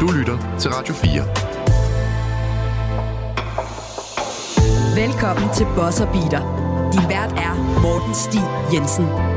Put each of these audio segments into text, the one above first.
Du lytter til Radio 4. Velkommen til Bosser Beater. Din vært er Morten Stig Jensen.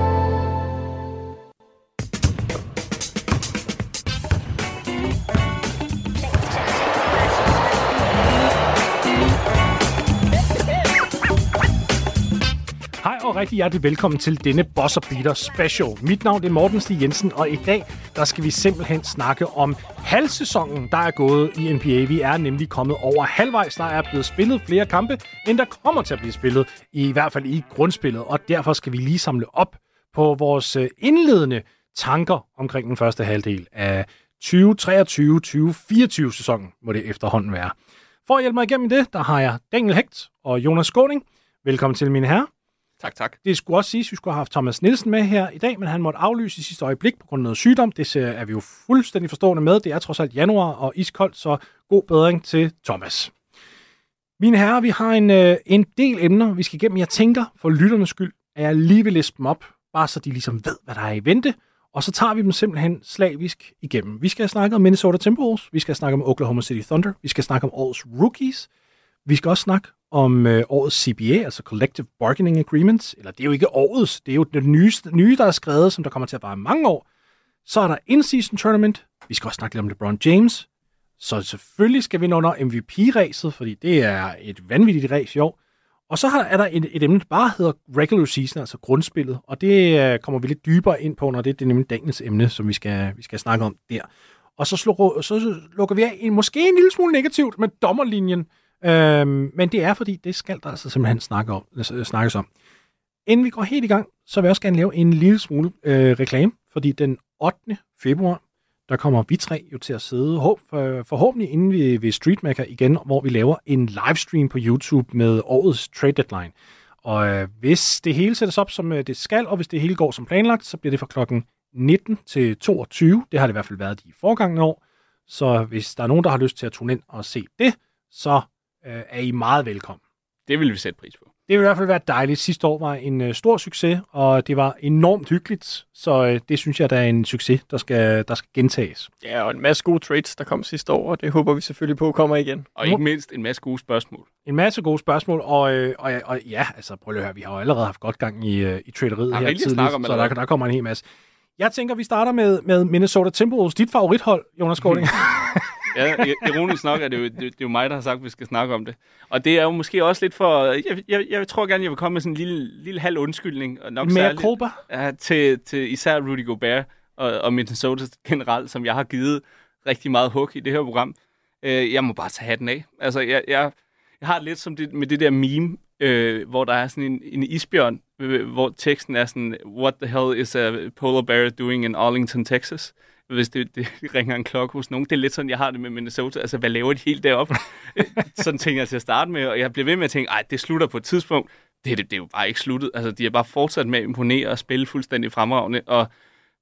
Rigtig hjertelig velkommen til denne Boss Beater Special. Mit navn er Morten Stig Jensen, og i dag der skal vi simpelthen snakke om halvsæsonen, der er gået i NBA. Vi er nemlig kommet over halvvejs. Der er blevet spillet flere kampe, end der kommer til at blive spillet, i hvert fald i grundspillet, og derfor skal vi lige samle op på vores øh, indledende tanker omkring den første halvdel af 2023-2024 sæsonen, må det efterhånden være. For at hjælpe mig igennem det, der har jeg Daniel Hægt og Jonas Skåning. Velkommen til, mine herrer. Tak, tak. Det skulle også siges, at vi skulle have haft Thomas Nielsen med her i dag, men han måtte aflyse i sidste øjeblik på grund af noget sygdom. Det er vi jo fuldstændig forstående med. Det er trods alt januar og iskoldt, så god bedring til Thomas. Mine herrer, vi har en, øh, en del emner, vi skal igennem. Jeg tænker, for lytternes skyld, at jeg lige vil liste dem op, bare så de ligesom ved, hvad der er i vente. Og så tager vi dem simpelthen slavisk igennem. Vi skal snakke om Minnesota Timberwolves, vi skal snakke om Oklahoma City Thunder, vi skal snakke om årets rookies, vi skal også snakke om øh, årets CBA, altså Collective Bargaining Agreements, eller det er jo ikke årets, det er jo det nyeste, nye, der er skrevet, som der kommer til at vare mange år. Så er der in-season tournament, vi skal også snakke lidt om LeBron James, så selvfølgelig skal vi nå under MVP-ræset, fordi det er et vanvittigt race i år. Og så er der et, et emne, der bare hedder regular season, altså grundspillet, og det øh, kommer vi lidt dybere ind på, når det, det er nemlig dagens emne, som vi skal, vi skal snakke om der. Og så, slår, så lukker vi af, en, måske en lille smule negativt, med dommerlinjen, Øhm, men det er, fordi det skal der altså simpelthen snakke om, øh, snakkes om. Inden vi går helt i gang, så vil jeg også gerne lave en lille smule øh, reklame, fordi den 8. februar, der kommer vi tre jo til at sidde håb, for, forhåbentlig inden vi ved Streetmaker igen, hvor vi laver en livestream på YouTube med årets trade deadline. Og øh, hvis det hele sættes op, som øh, det skal, og hvis det hele går som planlagt, så bliver det fra klokken 19 til 22. Det har det i hvert fald været de forgangne år. Så hvis der er nogen, der har lyst til at tune ind og se det, så øh, er I meget velkommen. Det vil vi sætte pris på. Det vil i hvert fald være dejligt. Sidste år var en øh, stor succes, og det var enormt hyggeligt, så øh, det synes jeg, der er en succes, der skal, der skal gentages. Ja, og en masse gode trades, der kom sidste år, og det håber vi selvfølgelig på kommer igen. Og ikke mindst en masse gode spørgsmål. En masse gode spørgsmål, og, øh, og, og ja, altså prøv at høre, vi har jo allerede haft godt gang i, øh, i traderiet her tidligt, så der, der kommer en hel masse. Jeg tænker, vi starter med, med Minnesota Timberwolves, dit favorithold, Jonas Gording. ja, ironisk nok er det, jo, det, det er jo mig, der har sagt, at vi skal snakke om det. Og det er jo måske også lidt for... Jeg, jeg, jeg tror gerne, jeg vil komme med sådan en lille, lille halv undskyldning. Og nok Mere kolber? Ja, til, til især Rudy Gobert og, og Minnesota generelt, som jeg har givet rigtig meget hug i det her program. Øh, jeg må bare tage hatten af. Altså, jeg, jeg, jeg har det lidt som det, med det der meme, øh, hvor der er sådan en, en isbjørn, øh, hvor teksten er sådan, What the hell is a polar bear doing in Arlington, Texas? Hvis det, det ringer en klokke hos nogen. Det er lidt sådan, jeg har det med Minnesota. Altså, hvad laver de helt deroppe? sådan tænker jeg til at starte med, og jeg bliver ved med at tænke, ej, det slutter på et tidspunkt. Det, det, det er jo bare ikke sluttet. Altså, de har bare fortsat med at imponere og spille fuldstændig fremragende, og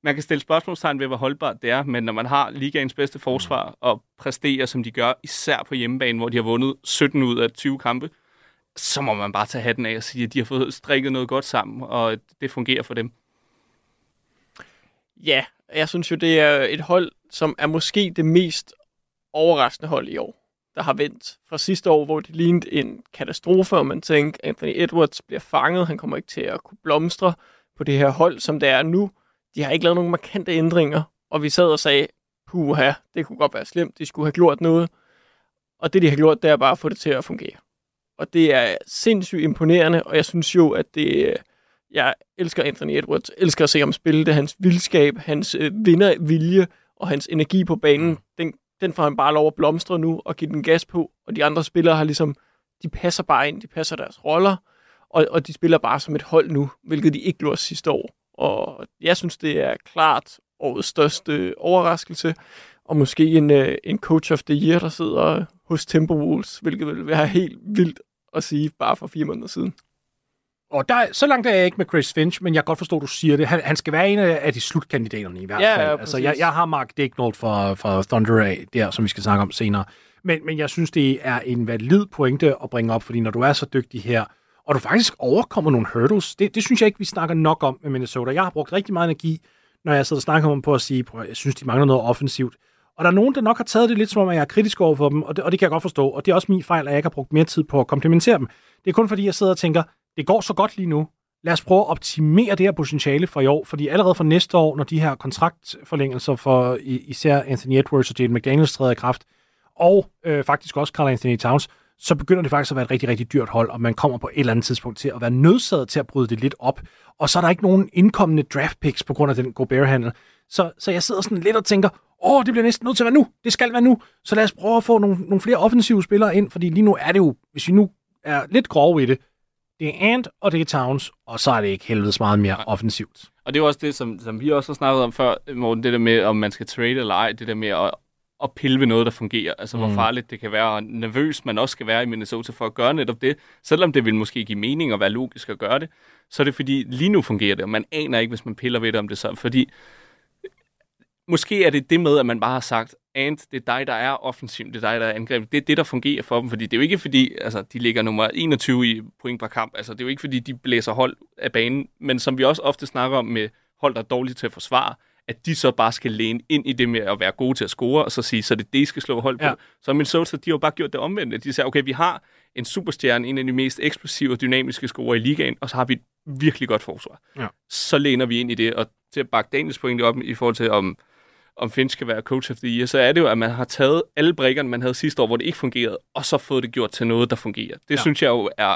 man kan stille spørgsmålstegn ved, hvor holdbart det er, men når man har ligaens bedste forsvar og præsterer, som de gør, især på hjemmebane, hvor de har vundet 17 ud af 20 kampe, så må man bare tage hatten af og sige, at de har fået strikket noget godt sammen, og det fungerer for dem. Ja, jeg synes jo, det er et hold, som er måske det mest overraskende hold i år, der har vendt fra sidste år, hvor det lignede en katastrofe, og man tænkte, Anthony Edwards bliver fanget, han kommer ikke til at kunne blomstre på det her hold, som det er nu. De har ikke lavet nogen markante ændringer, og vi sad og sagde, puha, det kunne godt være slemt, de skulle have gjort noget. Og det, de har gjort, det er bare at få det til at fungere. Og det er sindssygt imponerende, og jeg synes jo, at det, øh, jeg elsker Anthony Edwards, elsker at se ham spille. Det, hans vildskab, hans øh, vindervilje og hans energi på banen, mm. den, den får han bare lov at blomstre nu og give den gas på, og de andre spillere har ligesom, de passer bare ind, de passer deres roller, og, og de spiller bare som et hold nu, hvilket de ikke gjorde sidste år. Og jeg synes, det er klart årets største overraskelse, og måske en, øh, en coach of the year, der sidder hos Timberwolves, hvilket vil være helt vildt at sige bare for fire måneder siden. Og der, så langt er jeg ikke med Chris Finch, men jeg kan godt forstå, at du siger det. Han, han skal være en af de slutkandidaterne i hvert ja, fald. Ja, altså, jeg, jeg har Mark Dignold fra, fra Thunder af, der, som vi skal snakke om senere. Men, men jeg synes, det er en valid pointe at bringe op, fordi når du er så dygtig her, og du faktisk overkommer nogle hurdles, det, det synes jeg ikke, vi snakker nok om med Minnesota. Jeg har brugt rigtig meget energi, når jeg sidder og snakker om på at sige, at jeg synes, de mangler noget offensivt. Og der er nogen, der nok har taget det lidt som om, at jeg er kritisk over for dem, og det, og det kan jeg godt forstå. Og det er også min fejl, at jeg ikke har brugt mere tid på at komplementere dem. Det er kun fordi, jeg sidder og tænker, det går så godt lige nu. Lad os prøve at optimere det her potentiale for i år, fordi allerede for næste år, når de her kontraktforlængelser for især Anthony Edwards og Jaden McDaniels træder i kraft, og øh, faktisk også Carl Anthony Towns, så begynder det faktisk at være et rigtig, rigtig dyrt hold, og man kommer på et eller andet tidspunkt til at være nødsaget til at bryde det lidt op. Og så er der ikke nogen indkommende draft picks på grund af den Gobert-handel. Så, så jeg sidder sådan lidt og tænker, åh, det bliver næsten nødt til at være nu. Det skal være nu. Så lad os prøve at få nogle, nogle flere offensive spillere ind, fordi lige nu er det jo, hvis vi nu er lidt grove i det, det er Ant, og det er Towns, og så er det ikke helvedes meget mere offensivt. Og det er jo også det, som, som vi også har snakket om før, Morten, det der med, om man skal trade eller ej, det der med at, at pille ved noget, der fungerer. Altså, mm. hvor farligt det kan være, og nervøs man også skal være i Minnesota for at gøre netop det. Selvom det vil måske give mening og være logisk at gøre det, så er det fordi, lige nu fungerer det, og man aner ikke, hvis man piller ved det, om det så. Fordi måske er det det med, at man bare har sagt, Ant, det er dig, der er offensiv, det er dig, der er angreb. Det er det, der fungerer for dem, fordi det er jo ikke fordi, altså, de ligger nummer 21 i point per kamp. Altså, det er jo ikke fordi, de blæser hold af banen, men som vi også ofte snakker om med hold, der er dårlige til at forsvare, at de så bare skal læne ind i det med at være gode til at score, og så sige, så det er det, de skal slå hold på. Ja. Så Minnesota, de har jo bare gjort det omvendte. De siger, okay, vi har en superstjerne, en af de mest eksplosive og dynamiske scorer i ligaen, og så har vi et virkelig godt forsvar. Ja. Så læner vi ind i det, og til at bakke Daniels pointe op i forhold til, om om Finch skal være coach of the year, så er det jo, at man har taget alle brækkerne, man havde sidste år, hvor det ikke fungerede, og så fået det gjort til noget, der fungerer. Det ja. synes jeg jo er,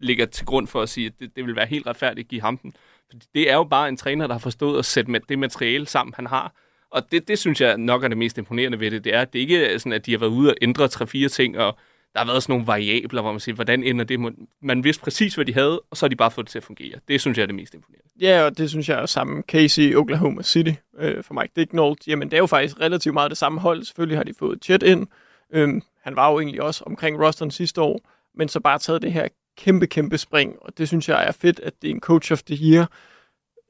ligger til grund for at sige, at det, det vil være helt retfærdigt at give ham den. Fordi det er jo bare en træner, der har forstået at sætte med det materiale sammen, han har. Og det, det synes jeg nok er det mest imponerende ved det. Det er, at det ikke er sådan, at de har været ude og ændre 3-4 ting, og der har været sådan nogle variabler, hvor man siger, hvordan ender det? Man vidste præcis, hvad de havde, og så har de bare fået det til at fungere. Det synes jeg er det mest imponerende. Ja, og det synes jeg er samme case i Oklahoma City øh, for Mike Dignold. Jamen, det er jo faktisk relativt meget det samme hold. Selvfølgelig har de fået Chet ind. Øhm, han var jo egentlig også omkring rosteren sidste år, men så bare taget det her kæmpe, kæmpe spring, og det synes jeg er fedt, at det er en coach of the year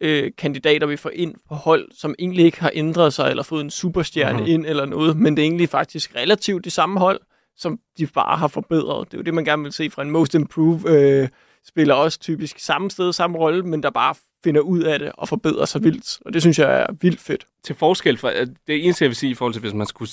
øh, kandidater, vi får ind på hold, som egentlig ikke har ændret sig, eller fået en superstjerne mm-hmm. ind, eller noget, men det er egentlig faktisk relativt det samme hold, som de bare har forbedret. Det er jo det, man gerne vil se fra en most improved øh, spiller, også typisk samme sted, samme rolle, men der bare finder ud af det og forbedrer sig vildt. Og det synes jeg er vildt fedt. Til forskel fra, øh, det eneste jeg vil sige i forhold til, hvis man skulle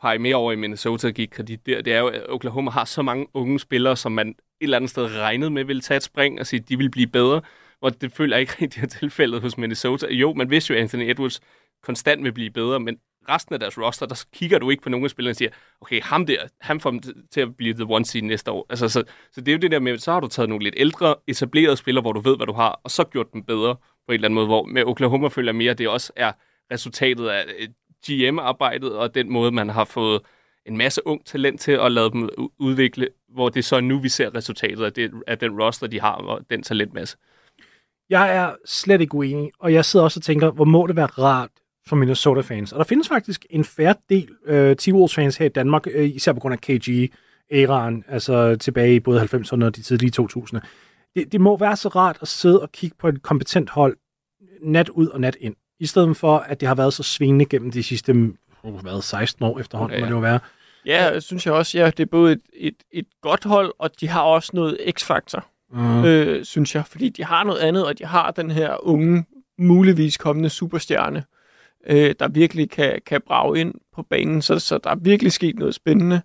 pege mere over i Minnesota og give kredit der, det er jo, at Oklahoma har så mange unge spillere, som man et eller andet sted regnede med ville tage et spring og sige, at de vil blive bedre. Og det føler jeg ikke rigtig er tilfældet hos Minnesota. Jo, man vidste jo, at Anthony Edwards konstant vil blive bedre, men resten af deres roster, der kigger du ikke på nogen af spillerne og siger, okay, ham der, han får dem til at blive the one seed næste år. Altså, så, så det er jo det der med, så har du taget nogle lidt ældre, etablerede spillere, hvor du ved, hvad du har, og så gjort dem bedre på en eller anden måde, hvor med Oklahoma føler mere, at det også er resultatet af øh, GM-arbejdet, og den måde, man har fået en masse ung talent til at lade dem udvikle, hvor det er så nu, vi ser resultatet af, det, af den roster, de har, og den talentmasse. Jeg er slet ikke uenig, og jeg sidder også og tænker, hvor må det være rart for Minnesota-fans. Og der findes faktisk en færre del øh, T-Wolves-fans her i Danmark, øh, især på grund af KG-æraen, altså tilbage i både 90'erne og de tidlige 2000'erne. Det, det må være så rart at sidde og kigge på et kompetent hold nat ud og nat ind, i stedet for, at det har været så svingende gennem de sidste uh, hvad, 16 år efterhånden, okay, ja. må det jo være. Ja, jeg synes jeg også, ja, det er både et, et, et godt hold, og de har også noget x-faktor, mm. øh, synes jeg, fordi de har noget andet, og de har den her unge, muligvis kommende superstjerne, øh, der virkelig kan, kan brage ind på banen, så, så der er virkelig sket noget spændende.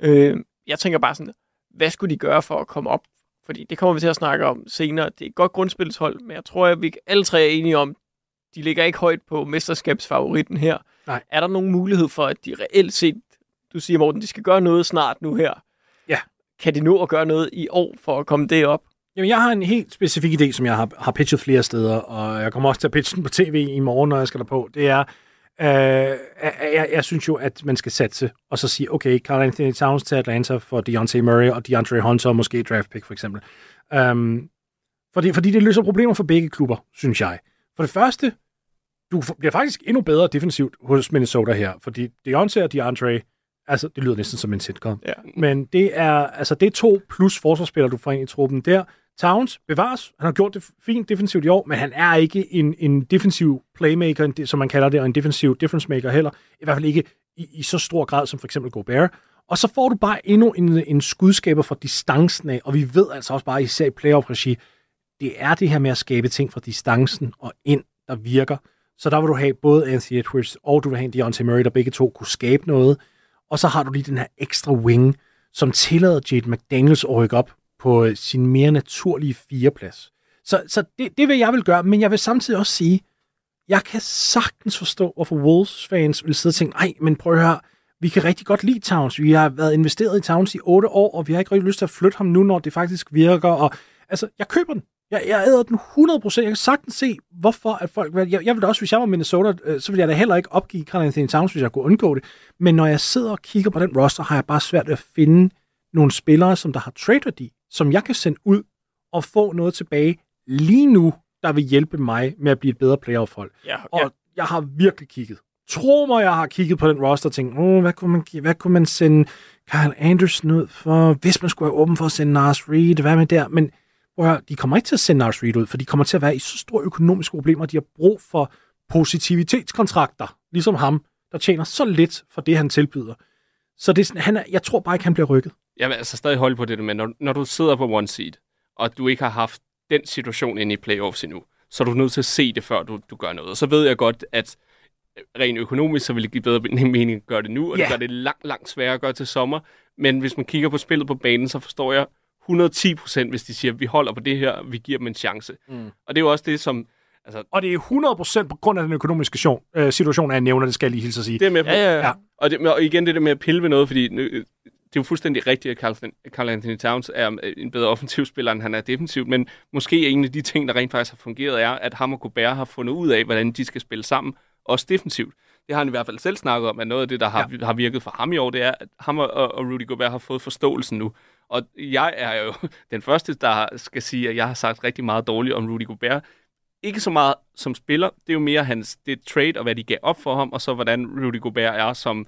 Øh, jeg tænker bare sådan, hvad skulle de gøre for at komme op? Fordi det kommer vi til at snakke om senere. Det er et godt grundspilshold, men jeg tror, at vi alle tre er enige om, de ligger ikke højt på mesterskabsfavoritten her. Nej. Er der nogen mulighed for, at de reelt set, du siger Morten, de skal gøre noget snart nu her? Ja. Kan de nå at gøre noget i år for at komme derop? Jamen, jeg har en helt specifik idé, som jeg har, har pitchet flere steder, og jeg kommer også til at pitche den på tv i morgen, når jeg skal derpå. Det er, øh, jeg, jeg synes jo, at man skal satse, og så sige, okay, Carl Anthony Towns til Atlanta for Deontay Murray og DeAndre Hunter, og måske draft pick for eksempel. Um, fordi, fordi det løser problemer for begge klubber, synes jeg. For det første, du bliver faktisk endnu bedre defensivt hos Minnesota her, fordi Deontay og DeAndre, altså det lyder næsten som en sitcom, ja. men det er, altså, det er to plus forsvarsspillere, du får ind i truppen der, Towns bevares. Han har gjort det fint defensivt i år, men han er ikke en, en defensiv playmaker, som man kalder det, og en defensiv difference maker heller. I hvert fald ikke i, i så stor grad som for eksempel Gobert. Og så får du bare endnu en, en skudskaber fra distancen af, og vi ved altså også bare, især i playoff-regi, det er det her med at skabe ting fra distancen og ind, der virker. Så der vil du have både Anthony Edwards og du vil have en Deontay Murray, der begge to kunne skabe noget. Og så har du lige den her ekstra wing, som tillader Jade McDaniels at rykke op på sin mere naturlige fireplads. Så, så det, det vil jeg vil gøre, men jeg vil samtidig også sige, jeg kan sagtens forstå, hvorfor Wolves-fans vil sidde og tænke, nej, men prøv at høre, vi kan rigtig godt lide Towns. Vi har været investeret i Towns i otte år, og vi har ikke rigtig lyst til at flytte ham nu, når det faktisk virker. Og, altså, jeg køber den. Jeg, jeg æder den 100%. Jeg kan sagtens se, hvorfor at folk... Jeg, jeg ville da også, hvis jeg var Minnesota, øh, så ville jeg da heller ikke opgive Carl Anthony Towns, hvis jeg kunne undgå det. Men når jeg sidder og kigger på den roster, har jeg bare svært ved at finde nogle spillere, som der har trade-værdi, som jeg kan sende ud og få noget tilbage lige nu, der vil hjælpe mig med at blive et bedre playoff-hold. Ja, Og ja. jeg har virkelig kigget. Tro mig, jeg har kigget på den roster og tænkt, oh, hvad, kunne man, hvad kunne man sende Kyle Anderson ud for, hvis man skulle være åben for at sende Nars Reed, hvad med der? Men prøv de kommer ikke til at sende Nars Reed ud, for de kommer til at være i så store økonomiske problemer, de har brug for positivitetskontrakter, ligesom ham, der tjener så lidt for det, han tilbyder. Så det er sådan, han er, jeg tror bare ikke, han bliver rykket. Jeg vil altså stadig holde på det, med, når, når du sidder på one seed, og du ikke har haft den situation inde i playoffs endnu, så er du nødt til at se det, før du, du gør noget. Og så ved jeg godt, at rent økonomisk, så vil det give bedre mening at gøre det nu, og Ja. det gør det langt, langt sværere at gøre til sommer. Men hvis man kigger på spillet på banen, så forstår jeg 110 procent, hvis de siger, at vi holder på det her, vi giver dem en chance. Mm. Og det er jo også det, som... Altså, Og det er 100% på grund af den økonomiske situation, øh, situation at jeg nævner, det skal jeg lige hilse at sige. det er med på. Ja, ja, Ja. ja. Og, det, og igen det der med at pille ved noget, fordi øh, det er jo fuldstændig rigtigt, at Carl, Carl Anthony Towns er øh, en bedre offensiv spiller, end han er defensiv, men måske en af de ting, der rent faktisk har fungeret, er, at ham og Gobert har fundet ud af, hvordan de skal spille sammen, også defensivt. Det har han i hvert fald selv snakket om, at noget af det, der har, ja. har virket for ham i år, det er, at ham og, og Rudy Gobert har fået forståelsen nu. Og jeg er jo den første, der skal sige, at jeg har sagt rigtig meget dårligt om Rudy Gobert. Ikke så meget som spiller, det er jo mere hans det trade og hvad de gav op for ham, og så hvordan Rudy Gobert er som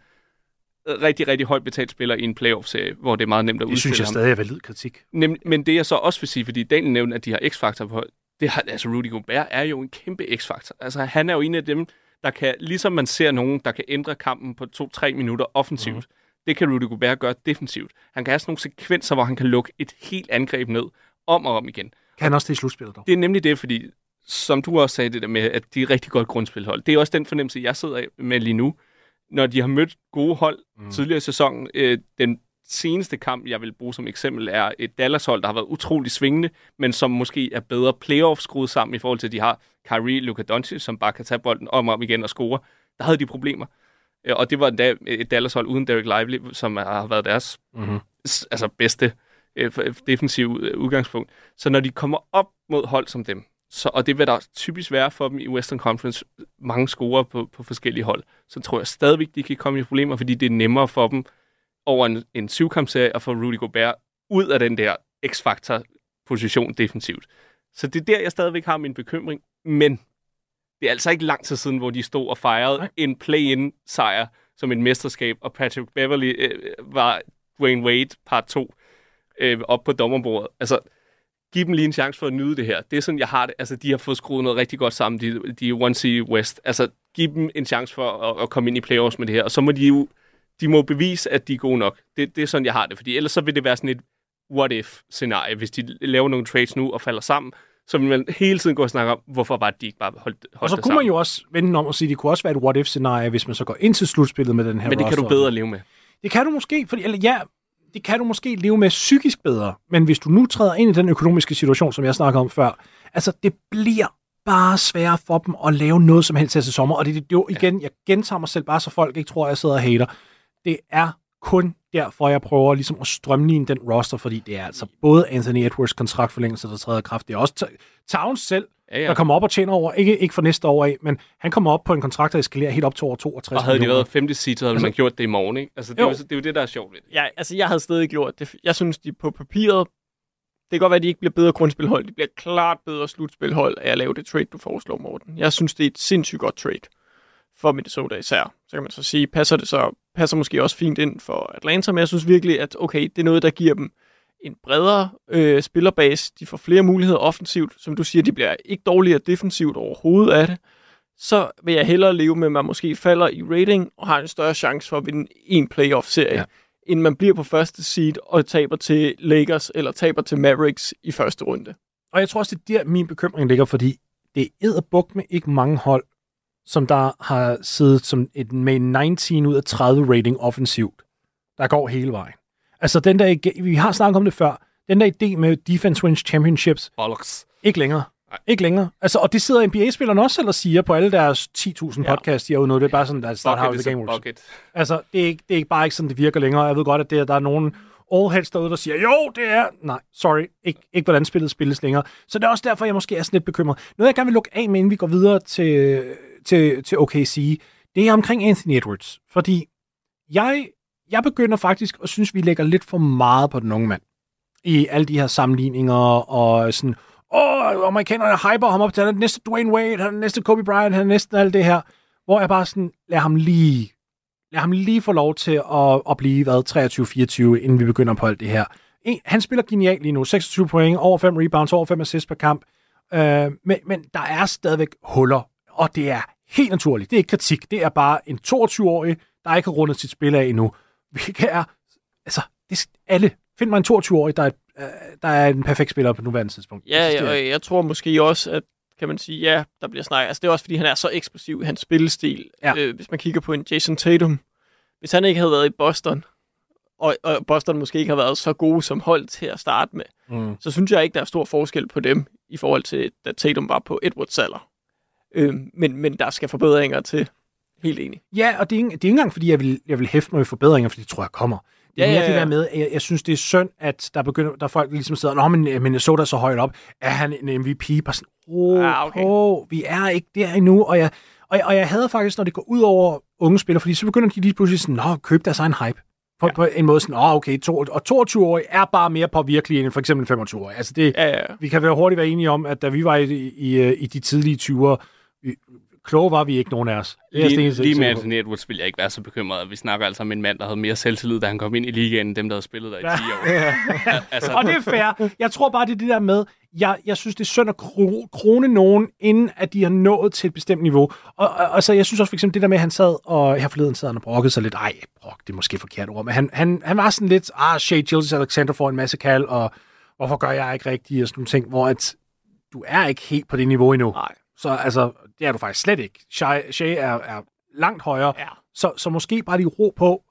rigtig, rigtig højt betalt spiller i en playoff-serie, hvor det er meget nemt at Det synes udstille jeg ham. stadig er valid kritik. Nem, men det jeg så også vil sige, fordi Daniel nævnte, at de har x-faktor på det har, altså Rudy Gobert er jo en kæmpe x-faktor. Altså han er jo en af dem, der kan, ligesom man ser nogen, der kan ændre kampen på to-tre minutter offensivt, mm. det kan Rudy Gobert gøre defensivt. Han kan have sådan nogle sekvenser, hvor han kan lukke et helt angreb ned, om og om igen. Kan han også det i slutspillet dog? Det er nemlig det, fordi som du også sagde det der med, at de er rigtig godt grundspilhold. Det er også den fornemmelse, jeg sidder med lige nu. Når de har mødt gode hold mm. tidligere i sæsonen, øh, den seneste kamp, jeg vil bruge som eksempel, er et Dallas-hold, der har været utrolig svingende, men som måske er bedre playoff skruet sammen i forhold til, at de har Kyrie, Luka Doncic, som bare kan tage bolden om og om igen og score. Der havde de problemer. Øh, Og det var endda et Dallas-hold uden Derek Lively, som har været deres Mm-hmm. altså bedste øh, defensive udgangspunkt. Så når de kommer op mod hold som dem, så, og det vil der typisk være for dem i Western Conference, mange scorer på, på forskellige hold, så tror jeg stadigvæk, de kan komme i problemer, fordi det er nemmere for dem over en, en syvkampserie at få Rudy Gobert ud af den der X-faktor-position defensivt. Så det er der, jeg stadigvæk har min bekymring, men det er altså ikke lang tid siden, hvor de stod og fejrede Nej. en play-in-sejr som et mesterskab, og Patrick Beverly øh, var Dwayne Wade part 2 øh, op på dommerbordet. Altså, giv dem lige en chance for at nyde det her. Det er sådan, jeg har det. Altså, de har fået skruet noget rigtig godt sammen. De, de er One C West. Altså, giv dem en chance for at, at komme ind i playoffs med det her. Og så må de jo de må bevise, at de er gode nok. Det, det er sådan, jeg har det. Fordi ellers så vil det være sådan et what-if-scenarie. Hvis de laver nogle trades nu og falder sammen, så vil man hele tiden gå og snakke om, hvorfor var det, de ikke bare holdt, holdt Og så kunne sammen. man jo også vende om og sige, at det kunne også være et what-if-scenarie, hvis man så går ind til slutspillet med den her Men det kan du roster. bedre leve med. Det kan du måske, fordi, eller ja, det kan du måske leve med psykisk bedre, men hvis du nu træder ind i den økonomiske situation, som jeg snakkede om før, altså det bliver bare sværere for dem at lave noget som helst til sommer, og det, det jo igen, jeg gentager mig selv bare, så folk ikke tror, at jeg sidder og hater. Det er kun derfor, jeg prøver ligesom at strømligne den roster, fordi det er altså både Anthony Edwards kontraktforlængelse, der træder kraft, det er også Towns selv, Ja, der ja. kommer op og tjener over, ikke, ikke for næste år af, men han kommer op på en kontrakt, der eskalerer helt op til over 62 Og havde de millioner. været femte seed, så havde Altså- man gjort det i morgen, ikke? Altså, det, er Jo. jo. det er jo det, der er sjovt ved det. Ja, altså jeg havde stadig gjort det. Jeg synes, de på papiret, det kan godt være, at de ikke bliver bedre grundspilhold. De bliver klart bedre slutspilhold af at lave det trade, du foreslår, Morten. Jeg synes, det er et sindssygt godt trade for Minnesota især. Så kan man så sige, passer det så passer måske også fint ind for Atlanta, men jeg synes virkelig, at okay, det er noget, der giver dem en bredere øh, spillerbase. De får flere muligheder offensivt. Som du siger, de bliver ikke dårligere defensivt overhovedet af det. Så vil jeg hellere leve med, at man måske falder i rating og har en større chance for at vinde en playoff-serie, Ja. end man bliver på første seed og taber til Lakers eller taber til Mavericks i første runde. Og jeg tror også, det er der, min bekymring ligger, fordi det er edderbuk med ikke mange hold, som der har siddet som et, med en 19 ud af 30 rating offensivt, der går hele vejen. Altså den der, vi har snakket om det før, den der idé med Defense Wins Championships, Bollocks. ikke længere. Ikke længere. Altså, og det sidder NBA-spillerne også selv og siger på alle deres 10.000 Ja. podcasts, de har jo noget, det er bare sådan, at start is the game bucket. Altså, det er, ikke, det er ikke bare ikke sådan, det virker længere. Jeg ved godt, at det, der er nogen allheads derude, der siger, jo, det er... Nej, sorry, ikke, ikke hvordan spillet spilles længere. Så det er også derfor, jeg måske er sådan lidt bekymret. Noget, jeg gerne vil lukke af med, inden vi går videre til, til, til OKC, det er omkring Anthony Edwards. Fordi jeg, jeg begynder faktisk at synes, vi lægger lidt for meget på den unge mand. I alle de her sammenligninger og sådan, åh, amerikanerne hyper ham op til, han er den næste Dwayne Wade, han er den næste Kobe Bryant, han er næsten alt det her. Hvor jeg bare sådan, lad ham lige, lad ham lige få lov til at, at blive, hvad, 23-24, inden vi begynder på alt det her. Han spiller genialt lige nu, 26 point, over 5 rebounds, over 5 assists per kamp. Øh, men, men der er stadigvæk huller, og det er helt naturligt. Det er ikke kritik, det er bare en 22-årig, der ikke har rundet sit spil af endnu. Hvilket er, altså, det er alle. Find mig en 22-årig, der er, øh, der er en perfekt spiller på nuværende tidspunkt. Ja, ja, og jeg tror måske også, at kan man sige, ja, der bliver snakket. Altså, det er også, fordi han er så eksplosiv i hans spillestil. Ja. Øh, hvis man kigger på en Jason Tatum, hvis han ikke havde været i Boston, og, og Boston måske ikke har været så gode som hold til at starte med, Mm. så synes jeg ikke, der er stor forskel på dem, i forhold til, da Tatum var på Edwards alder. Øh, men, men der skal forbedringer til. Helt enig. Ja, og det er, det er ikke engang, fordi jeg vil, jeg vil hæfte mig ved forbedringer, fordi det tror jeg kommer. Det er Ja, mere ja, det ja. der med, at jeg, jeg synes, det er synd, at der begynder, der er folk, der ligesom sidder, Nå, men øh, Minnesota er så højt op. Er han en MVP? Bare sådan, oh, Ah, okay. oh, vi er ikke der endnu. Og jeg, og, jeg, og jeg havde faktisk, når det går ud over unge spillere, fordi så begynder de lige pludselig sådan, Nå, køb deres egen hype. På, ja. på en måde sådan, åh, okay, to, og 22-årige er bare mere påvirkelige end for eksempel 25-årige. Altså det, Ja, ja. vi kan være hurtigt være enige om, at da vi var i, i, øh, i de tidlige 20'ere, vi- kloge var vi ikke nogen af os. Det er Lige, lige med. Anthony Edwards vil jeg ikke være så bekymret. Vi snakker altså om en mand, der havde mere selvtillid, da han kom ind i ligaen, end dem, der havde spillet der i 10 år. altså, Og det er fair. Jeg tror bare, det er det der med, jeg, jeg synes, det er synd at kro- krone nogen, inden at de har nået til et bestemt niveau. Og, og altså, jeg synes også for eksempel det der med, at han sad, og her forleden sad han og brokkede sig lidt. Ej, brok, det er måske forkert ord, men han, han, han var sådan lidt, ah, Shea Gilles Alexander får en masse kald, og hvorfor gør jeg ikke rigtigt, og sådan nogle ting, hvor at, du er ikke helt på det niveau endnu. Nej. Så altså, det er du faktisk slet ikke. Shea, Shea er, er langt højere, Ja. så, så måske bare lige ro på.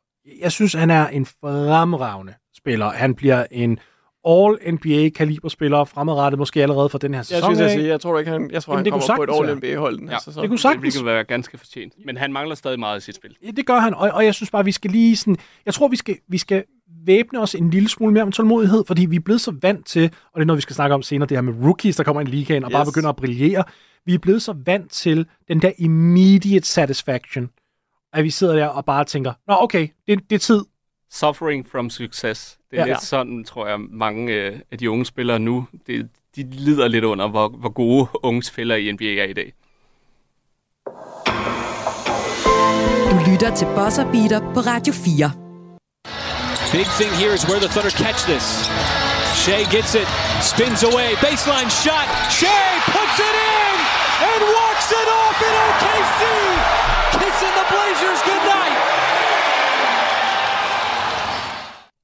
Jeg synes, han er en fremragende spiller. Han bliver en All-NBA-kaliberspiller fremadrettet, måske allerede fra den her Jeg sæson. synes, jeg, siger, jeg tror ikke, han, jeg tror, Jamen, han det kunne kommer på et. All-NBA-hold den her Ja, sæson. Det kunne sagtens det vil være ganske fortjent. Men han mangler stadig meget i sit spil. Ja, det gør han, og, og jeg synes bare, vi skal lige sådan... Jeg tror, vi skal, vi skal væbne os en lille smule mere med tålmodighed, fordi vi er blevet så vant til, og det er noget, vi skal snakke om senere, det her med rookies, der kommer ind i ligaen og yes. bare begynder at brillere. Vi er blevet så vant til den der immediate satisfaction, at vi sidder der og bare tænker, nå okay, det, det er tid. Suffering from success. Det er Ja. ja. lidt sådan, tror jeg, mange øh, af de unge spillere nu, det, de lider lidt under, hvor, hvor gode unge spillere i NBA er i dag. Du lytter til Buzzer Beater på Radio 4. Big thing here is where the Thunder catch this. Shea gets it, spins away, baseline shot. Shea puts it in and walks it off in OKC. Kissing the Blazers goodnight.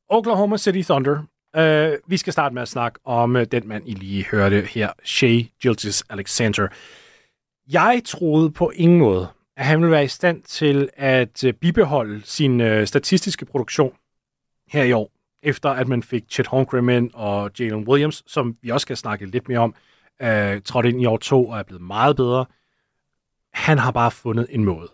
Oklahoma City Thunder. Uh, vi skal starte med at snakke om uh, den mand, I lige hørte her, Shea Gilgis Alexander. Jeg troede på ingen måde, at han ville være i stand til at uh, bibeholde sin uh, statistiske produktion her i år, efter at man fik Chet Holmgren og Jalen Williams, som vi også skal snakke lidt mere om, uh, øh, trådte ind i år to og er blevet meget bedre. Han har bare fundet en måde.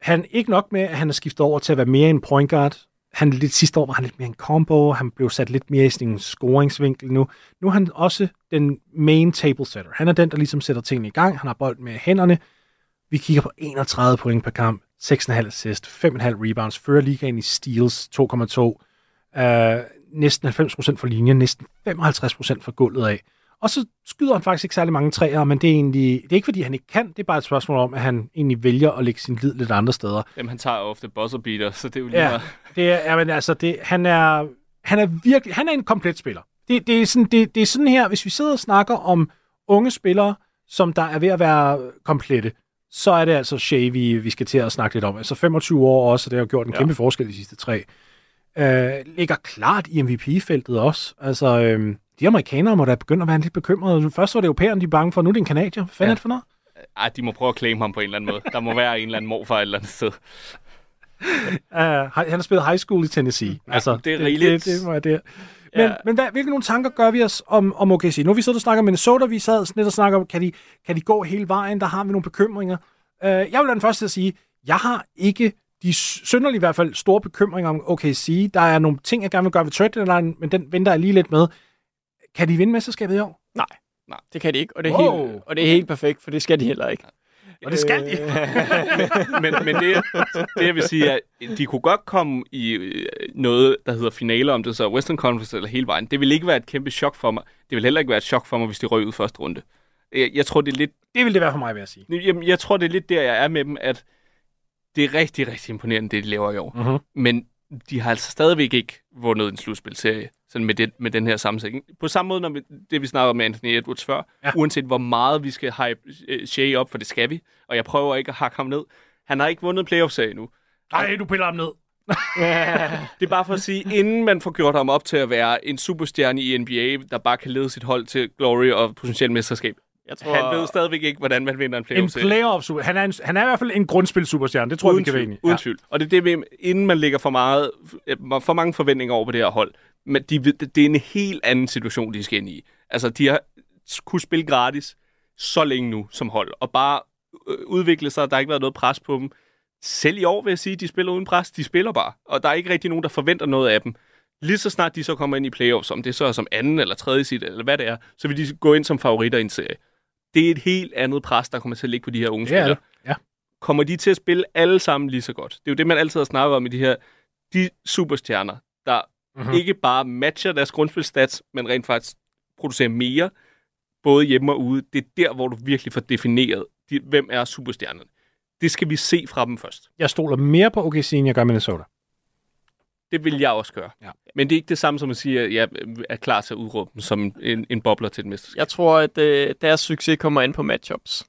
Han ikke nok med, at han er skiftet over til at være mere en point guard, han lidt sidste år var han lidt mere en combo, han blev sat lidt mere i sådan en scoringsvinkel nu. Nu er han også den main table setter. Han er den, der ligesom sætter tingene i gang. Han har bolden med hænderne. Vi kigger på 31 point per kamp, 6,5 assist, 5,5 rebounds, fører ligaen i steals 2,2, øh, næsten 90% for linjen, næsten 55% for gulvet af. Og så skyder han faktisk ikke særlig mange træer, men det er egentlig, det er ikke fordi han ikke kan, det er bare et spørgsmål om, at han egentlig vælger at lægge sin lid lidt andre steder. Dem han tager ofte buzzer beater, så det er jo lige Ja, det er, ja, men altså, det, han, er, han er virkelig, han er en komplet spiller. Det, det, er sådan, det, det er sådan her, hvis vi sidder og snakker om unge spillere, som der er ved at være komplette, så er det altså Shea, vi, vi skal til at snakke lidt om. Altså 25 år også, og det har gjort en Ja. kæmpe forskel de sidste tre. Øh, ligger klart i MVP-feltet også. Altså, øh, de amerikanere må da begynde at være lidt bekymrede. Først var det europæerne, de er bange for, nu er det en kanadier. Hvad fanden Ja. er det for noget? ej, de må prøve at claim ham på en eller anden måde. Der må være en eller anden morfar et eller andet sted. Uh, han har spillet high school i Tennessee. altså, det er det, rigeligt. det, det, det, det. Men, Ja. men hvad, hvilke nogle tanker gør vi os om, om OKC? Nu har vi siddet og snakket om Minnesota, vi sad lidt og snakker om, kan de, kan de gå hele vejen? Der har vi nogle bekymringer. Uh, jeg vil være den første til at sige, jeg har ikke de synderlige i hvert fald store bekymringer om OKC. Der er nogle ting, jeg gerne vil gøre ved trade deadline, men den venter jeg lige lidt med. Kan de vinde mesterskabet i år? Nej, nej, det kan de ikke, og det er, Wow. helt, og det er helt perfekt, for det skal de heller ikke. Og det skal de. men, men det, det, jeg vil sige, er, at de kunne godt komme i øh, noget, der hedder finale, om det så er Western Conference eller hele vejen. Det vil ikke være et kæmpe chok for mig. Det vil heller ikke være et chok for mig, hvis de røg ud første runde. Jeg, jeg tror, det er lidt Det vil det være for mig, vil jeg sige. Jamen, jeg tror, det er lidt der, jeg er med dem, at det er rigtig, rigtig imponerende, det de laver i år. Mhm. Men de har altså stadigvæk ikke vundet en slutspilserie sådan med, det, med den her sammensætning. På samme måde, når vi, det vi snakkede med Anthony Edwards før, Ja. uanset hvor meget vi skal hype uh, Shea op, for det skal vi, og jeg prøver ikke at hakke ham ned. Han har ikke vundet playoff-serie endnu. Nej, du piller ham ned. Det er bare for at sige, inden man får gjort ham op til at være en superstjerne i NBA, der bare kan lede sit hold til glory og potentielt mesterskab. Jeg tror, Han ved stadigvæk ikke, hvordan man vinder en En playoff-serie. playoff super. Han er, en, han er i hvert fald en grundspil superstjerne. Det tror jeg, vi uden kan være enige. uden tvivl. Og det er det, med, inden man lægger for, meget, for mange forventninger over på det her hold, men de, det er en helt anden situation, de skal ind i. Altså, de har kunne spille gratis så længe nu som hold, og bare øh, udvikle sig, der har ikke været noget pres på dem. Selv i år vil jeg sige, de spiller uden pres, de spiller bare, og der er ikke rigtig nogen, der forventer noget af dem. Lige så snart de så kommer ind i playoffs, om det så er som anden eller tredje sit, eller hvad det er, så vil de gå ind som favoritter i en serie. Det er et helt andet pres, der kommer til at ligge på de her unge er spillere det. Ja. kommer de til at spille alle sammen lige så godt? Det er jo det, man altid har snakket om i de her de superstjerner, der Mhm. mm-hmm. ikke bare matcher deres grundspilstats, men rent faktisk producerer mere, både hjemme og ude. Det er der, hvor du virkelig får defineret, de, hvem er superstjernerne. Det skal vi se fra dem først. Jeg stoler mere på OKC, end jeg gør Minnesota. Det vil jeg også gøre. Ja. Men det er ikke det samme som at sige, at jeg er klar til at udråbe dem som en, en bobler til et mesterskab. Jeg tror, at øh, deres succes kommer an på matchups.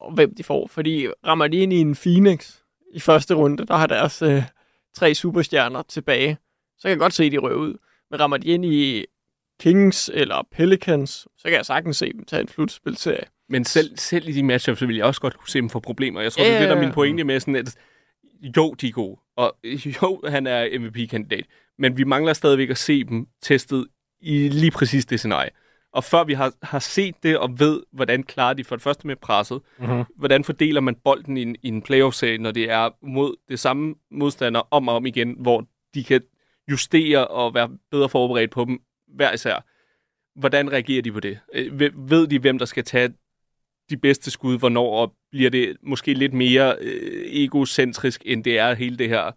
Og hvem de får. Fordi rammer de ind i en Phoenix i første runde, der har deres øh, tre superstjerner tilbage, så kan jeg godt se, at de røver ud. Men rammer de ind i Kings eller Pelicans, så kan jeg sagtens se dem tage en slutspilserie. Men selv, selv i de matchups, så vil jeg også godt kunne se dem få problemer. Jeg tror, Ja, det er det, der er min pointe med sådan, at jo, de er gode, og jo, han er MVP-kandidat, men vi mangler stadigvæk at se dem testet i lige præcis det scenarie. Og før vi har, har set det og ved, hvordan klarer de for det første med presset, Mhm. hvordan fordeler man bolden i en, i en playoff-serie, når det er mod det samme modstander om og om igen, hvor de kan justere og være bedre forberedt på dem hver især. Hvordan reagerer de på det? Øh, ved- Ved de, hvem der skal tage de bedste skud, hvornår, og bliver det måske lidt mere øh, egocentrisk, end det er hele det her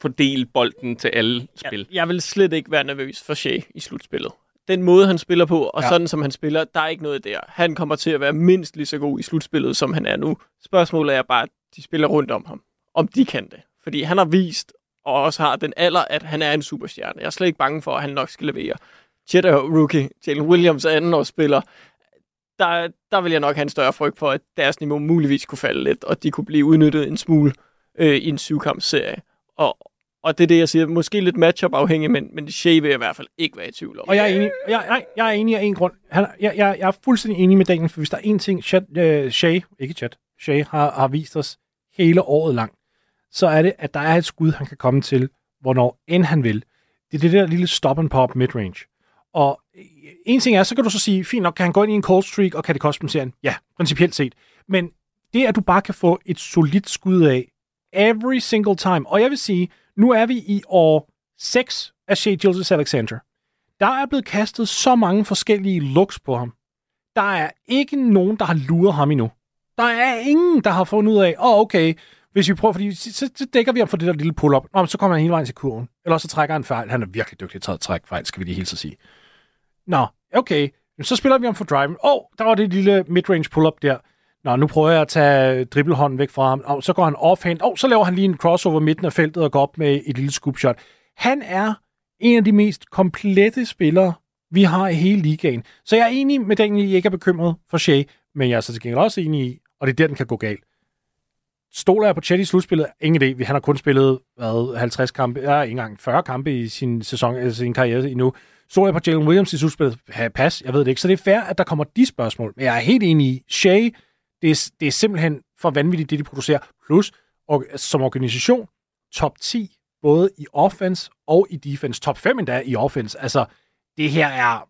fordel bolden til alle spil. Jeg, jeg vil slet ikke være nervøs for Shea i slutspillet. Den måde, han spiller på, og Ja. sådan som han spiller, der er ikke noget der. Han kommer til at være mindst lige så god i slutspillet, som han er nu. Spørgsmålet er bare, at de spiller rundt om ham. Om de kan det. Fordi han har vist, og også har den alder, at han er en superstjerne. Jeg er slet ikke bange for, at han nok skal levere. Chet er rookie. Jalen Williams er andenårsspiller. Der, der vil jeg nok have en større frygt for, at deres niveau muligvis kunne falde lidt, og de kunne blive udnyttet en smule øh, i en syvkampsserie. Og, og det er det, jeg siger. Måske lidt matchup afhængig, men, men Shea vil jeg i hvert fald ikke være i tvivl om. Og jeg er enig, jeg, jeg, jeg er enig af en grund. Han, jeg, jeg, jeg er fuldstændig enig med Daniel, for hvis der er en ting, Chat, øh, Shay, ikke Chat, Shay har, har vist os hele året lang, så er det, at der er et skud, han kan komme til, hvornår end han vil. Det er det der lille stop and pop midrange. Og øh, en ting er, så kan du så sige, fint nok, kan han gå ind i en cold streak, og kan det koste dem serien? Ja, principielt set. Men det, at du bare kan få et solidt skud af, every single time. Og jeg vil sige, nu er vi i år 6 af Shea Gilgis Alexander. Der er blevet kastet så mange forskellige looks på ham. Der er ikke nogen, der har luret ham endnu. Der er ingen, der har fundet ud af, åh oh, okay, hvis vi prøver, fordi så, så dækker vi ham for det der lille pull-up. Nå, men så kommer han hele vejen til kurven. Eller så trækker han fejl. Han er virkelig dygtig til at trække fejl, skal vi lige helt så sige. Nå, okay. Så spiller vi om for driven. Åh, oh, der var det lille midrange pull-up der. Nå, nu prøver jeg at tage dribbelhånden væk fra ham. Og så går han offhand. Og så laver han lige en crossover midten af feltet og går op med et lille scoop shot. Han er en af de mest komplette spillere, vi har i hele ligaen. Så jeg er enig med den, I ikke er bekymret for Shea, men jeg er så til gengæld også enig i, og det er der, den kan gå galt. Stoler jeg på Chet i slutspillet? Ingen idé. Han har kun spillet hvad, 50 kampe, ja, ikke engang 40 kampe i sin sæson, altså sin karriere endnu. Så jeg på Jalen Williams i slutspillet? Ja, pas, jeg ved det ikke. Så det er fair, at der kommer de spørgsmål. Men jeg er helt enig i, Shea, det er, det er simpelthen for vanvittigt, det de producerer. Plus, og, som organisation, top 10, både i offense og i defense. Top 5 endda i offense. Altså, det her er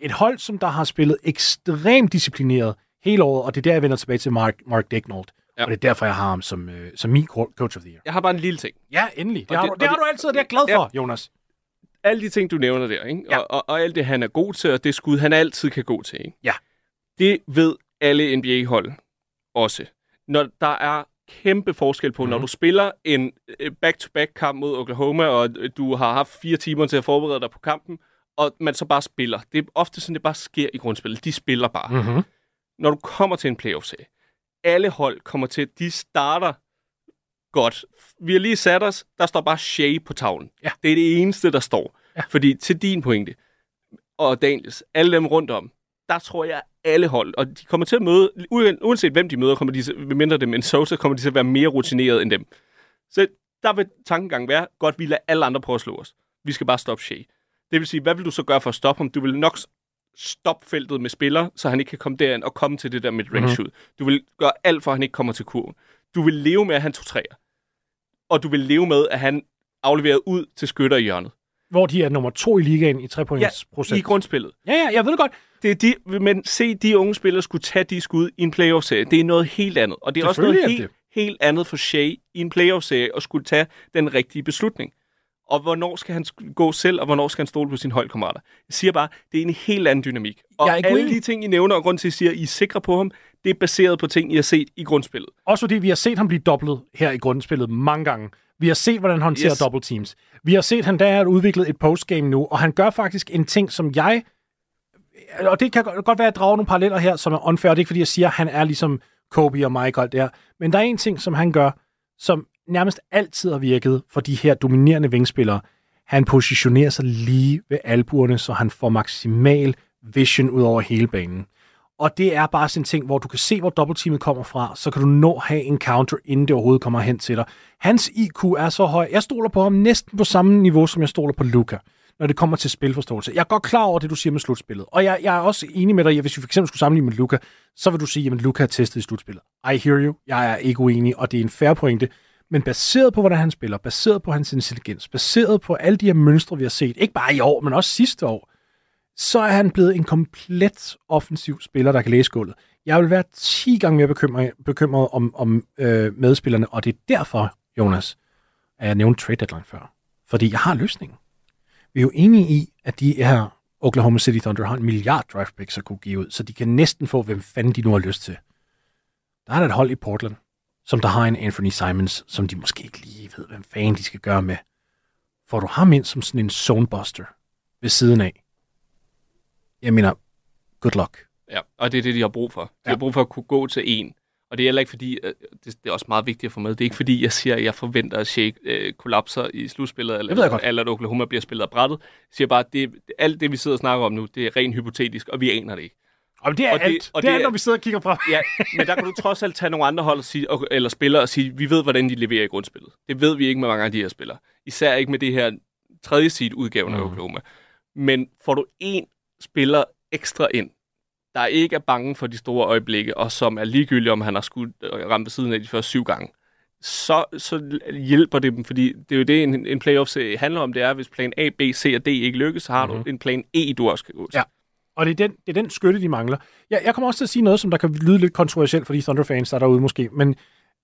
et hold, som der har spillet ekstremt disciplineret hele året, og det er der, jeg vender tilbage til Mark, Mark Dignold. Ja. Ja. Og det er derfor, jeg har ham som, øh, som min coach of the year. Jeg har bare en lille ting. Ja, endelig. Det, Og har, det- du, det har det- du altid, og det er jeg glad Ja. for, Jonas. Alle de ting, du nævner der, ikke? Ja. Og, og, og alt det, han er god til, og det skud, han altid kan gå til. Ikke? Ja. Det ved alle NBA-hold også. Når der er kæmpe forskel på, mm-hmm. når du spiller en øh, back-to-back-kamp mod Oklahoma, og øh, du har haft fire timer til at forberede dig på kampen, og man så bare spiller. Det er ofte sådan, det bare sker i grundspillet. De spiller bare. Mm-hmm. når du kommer til en playoff-serie, alle hold kommer til, de starter godt. Vi har lige sat os, der står bare Shea på tavlen. Ja. Det er det eneste, der står. Ja. Fordi til din pointe, og Daniels, alle dem rundt om, der tror jeg, alle hold, og de kommer til at møde, uanset hvem de møder, kommer de, mindre dem end Sosa, kommer de til at være mere rutineret end dem. Så der vil tankegang være, godt vi lader alle andre prøve at slå os. Vi skal bare stoppe Shea. Det vil sige, hvad vil du så gøre for at stoppe ham? Du vil nok stoppe feltet med spiller, så han ikke kan komme derind og komme til det der mid-range Mhm. shoot. Du vil gøre alt for, at han ikke kommer til kurven. Du vil leve med, at han tog træer. Og du vil leve med, at han afleverer ud til skytter i hjørnet. Hvor de er nummer to i ligaen i 3 points Ja, procent. I grundspillet. Ja, ja, jeg ved det godt. Det er de, men se de unge spillere skulle tage de skud i en playoff-serie. Det er noget helt andet. Og det er også noget helt, helt andet for Shea i en playoff-serie at skulle tage den rigtige beslutning. Og hvornår skal han gå selv, og hvornår skal han stole på sine holdkammerater? Jeg siger bare, det er en helt anden dynamik. Og Jeg er alle de ting, I nævner, og grund til, at I siger, at I er sikre på ham, det er baseret på ting, I har set i grundspillet. Også fordi vi har set ham blive dobblet her i grundspillet mange gange. Vi har set, hvordan han håndterer Yes. double teams. Vi har set, at han der har udviklet et postgame nu, og han gør faktisk en ting, som jeg... Og det kan godt godt være, at jeg drager nogle paralleller her, som er unfair. Det er ikke, fordi jeg siger, at han er ligesom Kobe og Mike og alt det her. Men der er en ting, som han gør, som nærmest altid har virket for de her dominerende vingspillere. Han positionerer sig lige ved albuerne, så han får maksimal vision ud over hele banen. Og det er bare sådan en ting, hvor du kan se, hvor dobbeltteamet kommer fra, så kan du nå at have en counter, inden det overhovedet kommer hen til dig. Hans IQ er så høj. Jeg stoler på ham næsten på samme niveau, som jeg stoler på Luca, når det kommer til spilforståelse. Jeg er godt klar over det, du siger med slutspillet. Og jeg, jeg er også enig med dig, at hvis vi for eksempel skulle sammenligne med Luca, så vil du sige, at Luca er testet i slutspillet. I hear you. Jeg er ikke uenig, og det er en fair pointe. Men baseret på, hvordan han spiller, baseret på hans intelligens, baseret på alle de her mønstre, vi har set, ikke bare i år, men også sidste år, så er han blevet en komplet offensiv spiller, der kan læse gulvet. Jeg vil være 10 gange mere bekymret, bekymret om, om øh, medspillerne, og det er derfor, Jonas, at jeg nævnte trade deadline før. Fordi jeg har løsningen. Vi er jo enige i, at de her Oklahoma City Thunder har en milliard draft picks at kunne give ud, så de kan næsten få, hvem fanden de nu har lyst til. Der er der et hold i Portland, som der har en Anthony Simons, som de måske ikke lige ved, hvem fanden de skal gøre med. Får du ham ind som sådan en zonebuster ved siden af, jeg mener, good luck. Ja, og det er det, de har brug for. De Ja. har brug for at kunne gå til en. Og det er heller ikke fordi, øh, det, det er også meget vigtigt at få med, det er ikke fordi, jeg siger, at jeg forventer, at Shea øh, kollapser i slutspillet, eller, Det godt. eller at Oklahoma bliver spillet af brættet. Jeg siger bare, at det, alt det, vi sidder og snakker om nu, det er rent hypotetisk, og vi aner det ikke. Og det er Og det- alt. og det, er det alt, er- når vi sidder og kigger frem. Ja, men der kan du trods alt tage nogle andre hold og sige, og- eller spillere og sige, vi ved, hvordan de leverer i grundspillet. Det ved vi ikke med mange af de her spillere. Især ikke med det her tredje seed udgaven af Mm. Oklahoma. Men får du en spiller ekstra ind, der ikke er bange for de store øjeblikke, og som er ligegyldig, om han har skudt og ramt ved siden af de første syv gange, så, så hjælper det dem, fordi det er jo det, en, en playoff handler om, det er, hvis plan A, B, C og D ikke lykkes, så har Mhm. du en plan E, du også skal gå til. Ja. Og det er den, det er den skytte, de mangler. Jeg, jeg kommer også til at sige noget, som der kan lyde lidt kontroversielt for de Thunder-fans, der er derude måske, men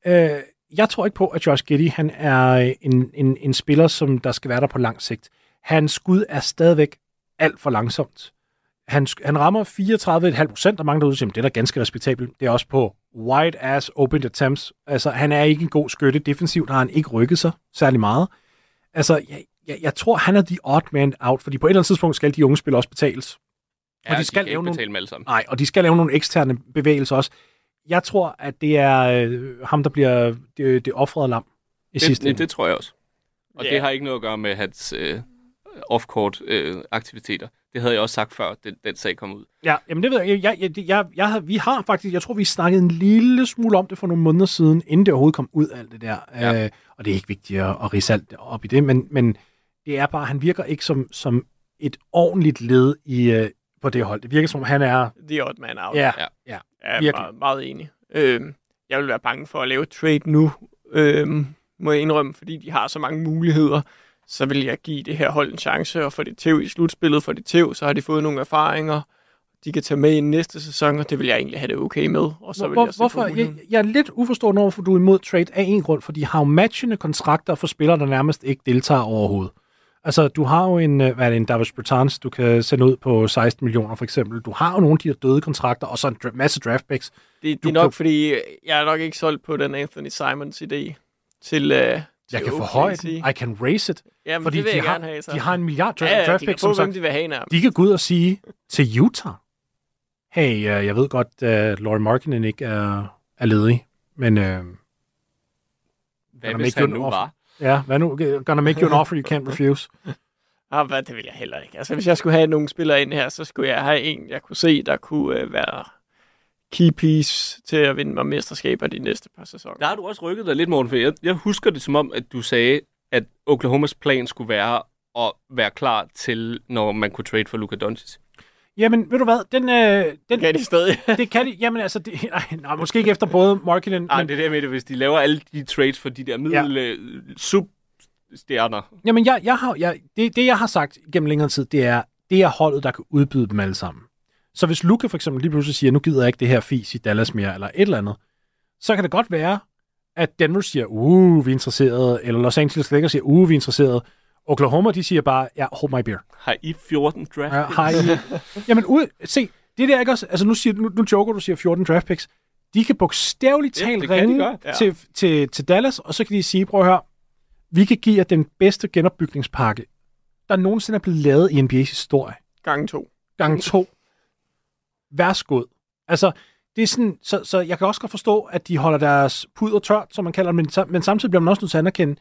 øh, jeg tror ikke på, at Josh Giddy han er en, en, en spiller, som der skal være der på lang sigt. Hans skud er stadigvæk alt for langsomt. Han, han rammer 34,5 procent, og mange derude siger, "Men det er da ganske respektabelt. Det er også på wide ass open attempts. Altså, han er ikke en god skytte. Defensivt har han ikke rykket sig særlig meget. Altså, jeg, jeg, jeg tror, han er the odd man out, fordi på et eller andet tidspunkt skal de unge spillere også betales. Ja, de skal kan lave ikke nogle- betale dem alle sammen. Nej, og de skal lave nogle eksterne bevægelser også. Jeg tror, at det er øh, ham, der bliver det, det offrede lam i sidste Det, det, ende. det tror jeg også. Og Ja. det har ikke noget at gøre med hans øh, off-court øh, aktiviteter. Det havde jeg også sagt før, den, den sag kom ud. Ja, jamen det ved jeg. jeg, jeg, jeg, jeg, vi har faktisk, jeg tror, vi snakkede en lille smule om det for nogle måneder siden, inden det overhovedet kom ud alt det der. Ja. Øh, og det er ikke vigtigt at, at rise alt op i det, men, men det er bare, han virker ikke som, som et ordentligt led i, øh, på det hold. Det virker som om, han er... The odd man out. Ja, Ja. ja. Jeg er meget, meget enig. Øhm, jeg vil være bange for at lave trade nu, øhm, må jeg indrømme, fordi de har så mange muligheder. Så vil jeg give det her hold en chance, og få det tæv i slutspillet, for det tæv, så har de fået nogle erfaringer, de kan tage med i næste sæson, og det vil jeg egentlig have det okay med. Og så vil Hvor, jeg se hvorfor? Jeg, jeg er lidt uforstående over, for du er imod trade af en grund, for de har jo matchende kontrakter for spillere, der nærmest ikke deltager overhovedet. Altså, du har jo en, øh, hvad er det, en Davis Bertans, du kan sende ud på 16 millioner for eksempel. Du har jo nogle af de her døde kontrakter, og så en masse draft picks. Det, det er nok, kan- fordi jeg er nok ikke solgt på den Anthony Simons idé til, til Jeg kan forhøje den. I can raise it. Jamen, Fordi det vil de jeg har, have. Så. de har en milliard dra- ja, ja, draft få, som sagt. de vil have nærmest. De kan gå ud og sige til Utah, hey, uh, jeg ved godt, at uh, Laurie Markkinen ikke er, er ledig, men uh, Hvad hvis han an nu offer. var? ja, hvad nu? Gonna make you an offer you can't refuse. Ah, hvad, det vil jeg heller ikke. Altså, hvis jeg skulle have nogle spillere ind her, så skulle jeg have en, jeg kunne se, der kunne uh, være key piece til at vinde mig mesterskaber de næste par sæsoner. Der har du også rykket dig lidt, Morten, for jeg, jeg husker det som om, at du sagde, at Oklahomas plan skulle være at være klar til, når man kunne trade for Luka Doncic. Jamen, ved du hvad? Den, øh, den, Kan de stadig? det kan de. Jamen, altså, det, nej, nej, måske ikke efter både Markkinen, Nej, men det er det med det, hvis de laver alle de trades for de der middel ja. substjerner. Jamen, jeg, jeg har, jeg, det, det, jeg har sagt gennem længere tid, det er, det er holdet, der kan udbyde dem alle sammen. Så hvis Luka for eksempel lige pludselig siger, nu gider jeg ikke det her fis i Dallas mere, eller et eller andet, så kan det godt være, at Denver siger, uh, vi er interesserede, eller Los Angeles Lakers siger, uh, vi er interesserede. Oklahoma, de siger bare, ja, hold my beer. Har I 14 draft Ja, picks? har I... Jamen, ud, se, det der ikke også... Altså, nu, siger, nu, nu joker du, siger 14 draft picks. De kan bogstaveligt Ja, talt de ringe gøre, ja. til, til, til Dallas, og så kan de sige, prøv at høre, vi kan give jer den bedste genopbygningspakke, der nogensinde er blevet lavet i NBA's historie. Gang to. Gang to. Værsgod. Altså, det er sådan, så, så jeg kan også godt forstå, at de holder deres puder tørt, som man kalder det, men, men samtidig bliver man også nødt til at anerkende,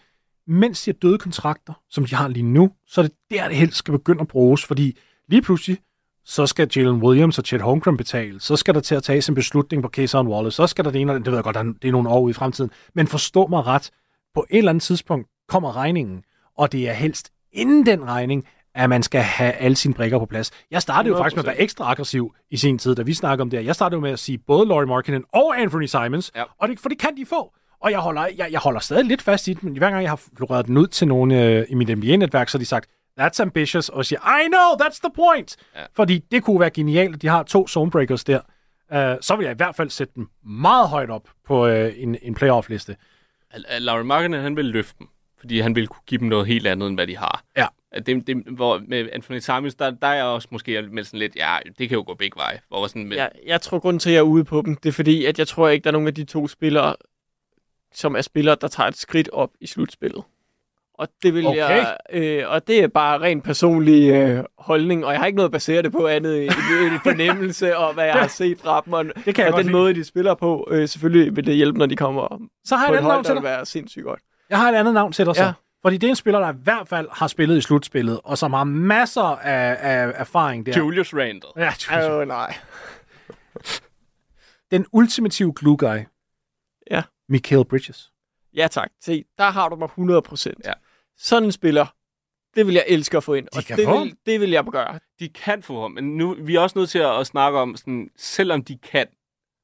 mens de har døde kontrakter, som de har lige nu, så er det der, det helst skal begynde at bruges, fordi lige pludselig, så skal Jalen Williams og Chet Holmgren betale, så skal der til at tage en beslutning på Kayson Wallace, så skal der det ene det, ved jeg godt, det er nogle år ude i fremtiden, men forstå mig ret, på et eller andet tidspunkt kommer regningen, og det er helst inden den regning, at man skal have alle sine brikker på plads. Jeg startede jo faktisk med at være ekstra aggressiv i sin tid, da vi snakkede om det her. Jeg startede jo med at sige både Laurie Markkinen og Anthony Simons, Ja. og det, for det kan de få. Og jeg holder, jeg, jeg holder stadig lidt fast i det, men hver gang jeg har floreret den ud til nogen øh, i mit NBA-netværk, så har de sagt, that's ambitious, og jeg siger, I know, that's the point. Ja. Fordi det kunne være genialt, at de har to zonebreakers der. Uh, så vil jeg i hvert fald sætte dem meget højt op på uh, en, en playoff-liste. Laurie Markkinen, han vil løfte dem, fordi han vil kunne give dem noget helt andet, end hvad de har. Ja. Det, det, hvor med Anthony Simons, der, der er jeg også måske med sådan lidt, ja, det kan jo gå begge veje. Hvor sådan, med, Jeg, jeg tror, grunden til, at jeg er ude på dem, det er fordi, at jeg tror ikke, der er nogen af de to spillere, som er spillere, der tager et skridt op i slutspillet. Og det vil Okay. jeg, øh, og det er bare ren personlig øh, holdning, og jeg har ikke noget at basere det på andet end en fornemmelse og hvad jeg har set fra dem, og, Det kan jeg og den lide. måde, de spiller på. Øh, selvfølgelig vil det hjælpe, når de kommer Så har på jeg et hold, der vil være sindssygt godt. Jeg har et andet navn til dig så. Ja. Fordi det er en spiller, der i hvert fald har spillet i slutspillet, og som har masser af, af erfaring der. Julius Randle. Ja, Julius. Åh, nej. Den ultimative glue guy. Ja. Michael Bridges. Ja tak. Se, der har du mig 100 procent. Ja. Sådan en spiller, det vil jeg elske at få ind. De og kan det, få vil, det vil jeg gøre. De kan få ham, men nu vi er også nødt til at, at snakke om, sådan, selvom de kan,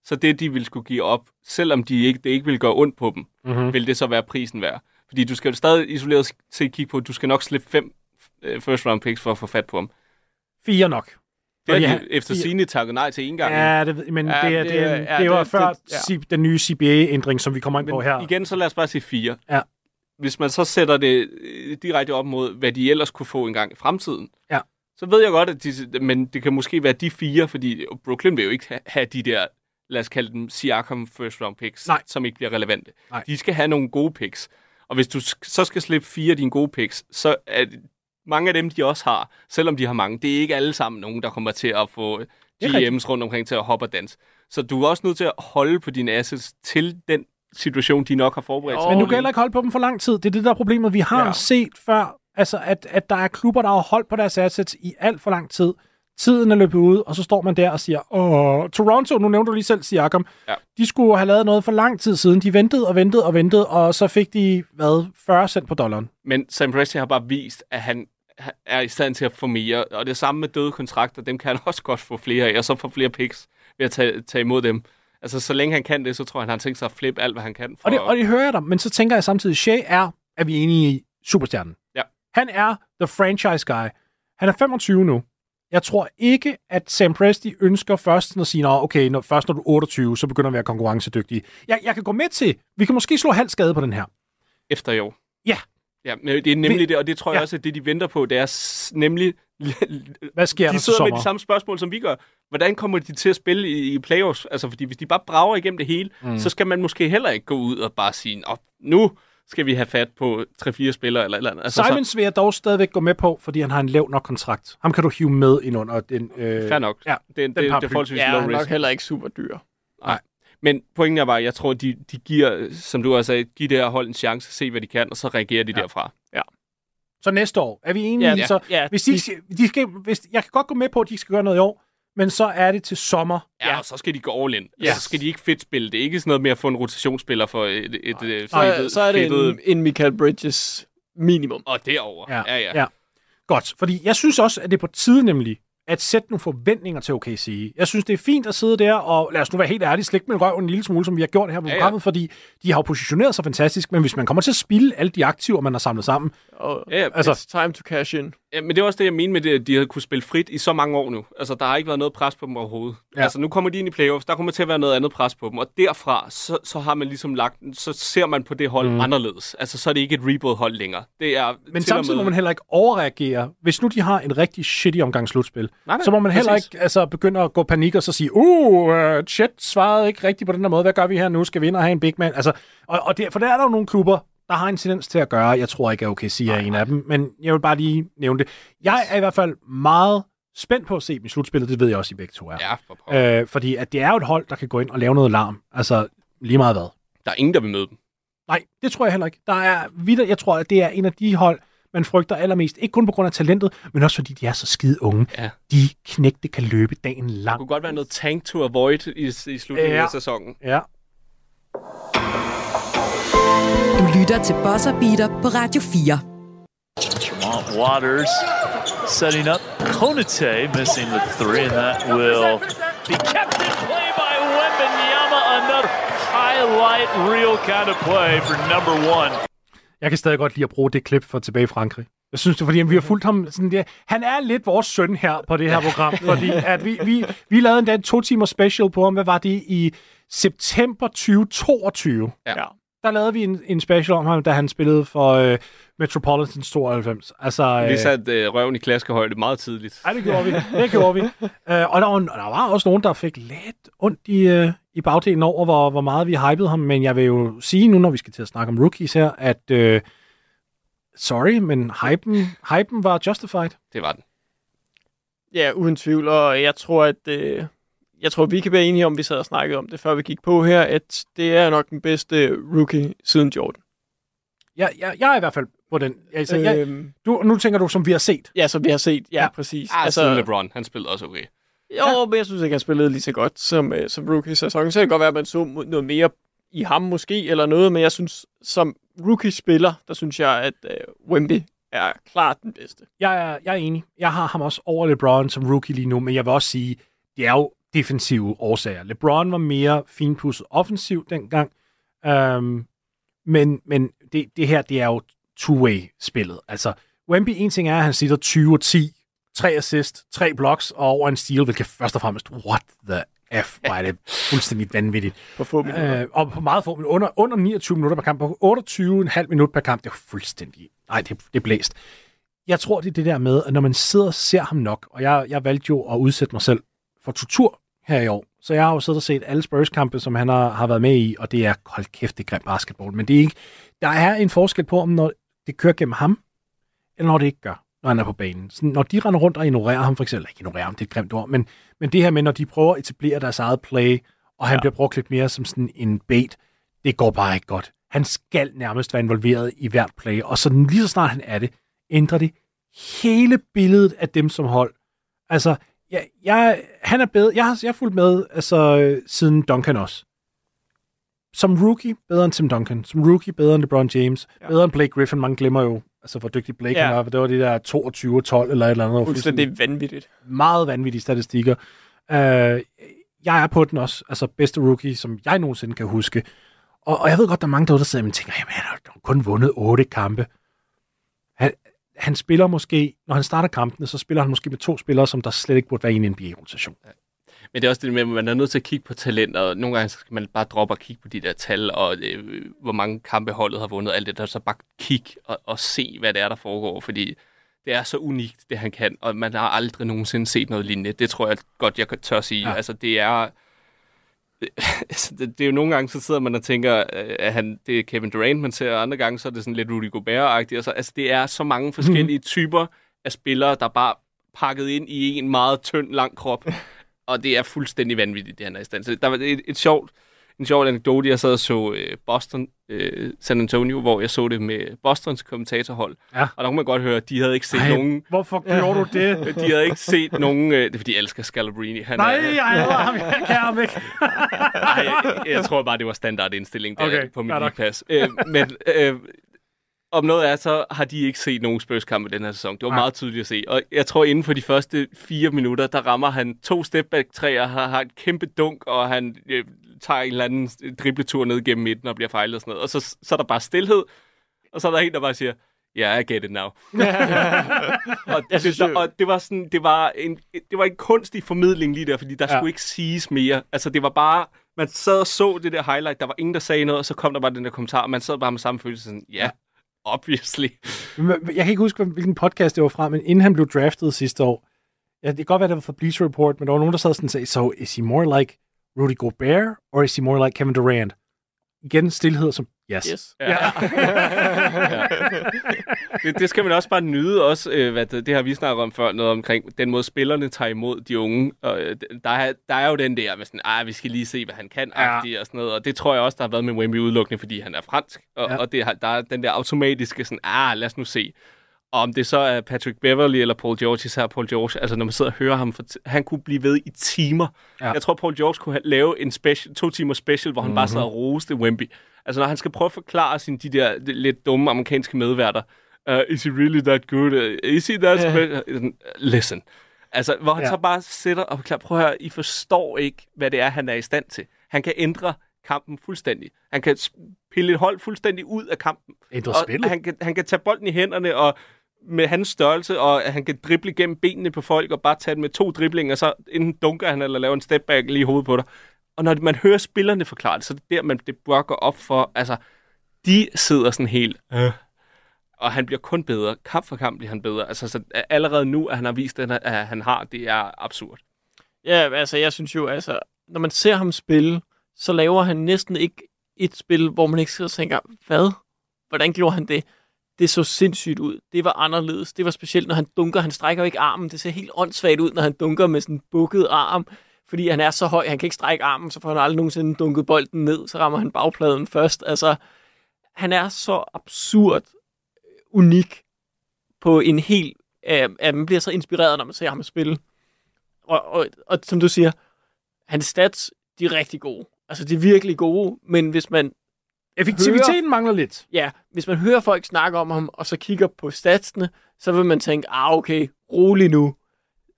så det, de vil skulle give op, selvom de ikke, det ikke vil gøre ondt på dem, Mm-hmm. vil det så være prisen værd. Fordi du skal jo stadig isoleret set kigge på, at du skal nok slippe fem øh, first round picks for at få fat på ham. Fire nok. Det har han- de efter sine takket nej til en gang. Ja, det, men Ja, ja, det, er, det det, er- er, ja, det, det var det- før det- ja. ja. den nye CBA-ændring, som vi kommer ind på Men her. igen, så lad os bare sige fire. Ja. Hvis man så sætter det øh, direkte op mod, hvad de ellers kunne få en gang i fremtiden, Ja. så ved jeg godt, at de, men det kan måske være de fire, fordi Brooklyn vil jo ikke ha- have de der, lad os kalde dem Siakam first round picks, Nej. som ikke bliver relevante. Nej. De skal have nogle gode picks. Og hvis du så skal slippe fire af dine gode picks, så er det- mange af dem, de også har, selvom de har mange, det er ikke alle sammen nogen, der kommer til at få. GM's rundt omkring til at hoppe og danse. Så du er også nødt til at holde på dine assets til den situation, de nok har forberedt sig. Men du kan heller ikke holde på dem for lang tid. Det er det, der er problemet. Vi har ja. set før, altså, at, at der er klubber, der har holdt på deres assets i alt for lang tid. Tiden er løbet ud, og så står man der og siger, åh, Toronto, nu nævnte du lige selv Siakam, Ja. de skulle have lavet noget for lang tid siden. De ventede og ventede og ventede, og så fik de, hvad, 40 cent på dollaren. Men Sam Presti har bare vist, at han, er i stand til at få mere. Og det samme med døde kontrakter, dem kan han også godt få flere af, og så få flere picks ved at tage, tage imod dem. Altså, så længe han kan det, så tror jeg, han har tænkt sig at flippe alt, hvad han kan. For... Og det, og det hører jeg dig, men så tænker jeg samtidig, Shea er, er vi enige i, superstjernen. Ja. Han er the franchise guy. Han er 25 nu. Jeg tror ikke, at Sam Presti ønsker først at sige, Nå, okay, når, først når du er 28, så begynder vi at være konkurrencedygtige. Jeg, jeg kan gå med til, vi kan måske slå halv skade på den her. Efter år. Ja. Ja, men det er nemlig Vi- det, og det tror jeg Ja. også, at det, de venter på, det er nemlig... Hvad sker der de sidder med de samme spørgsmål, som vi gør. Hvordan kommer de til at spille i, i playoffs? Altså, fordi hvis de bare brager igennem det hele, mm. så skal man måske heller ikke gå ud og bare sige, Nå, nu skal vi have fat på 3-4 spillere eller et eller andet. Altså, Simons vil jeg dog stadigvæk gå med på, fordi han har en lav nok kontrakt. Ham kan du hive med ind under den... Øh, så, fair nok. Ja, det, det, det, det er forholdsvis Ja, low er nok risk. heller ikke super dyr. Men pointen er bare, jeg tror, de, de giver, som du også sagde, giver det her hold en chance, se hvad de kan, og så reagerer de Ja. ja. derfra. Så næste år, er vi enige Ja, ja, så ja, hvis de, de skal, hvis, jeg kan godt gå med på, at de skal gøre noget i år, men så er det til sommer. Ja, og så skal de gå all in. Ja. Ja. Så skal de ikke fedt spille. Det er ikke sådan noget med at få en rotationsspiller for et, et, et Så, fedtet- så er det fedtet- en, en Michael Bridges minimum. Og derover. Ja, ja. ja. ja. Godt, fordi jeg synes også, at det er på tide nemlig, at sætte nogle forventninger til OKC. Jeg synes, det er fint at sidde der og, lad os nu være helt ærlige, slække med røven en lille smule, som vi har gjort her på Ja, ja. programmet, fordi de har jo positioneret sig fantastisk, men hvis man kommer til at spille alle de aktiver, man har samlet sammen, Ja, ja. Altså- it's time to cash in. ja, men det er også det, jeg mener med det, at de har kunne spille frit i så mange år nu. Altså, der har ikke været noget pres på dem overhovedet. Ja. Ja. Altså, nu kommer de ind i playoffs, der kommer til at være noget andet pres på dem, og derfra, så, så har man ligesom lagt, så ser man på det hold mm. anderledes. Altså, så er det ikke et rebuild-hold længere. Det er men samtidig må med- man heller ikke overreagere. Hvis nu de har en rigtig shitty omgang slutspil, Nej, nej, så må man heller præcis. ikke altså, begynde at gå panik og så sige, uh, uh Chet svarede ikke rigtigt på den der måde, hvad gør vi her nu? Skal vi ind og have en big man? Altså, og, og det, for der er der jo nogle klubber, der har en tendens til at gøre, jeg tror ikke, at OKC er en af dem, men jeg vil bare lige nævne det. Jeg er i hvert fald meget spændt på at se dem i slutspillet, det ved jeg også, I begge to er. Ja, for. Øh, fordi at det er jo et hold, der kan gå ind og lave noget larm. Altså, lige meget hvad. Der er ingen, der vil møde dem. Nej, det tror jeg heller ikke. Der er jeg tror, at det er en af de hold, man frygter allermest. Ikke kun på grund af talentet, men også fordi de er så skide unge. Ja. De knægte kan løbe dagen Det lang. kunne godt være noget tank to avoid i, i slutningen Ja. af sæsonen. Ja. Du lytter til Buzzer Beater på Radio 4. Lamont Waters setting up. Konate missing the three, and that will be kept in play by Wembenyama. Another highlight reel kind of play for number one. Jeg kan stadig godt lide at bruge det klip fra tilbage i Frankrig. Jeg synes det, er, fordi vi har fulgt ham sådan der. Han er lidt vores søn her på det her program, fordi at vi, vi, vi lavede endda en to timer special på ham. Hvad var det i september 2022? Ja. Ja. Der lavede vi en, en special om ham, da han spillede for øh, Metropolitans 92. Altså, Vi øh, satte øh, røven i klaskehøjde meget tidligt. Ja, det gjorde vi. Det gjorde vi. Øh, og der var, der var også nogen, der fik lidt ondt i, øh, i bagdelen over, hvor, hvor meget vi hypede ham. Men jeg vil jo sige nu, når vi skal til at snakke om rookies her, at øh, sorry, men hypen, hypen var justified. Det var den. Ja, uden tvivl, og jeg tror, at øh, jeg tror, vi kan være enige om, vi sad og snakkede om det, før vi gik på her, at det er nok den bedste rookie siden Jordan. Jeg, jeg, jeg er i hvert fald på den. Altså, jeg, øhm, du, nu tænker du, som vi har set. ja, som vi har set. Ja, Ja. ja. præcis. Ah, altså, LeBron, han spillede også okay. Jo, men jeg synes ikke, han spillede lige så godt som, øh, som rookie sæsonen. Så kan det godt være, at man så noget mere i ham måske, eller noget, men jeg synes, som rookie-spiller, der synes jeg, at øh, Wemby er klart den bedste. Jeg er, jeg er enig. Jeg har ham også over LeBron som rookie lige nu, men jeg vil også sige, det er jo defensive årsager. LeBron var mere finpudset offensiv dengang, øhm, men, men det, det her, det er jo two-way-spillet. Altså, Wemby, en ting er, at han sitter 20 og 10, 3 assist, 3 blocks og over en steal, hvilket først og fremmest, what the F, er det fuldstændig vanvittigt. På få minutter. Øh, og på meget få minutter, under, under 29 minutter per kamp, på 28,5 minut per kamp, det er fuldstændig, nej, det, det er blæst. Jeg tror, det er det der med, at når man sidder og ser ham nok, og jeg, jeg valgte jo at udsætte mig selv for tortur her i år, så jeg har jo siddet og set alle Spurs-kampe, som han har, har været med i, og det er, hold kæft, det er grim basketball, men det er ikke, der er en forskel på, om når det kører gennem ham, eller når det ikke gør, når han er på banen. Så når de render rundt og ignorerer ham, for eksempel, ikke ignorerer ham, det er et grimt ord, men, men det her med, når de prøver at etablere deres eget play, og han ja. bliver brugt lidt mere som sådan en bait, det går bare ikke godt. Han skal nærmest være involveret i hvert play, og så lige så snart han er det, ændrer det hele billedet af dem som hold. Altså, jeg, jeg, han er bedre, jeg har, jeg har fulgt med altså, siden Duncan også. Som rookie, bedre end Tim Duncan. Som rookie, bedre end LeBron James. Ja. Bedre end Blake Griffin. Mange glemmer jo altså hvor dygtig Blake Ja. han det var det der 22-12 eller et eller andet. Fuldstændig vanvittigt. meget vanvittige statistikker. Uh, jeg er på den også, altså bedste rookie, som jeg nogensinde kan huske. Og, og jeg ved godt, der er mange derude, der sidder og tænker, jamen han har kun vundet otte kampe. Han, han spiller måske, når han starter kampene, så spiller han måske med to spillere, som der slet ikke burde være i en NBA-rotation. Men det er også det med, at man er nødt til at kigge på talent, og nogle gange skal man bare droppe og kigge på de der tal, og øh, hvor mange kampe holdet har vundet, alt det der, så bare kigge og, og se, hvad det er, der foregår, fordi det er så unikt, det han kan, og man har aldrig nogensinde set noget lignende. Det tror jeg godt, jeg kan tør sige. Ja. Altså, det er... altså, det, det, er jo nogle gange, så sidder man og tænker, øh, at han, det er Kevin Durant, man ser, og andre gange, så er det sådan lidt Rudy Gobert-agtigt. Altså, altså, det er så mange forskellige typer af spillere, der bare pakket ind i en meget tynd, lang krop. Og det er fuldstændig vanvittigt, det han er i stand til. Der var et, et sjovt, en sjov anekdote, jeg sad og så øh, Boston, øh, San Antonio, hvor jeg så det med Bostons kommentatorhold. Ja. Og der kunne man godt høre, at de havde ikke set Ej, nogen... Hvorfor gjorde du det? De havde ikke set nogen... Øh, det er fordi, jeg elsker Scalabrini. Han Nej, er, jeg hader ham, jeg kan ham ikke. Ej, jeg, jeg tror bare, det var standardindstilling der Okay, på mit nok. pas. Øh, men øh, om noget er, så har de ikke set nogen spørgsmål den her sæson. Det var Nej. meget tydeligt at se. Og jeg tror, inden for de første fire minutter, der rammer han to stepback-træer, har, har et kæmpe dunk, og han øh, tager en eller anden dribletur ned gennem midten og bliver fejlet og sådan noget. Og så, så er der bare stillhed, og så er der en, der bare siger, ja, yeah, I get it now. og, det, synes der, og det var sådan, det var en, det var en kunstig formidling lige der, fordi der Ja. skulle ikke siges mere. Altså, det var bare, man sad og så det der highlight, der var ingen, der sagde noget, og så kom der bare den der kommentar, og man sad bare med samme følelse sådan, ja, obviously. Jeg kan ikke huske, hvilken podcast det var fra, men inden han blev draftet sidste år, ja, det kan godt være, det var fra Bleacher Report, men der var nogen, der sad sådan og sagde, so is he more like Rudy Gobert, or is he more like Kevin Durant? Igen stillhed som, yes. Yes. Ja. ja. Det, det skal man også bare nyde, også, øh, hvad det, det har vi snakket om før, noget omkring den måde, spillerne tager imod de unge. Og, øh, der, er, der er jo den der med sådan, ah, vi skal lige se, hvad han kan, Ja. og sådan noget. Og det tror jeg også, der har været med Wemby udelukkende, fordi han er fransk. Og, Ja. og det, der er den der automatiske sådan, ah, lad os nu se. Og om det så er Patrick Beverly eller Paul George, især Paul George, altså når man sidder og hører ham, fort- han kunne blive ved i timer. Ja. Ja. Jeg tror, Paul George kunne have, lave en special, to timer special, hvor han mm-hmm. bare sad og roste Wemby. Altså når han skal prøve at forklare sine de der de lidt dumme amerikanske medværter, uh, is he really that good? Uh, is he that special? Listen. Altså, hvor han Ja. så bare sætter og forklarer, prøv at høre, I forstår ikke, hvad det er, han er i stand til. Han kan ændre kampen fuldstændig. Han kan pille et hold fuldstændig ud af kampen. Ændre spillet. han kan, han kan tage bolden i hænderne, og med hans størrelse, og han kan drible gennem benene på folk, og bare tage den med to driblinger, så enten dunker han, eller laver en step back lige i hovedet på dig. Og når man hører spillerne forklare det, så er det der, man det bør gå op for, altså, de sidder sådan helt, øh. og han bliver kun bedre. Kamp for kamp bliver han bedre. Altså, så allerede nu, at han har vist, at han- at han har, det er absurd. Ja, altså jeg synes jo, altså, når man ser ham spille, så laver han næsten ikke et spil, hvor man ikke sidder og tænker, hvad? Hvordan gjorde han det? Det så sindssygt ud. Det var anderledes. Det var specielt, når han dunker. Han strækker jo ikke armen. Det ser helt åndssvagt ud, når han dunker med sådan en bukket arm. Fordi han er så høj, han kan ikke strække armen, så får han aldrig nogensinde dunket bolden ned. Så rammer han bagpladen først. Altså, han er så absurd unik på en helt... Øh, at man bliver så inspireret, når man ser ham spille. Og, og, og som du siger, hans stats, de er rigtig gode. Altså, de er virkelig gode, men hvis man, Effektiviteten mangler lidt. ja, hvis man hører folk snakke om ham, og så kigger på statsene, så vil man tænke, ah, okay, rolig nu.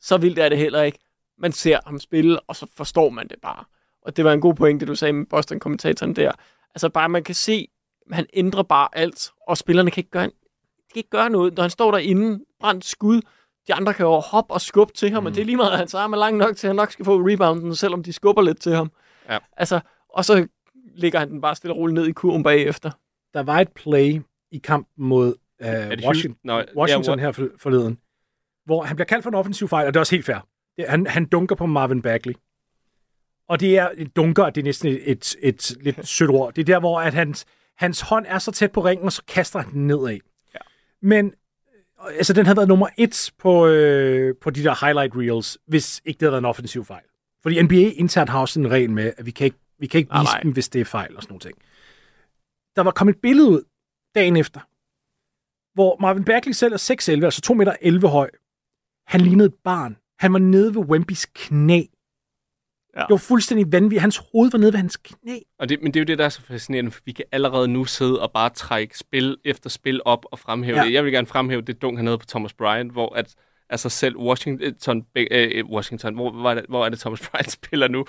Så vildt er det heller ikke. Man ser ham spille, og så forstår man det bare. Og det var en god pointe, du sagde med Boston-kommentatoren der. Altså bare, man kan se, han ændrer bare alt, og spillerne kan ikke gøre, de kan ikke gøre noget. Når han står derinde, brændt skud, de andre kan jo hoppe og skubbe til ham, mm. og det er lige meget, at hans arm er lang nok til, at han nok skal få rebounden, selvom de skubber lidt til ham. Ja. Altså, og så ligger han den bare stille og roligt ned i kurven bagefter. Der var et play i kampen mod uh, det Washington, Washington ja, her for, forleden, hvor han bliver kaldt for en offensiv fejl, og det er også helt fair. Han, han dunker på Marvin Bagley. Og det er dunker, det er næsten et, et, et lidt sødt ord. Det er der, hvor at hans, hans hånd er så tæt på ringen, og så kaster han den nedad. Ja. Men øh, altså, den havde været nummer et på, øh, på de der highlight reels, hvis ikke det havde været en offensiv fejl. Fordi NBA internt har også en regel med, at vi kan ikke, vi kan ikke vise nej. dem, hvis det er fejl og sådan nogle ting. Der var kommet et billede ud dagen efter, hvor Marvin Bagley selv er 6'11, altså 2 meter 11 høj. Han lignede et barn. Han var nede ved Wembys knæ. Det var fuldstændig vanvittigt. Hans hoved var nede ved hans knæ. Og det, men det er jo det, der er så fascinerende, for vi kan allerede nu sidde og bare trække spil efter spil op og fremhæve Ja. ja. det. Jeg vil gerne fremhæve det dunk, han havde på Thomas Bryant, hvor at, altså selv Washington, øh, Washington hvor, hvor, er det, hvor er det Thomas Bryant spiller nu?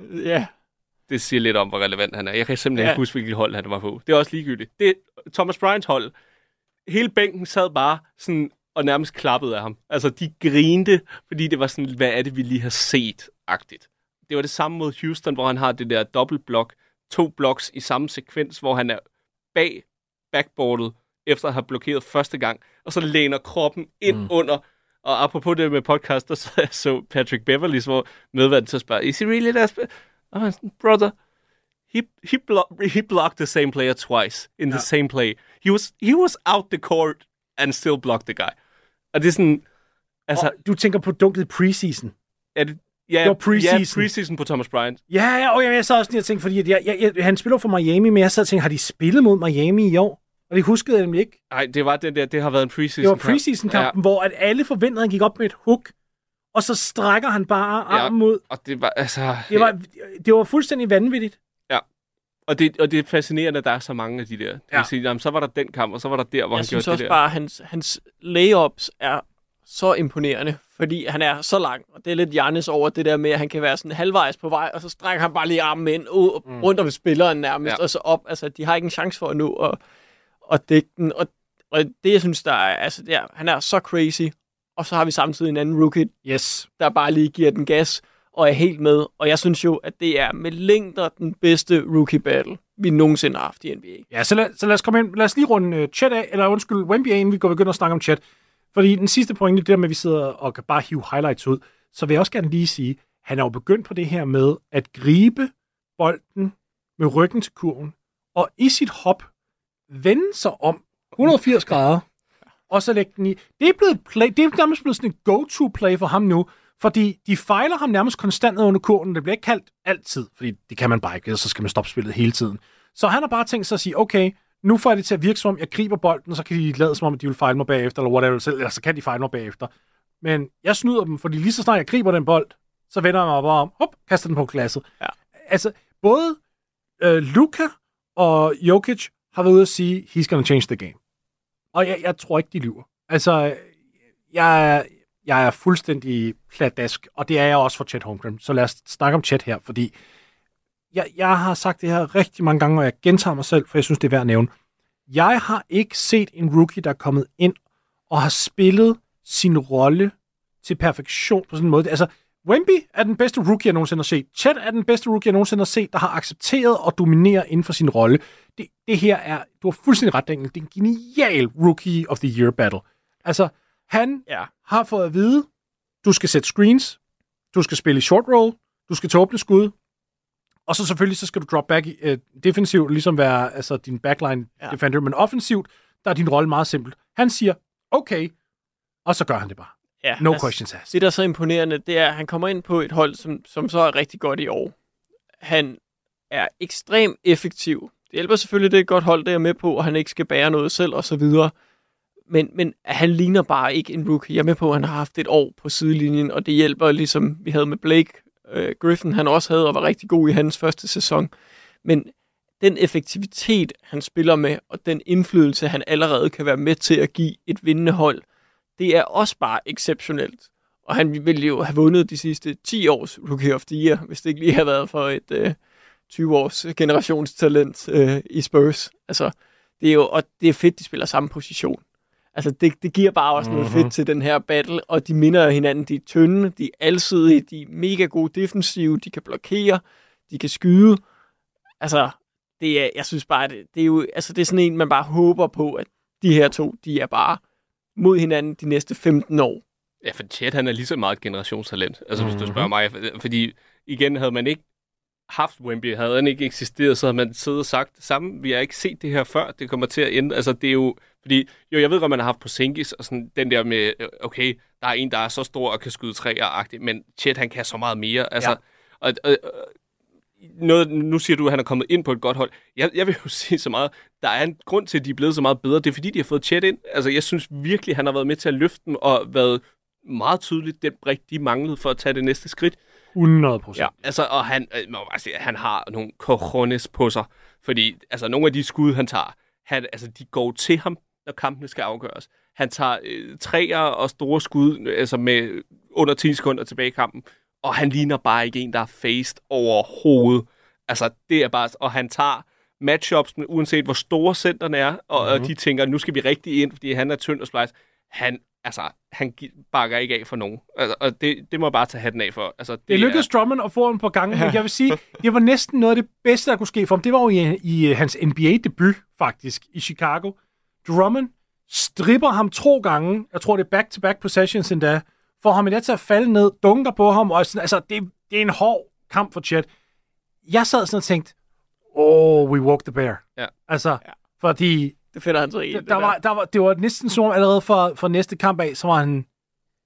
Ja, Det siger lidt om, hvor relevant han er. Jeg kan simpelthen Ja. ikke huske, hvilket hold han var på. Det er også ligegyldigt. Det er Thomas Bryants hold. Hele bænken sad bare sådan og nærmest klappede af ham. Altså, de grinte, fordi det var sådan, hvad er det, vi lige har set-agtigt. Det var det samme mod Houston, hvor han har det der dobbeltblok, to bloks i samme sekvens, hvor han er bag backboardet, efter at have blokeret første gang, og så læner kroppen ind mm. under. Og apropos det med podcast, der så jeg så Patrick Beverly, hvor medværden til at spørge, is he really that sp-" Og han sådan, brother, he, he, blo- he blocked the same player twice in the same play. He was, he was out the court and still blocked the guy. Og det er sådan, altså, Og du tænker på dunket preseason. er det, ja, det var preseason. Ja, preseason på Thomas Bryant. Ja, ja, og jeg, jeg sad også lige og tænkte, fordi at jeg, jeg, jeg, han spiller for Miami, men jeg sad og tænkte, har de spillet mod Miami i år? Og det huskede jeg nemlig ikke. Nej, det var den der, det har været en preseason Det var preseason-kampen, ja. hvor at alle forventede, at han gik op med et hook, og så strækker han bare armen ud. Og det var, altså... Det var, det var fuldstændig vanvittigt. Og det, og det er fascinerende, at der er så mange af de der. Ja. Sige, jamen, så var der den kamp, og så var der der, hvor jeg han synes gjorde også det der. bare, at hans, hans layups er så imponerende, fordi han er så lang, og det er lidt Jannes over det der med, at han kan være sådan halvvejs på vej, og så strækker han bare lige armen ind, ud, mm. rundt om spilleren nærmest, ja. Og så op. Altså, de har ikke en chance for at nå at, at dække den, og, og det, jeg synes, der er, altså, det er, han er så crazy, og så har vi samtidig en anden rookie, Yes. der bare lige giver den gas, og er helt med, og jeg synes jo, at det er med længder den bedste rookie battle, vi nogensinde har haft i NBA. Ja, så lad, så lad os komme ind. Lad os lige runde uh, chat af, eller undskyld, Wemby af, inden vi går begynde at snakke om chat. Fordi den sidste pointe, det der med, at vi sidder og kan bare hive highlights ud, så vil jeg også gerne lige sige, han er jo begyndt på det her med at gribe bolden med ryggen til kurven, og i sit hop vende sig om 180 grader, og så lægge den i. Det er blevet et play, det er nærmest blevet sådan et go-to-play for ham nu, fordi de fejler ham nærmest konstant ned under kurven. Det bliver ikke kaldt altid, fordi det kan man bare ikke, så skal man stoppe spillet hele tiden. Så han har bare tænkt sig at sige, okay, nu får jeg det til at virke som om, jeg griber bolden, så kan de lade som om, at de vil fejle mig bagefter, eller whatever, selv, eller så kan de fejle mig bagefter. Men jeg snyder dem, fordi lige så snart jeg griber den bold, så vender jeg mig bare om, hop, kaster den på glasset. Ja. Altså, både øh, Luka og Jokic har været ude at sige, he's gonna change the game. Og jeg, jeg tror ikke, de lyver. Altså, jeg, jeg er fuldstændig pladask, og det er jeg også for Chet Holmgren. Så lad os snakke om Chet her, fordi jeg, jeg har sagt det her rigtig mange gange, og jeg gentager mig selv, for jeg synes, det er værd at nævne. Jeg har ikke set en rookie, der er kommet ind og har spillet sin rolle til perfektion på sådan en måde. Altså, Wemby er den bedste rookie, jeg nogensinde har set. Chet er den bedste rookie, jeg nogensinde har set, der har accepteret og dominerer inden for sin rolle. Det, det her er, du har fuldstændig ret, Daniel, det er en genial Rookie of the Year battle. Altså, han Ja. har fået at vide, du skal sætte screens, du skal spille i short roll, du skal til åbne skud, og så selvfølgelig så skal du drop back i, øh, defensivt, ligesom være altså, din backline Ja. defender, men offensivt, der er din rolle meget simpel. Han siger, okay, og så gør han det bare. Ja, No questions asked. Det, der er så imponerende, det er, at han kommer ind på et hold, som, som så er rigtig godt i år. Han er ekstremt effektiv. Det hjælper selvfølgelig, det er et godt hold, der er med på, og han ikke skal bære noget selv og så videre. Men, men han ligner bare ikke en rookie. Jeg er med på, at han har haft et år på sidelinjen, og det hjælper ligesom vi havde med Blake øh, Griffin, han også havde og var rigtig god i hans første sæson. Men den effektivitet, han spiller med, og den indflydelse, han allerede kan være med til at give et vindende hold, det er også bare exceptionelt. Og han ville jo have vundet de sidste 10 års Rookie of the Year, hvis det ikke lige havde været for et øh, 20 års generationstalent øh, i Spurs. Altså, det er jo og det er fedt, de spiller samme position. Altså, det, det giver bare også mm-hmm. noget fedt til den her battle, og de minder hinanden, de er tynde, de er alsidige, de er mega gode defensive, de kan blokere, de kan skyde. Altså, det er, jeg synes bare, det, det er jo, altså, det er sådan en, man bare håber på, at de her to, de er bare mod hinanden de næste 15 år. Ja, for Chet, han er lige så meget et generationstalent. Altså, mm-hmm. Mhm. hvis du spørger mig. For- Fordi, igen, havde man ikke haft Wemby, havde han ikke eksisteret, så havde man siddet og sagt det samme. Vi har ikke set det her før. Det kommer til at ende. Altså, det er jo... Fordi, jo, jeg ved godt, man har haft på Sinkis, og sådan den der med, øh, okay, der er en, der er så stor og kan skyde træer men Chet, han kan så meget mere. Altså, Ja. og, og, og, noget, nu siger du, at han er kommet ind på et godt hold. Jeg, jeg vil jo sige så meget, der er en grund til, at de er blevet så meget bedre. Det er fordi, de har fået Chet ind. Altså, jeg synes virkelig, han har været med til at løfte dem og været meget tydeligt den brik, de manglede for at tage det næste skridt. 100 procent. Ja. Altså, og han, sige, han har nogle cojones på sig. Fordi altså, nogle af de skud, han tager, han, altså, de går til ham, når kampene skal afgøres. Han tager øh, træer og store skud altså med under 10 sekunder tilbage i kampen, og han ligner bare ikke en, der er faced overhovedet. Altså, det er bare... Og han tager matchups, uanset hvor store centerne er, og, mm-hmm. og de tænker, nu skal vi rigtig ind, fordi han er tynd og splice. Han, altså, han bakker ikke af for nogen. Altså, og det, det må jeg bare tage hatten af for. Altså, det, Det lykkedes Drummond at få en på gange, men jeg vil sige, det var næsten noget af det bedste, der kunne ske for ham. Det var jo i, i hans NBA-debut, faktisk, i Chicago. Drummond stripper ham to gange, jeg tror det er back-to-back possessions endda, får ham endda til at falde ned, dunker på ham, og sådan, altså, det, det er en hård kamp for Chet. Jeg sad sådan og tænkte, oh, we walk the bear. Ja. Altså, Ja. fordi Det finder han så i. der var, der var, det var næsten som om allerede for, for næste kamp af, så var han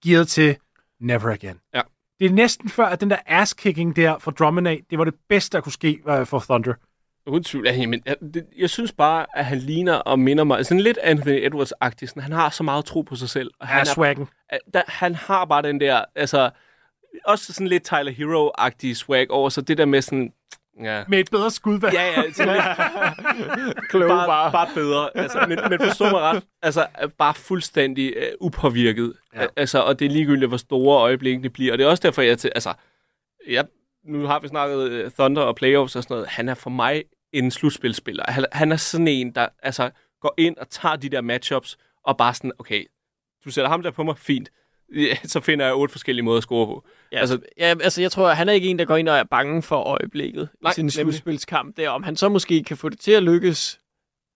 gearet til never again. Ja. Det er næsten før, at den der ass-kicking der for Drummond af, det var det bedste, der kunne ske uh, for Thunder. Uden tvivl. Ja, men jeg, det, jeg synes bare, at han ligner og minder mig sådan lidt Anthony Edwards-agtig. Sådan, Han har så meget tro på sig selv. Og han, Ja, er, swaggen. der, han har bare den der, altså, også sådan lidt Tyler Hero-agtig swag over, så det der med sådan, ja, Med et bedre skud. Ja, ja, sådan lidt, bare, bare. bare bedre. Altså, men, men forstå mig ret, altså bare fuldstændig uh, upåvirket. Ja. Altså, og det er ligegyldigt, hvor store øjeblikke det bliver. Og det er også derfor, jeg til, altså, jeg, nu har vi snakket uh, Thunder og playoffs og sådan noget. Han er for mig en slutspilspiller. Han, han er sådan en, der altså, går ind og tager de der matchups og bare sådan, okay, du sætter ham der på mig, fint. Ja, Så finder jeg otte forskellige måder at score på. Ja, altså, ja, altså, jeg tror, han er ikke en, der går ind og er bange for øjeblikket Nej, i sin slutspilskamp. Der. Om han så måske kan få det til at lykkes,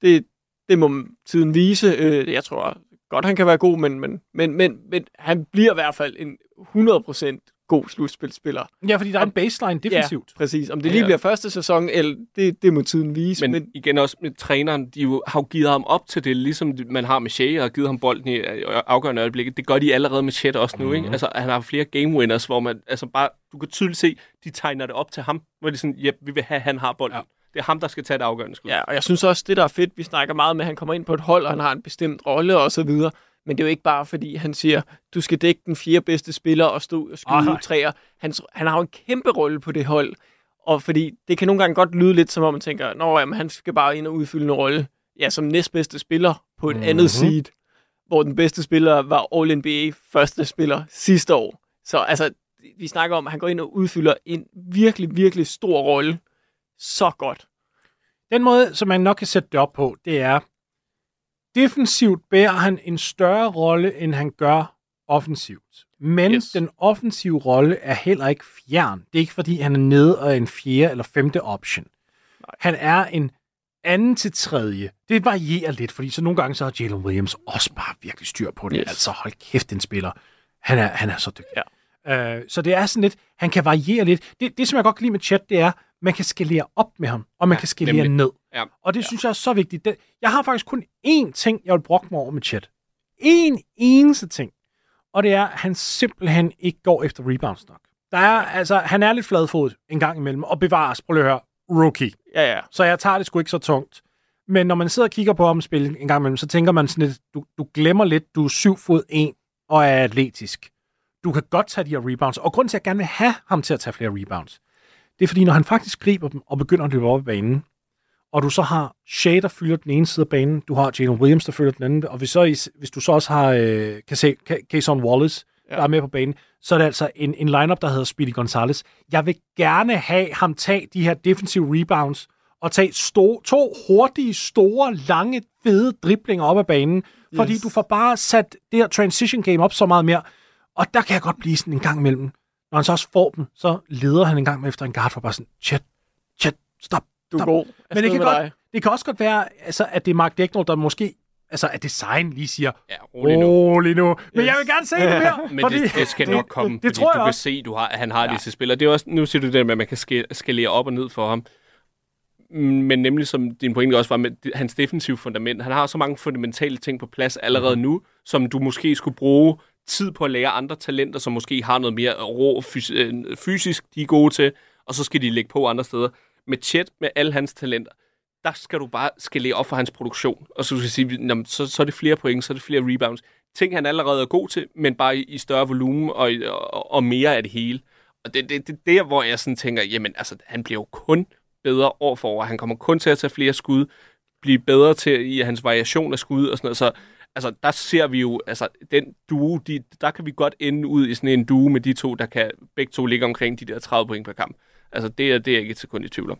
det, det må tiden vise. Øh, jeg tror godt, han kan være god, men, men, men, men, men han bliver i hvert fald en 100% god slutspilspiller. Ja, fordi der er en baseline defensivt. Ja, præcis. Om det lige Ja. bliver første sæson, eller det, det må tiden vise. Men, Men, igen også med træneren, de jo, har jo givet ham op til det, ligesom man har med Shea og givet ham bolden i afgørende øjeblikke. Det gør de allerede med Chet også nu, mm-hmm. ikke? Altså, han har flere game winners, hvor man, altså bare, du kan tydeligt se, de tegner det op til ham, hvor de sådan, ja, vi vil have, han har bolden. Ja. Det er ham, der skal tage det afgørende skud. ja, og jeg synes også, det der er fedt, vi snakker meget med, at han kommer ind på et hold, og han har en bestemt rolle og så videre. Men det er jo ikke bare, fordi han siger, du skal dække den fire bedste spiller og stå og skyde Ej. træer. Han, han har jo en kæmpe rolle på det hold. Og fordi det kan nogle gange godt lyde lidt, som om man tænker, nå, jamen, han skal bare ind og udfylde en rolle. Ja, som næstbedste spiller på et mm-hmm. andet seed, hvor den bedste spiller var All-NBA første spiller sidste år. Så altså, vi snakker om, at han går ind og udfylder en virkelig, virkelig stor rolle. Så godt. Den måde, som man nok kan sætte det op på, det er, defensivt bærer han en større rolle, end han gør offensivt. Men Yes. den offensive rolle er heller ikke fjern. Det er ikke, fordi han er nede og er en fjerde eller femte option. Nej. Han er en anden til tredje. Det varierer lidt, fordi så nogle gange så har Jalen Williams også bare virkelig styr på det. Yes. Altså hold kæft, den spiller. Han er, han er så dygtig. Ja. Øh, så det er sådan lidt, han kan variere lidt. Det, det som jeg godt kan lide med chat, det er, man kan skalere op med ham, og man Ja, kan skalere nemlig. ned. Ja. Og det ja. synes jeg er så vigtigt. Det, jeg har faktisk kun én ting, jeg vil brokke mig over med chat. En eneste ting. Og det er, at han simpelthen ikke går efter rebounds nok. Der er, altså, han er lidt fladfodet en gang imellem, og bevares, prøv lige at høre, rookie. Ja, ja. Så jeg tager det sgu ikke så tungt. Men når man sidder og kigger på ham spille en gang imellem, så tænker man sådan lidt, du, du glemmer lidt, du er syv fod en og er atletisk. Du kan godt tage de her rebounds. Og grunden til, at jeg gerne vil have ham til at tage flere rebounds, det er fordi, når han faktisk griber dem og begynder at løbe op i banen, og du så har Shea, der fylder den ene side af banen, du har Jalen Williams, der fylder den anden, og hvis, så, is- hvis du så også har øh, Kason Wallace, ja. der er med på banen, så er det altså en, en lineup, der hedder Speedy Gonzalez. Jeg vil gerne have ham tage de her defensive rebounds, og tage sto- to hurtige, store, lange, fede driblinger op ad banen, fordi Yes. du får bare sat det her transition game op så meget mere. Og der kan jeg godt blive sådan en gang imellem. Når han så også får dem, så leder han en gang efter en guard for bare sådan, chat, chat, stop, Du er god. Men det kan, godt, dig. det kan også godt være, altså, at det er Mark Decknell, der måske altså, at design lige siger, Ja, rolig nu. rolig nu. Men Yes. jeg vil gerne se det mere. Men det, det skal nok komme, det, det fordi tror jeg du kan også. se, du har, at han har ja. det til spiller. Det er også, nu siger du det med, at man kan ska- skalere op og ned for ham. Mm, Men nemlig, som din pointe også var med det- hans defensive fundament. Han har så mange fundamentale ting på plads allerede nu, som du måske skulle bruge tid på at lære andre talenter, som måske har noget mere rå fys- øh, fysisk, de er gode til, og så skal de lægge på andre steder. Med Chet, med alle hans talenter, der skal du bare skalere op for hans produktion. Og så skal du sige, "Nå, så, så er det flere point, så er det flere rebounds. Ting, han allerede er god til, men bare i, i større volumen og, og, og mere af det hele. Og det, det, det er der, hvor jeg sådan tænker, jamen altså, han bliver jo kun bedre år for år. Han kommer kun til at tage flere skud, blive bedre til i hans variation af skud og sådan noget. Så altså, der ser vi jo, altså, den duo, de, der kan vi godt ende ud i sådan en duo med de to, der kan begge to ligge omkring de der 30 point per kamp. Altså, det er, det er jeg ikke et sekund i tvivl om.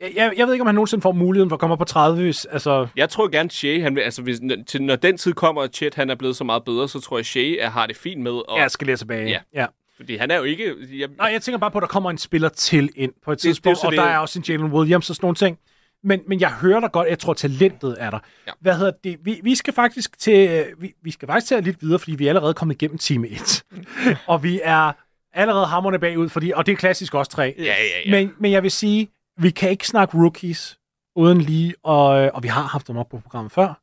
Jeg, jeg, ved ikke, om han nogensinde får muligheden for at komme op på 30, hvis, altså... Jeg tror gerne, Shea, han vil, altså, hvis, når, til, når den tid kommer, at Chet han er blevet så meget bedre, så tror jeg, Shea har det fint med. Og, Jeg skal lige tilbage. Ja. ja. Fordi han er jo ikke... Jeg, Nej, jeg tænker bare på, at der kommer en spiller til ind på et det tidspunkt, så og det- der er også en Jalen Williams og sådan nogle ting. Men, men jeg hører dig godt, jeg tror, talentet er der. Ja. Hvad hedder det? Vi, vi skal faktisk til, vi, vi skal faktisk til at lidt videre, fordi vi er allerede kommet igennem time 1. og vi er allerede hammerne bagud, fordi, og det er klassisk også tre. ja, ja, ja. Men, men jeg vil sige, vi kan ikke snakke rookies uden lige, og, og vi har haft dem op på programmet før.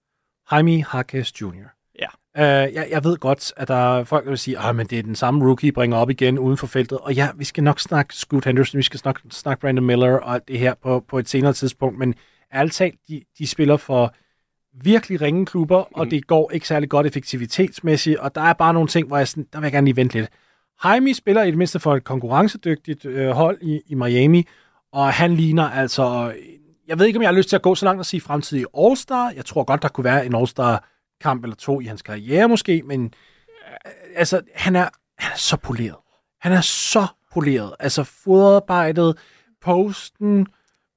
Jaime Harkes Jr. Ja. Uh, jeg, jeg ved godt, at der er folk, der vil sige, at det er den samme rookie, bringer op igen uden for feltet. Og ja, vi skal nok snakke Scoot Henderson, vi skal snakke, snakke Brandon Miller og alt det her på, på et senere tidspunkt. Men ærligt talt, de, de spiller for virkelig ringe klubber, mm. og det går ikke særlig godt effektivitetsmæssigt. Og der er bare nogle ting, hvor jeg, sådan, der vil jeg gerne lige vente lidt. Jaime spiller i det mindste for et konkurrencedygtigt øh, hold i, i Miami, og han ligner altså... Jeg ved ikke, om jeg har lyst til at gå så langt og sige fremtidig All-Star. Jeg tror godt, der kunne være en All-Star-kamp eller to i hans karriere måske, men øh, altså, han er, han er så poleret. Han er så poleret. Altså, fodarbejdet, posten,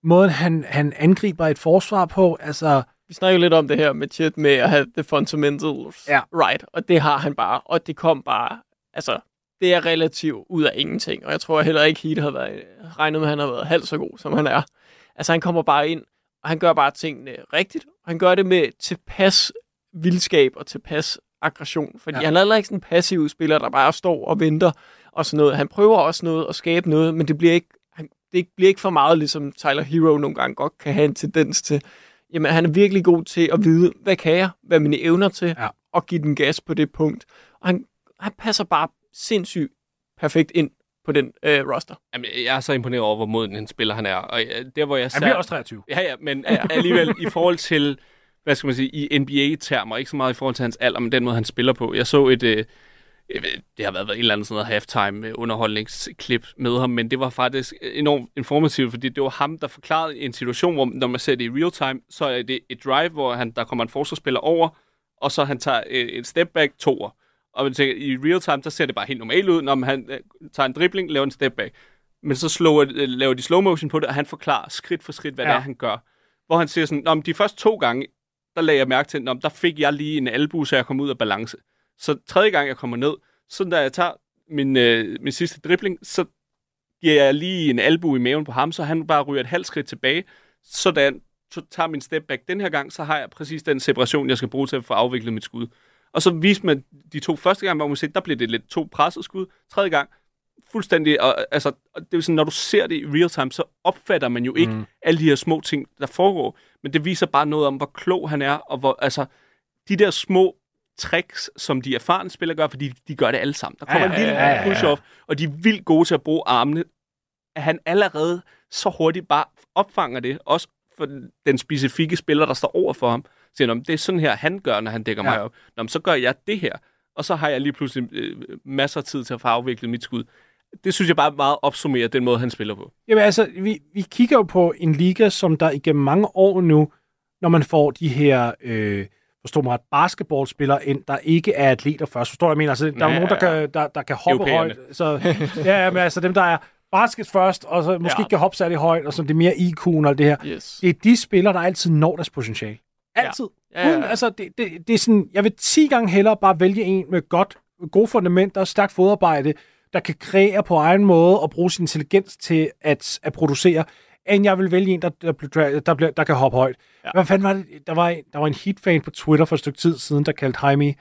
måden han, han angriber et forsvar på, altså... Vi snakker lidt om det her med Chet med at have the fundamentals Ja. right, og det har han bare, og det kom bare, altså, det er relativt ud af ingenting, og jeg tror heller ikke, Heat havde været, regnet med, at han har været halvt så god, som han er. Altså, han kommer bare ind, og han gør bare tingene rigtigt, og han gør det med tilpas vildskab og tilpas aggression, fordi Ja. han er heller ikke sådan en passiv spiller, der bare står og venter og sådan noget. Han prøver også noget at skabe noget, men det bliver ikke, han, det bliver ikke for meget, ligesom Tyler Hero nogle gange godt kan have en tendens til. Jamen, han er virkelig god til at vide, hvad kan jeg, hvad mine evner til, Ja. og give den gas på det punkt. Og han, han passer bare sindssygt perfekt ind på den øh, roster. Jamen, jeg er så imponeret over, hvor moden en spiller han er. Og øh, der, hvor jeg Han bliver også 23. Ja, ja, men ja. alligevel i forhold til, hvad skal man sige, i NBA-termer, ikke så meget i forhold til hans alder, men den måde, han spiller på. Jeg så et, øh, jeg ved, det har været et eller andet sådan noget halftime øh, underholdningsklip med ham, men det var faktisk enormt informativt, fordi det var ham, der forklarede en situation, hvor når man ser det i real time, så er det et drive, hvor han, der kommer en forsvarsspiller over, og så han tager øh, et step back toer. Og man tænker, i real time, der ser det bare helt normalt ud, når han øh, tager en dribling, laver en step back. Men så slår, øh, laver de slow motion på det, og han forklarer skridt for skridt, hvad ja. Det er, han gør. Hvor han siger sådan, de første to gange, der lagde jeg mærke til, der fik jeg lige en albu, så jeg kom ud af balance. Så tredje gang, jeg kommer ned, så da jeg tager min, øh, min sidste dribling, så giver jeg lige en albu i maven på ham, så han bare ryger et halvt skridt tilbage. Så da jeg så tager min step back den her gang, så har jeg præcis den separation, jeg skal bruge til at få afviklet mit skud. Og så viste man de to første gange, hvor man ser, der blev det lidt to presset skud. Tredje gang, fuldstændig, og, altså, det er sådan, når du ser det i real time, så opfatter man jo ikke mm. alle de her små ting, der foregår. Men det viser bare noget om, hvor klog han er, og hvor, altså, de der små tricks, som de erfarne spillere gør, fordi de gør det alle sammen. Der kommer Ja, en lille ja, ja, ja. push-off, og de er vildt gode til at bruge armene. At han allerede så hurtigt bare opfanger det, også for den- specifikke spiller, der står over for ham. Siger, han, det er sådan her, han gør, når han dækker Ja. mig op. Nå, så gør jeg det her. Og så har jeg lige pludselig øh, masser af tid til at få afviklet mit skud. Det synes jeg bare meget opsummerer den måde, han spiller på. Jamen altså, vi, vi kigger jo på en liga, som der igennem mange år nu, når man får de her, øh, forstår mig ret, basketballspillere ind, der ikke er atleter først. Forstår jeg mener? Altså, der er Ja, jo nogen, der kan, der, der kan hoppe højt. Så, ja, men altså dem, der er basket først, og så måske Ja. kan hoppe særlig højt, og så det er mere IQ'en og det her. Yes. Det er de spillere, der altid når deres potentiale. Altid. Ja, ja, ja. Uden, altså, det, det, det er sådan, jeg vil 10 gange hellere bare vælge en med godt, gode fundamenter, stærkt fodarbejde, der kan kreere på egen måde og bruge sin intelligens til at, at producere, end jeg vil vælge en, der, der, der, bliver, der kan hoppe højt. Ja. Ja. Hvad fanden var det? Der var, en- der var en Heat-fan på Twitter for et stykke tid siden, der kaldte Jaime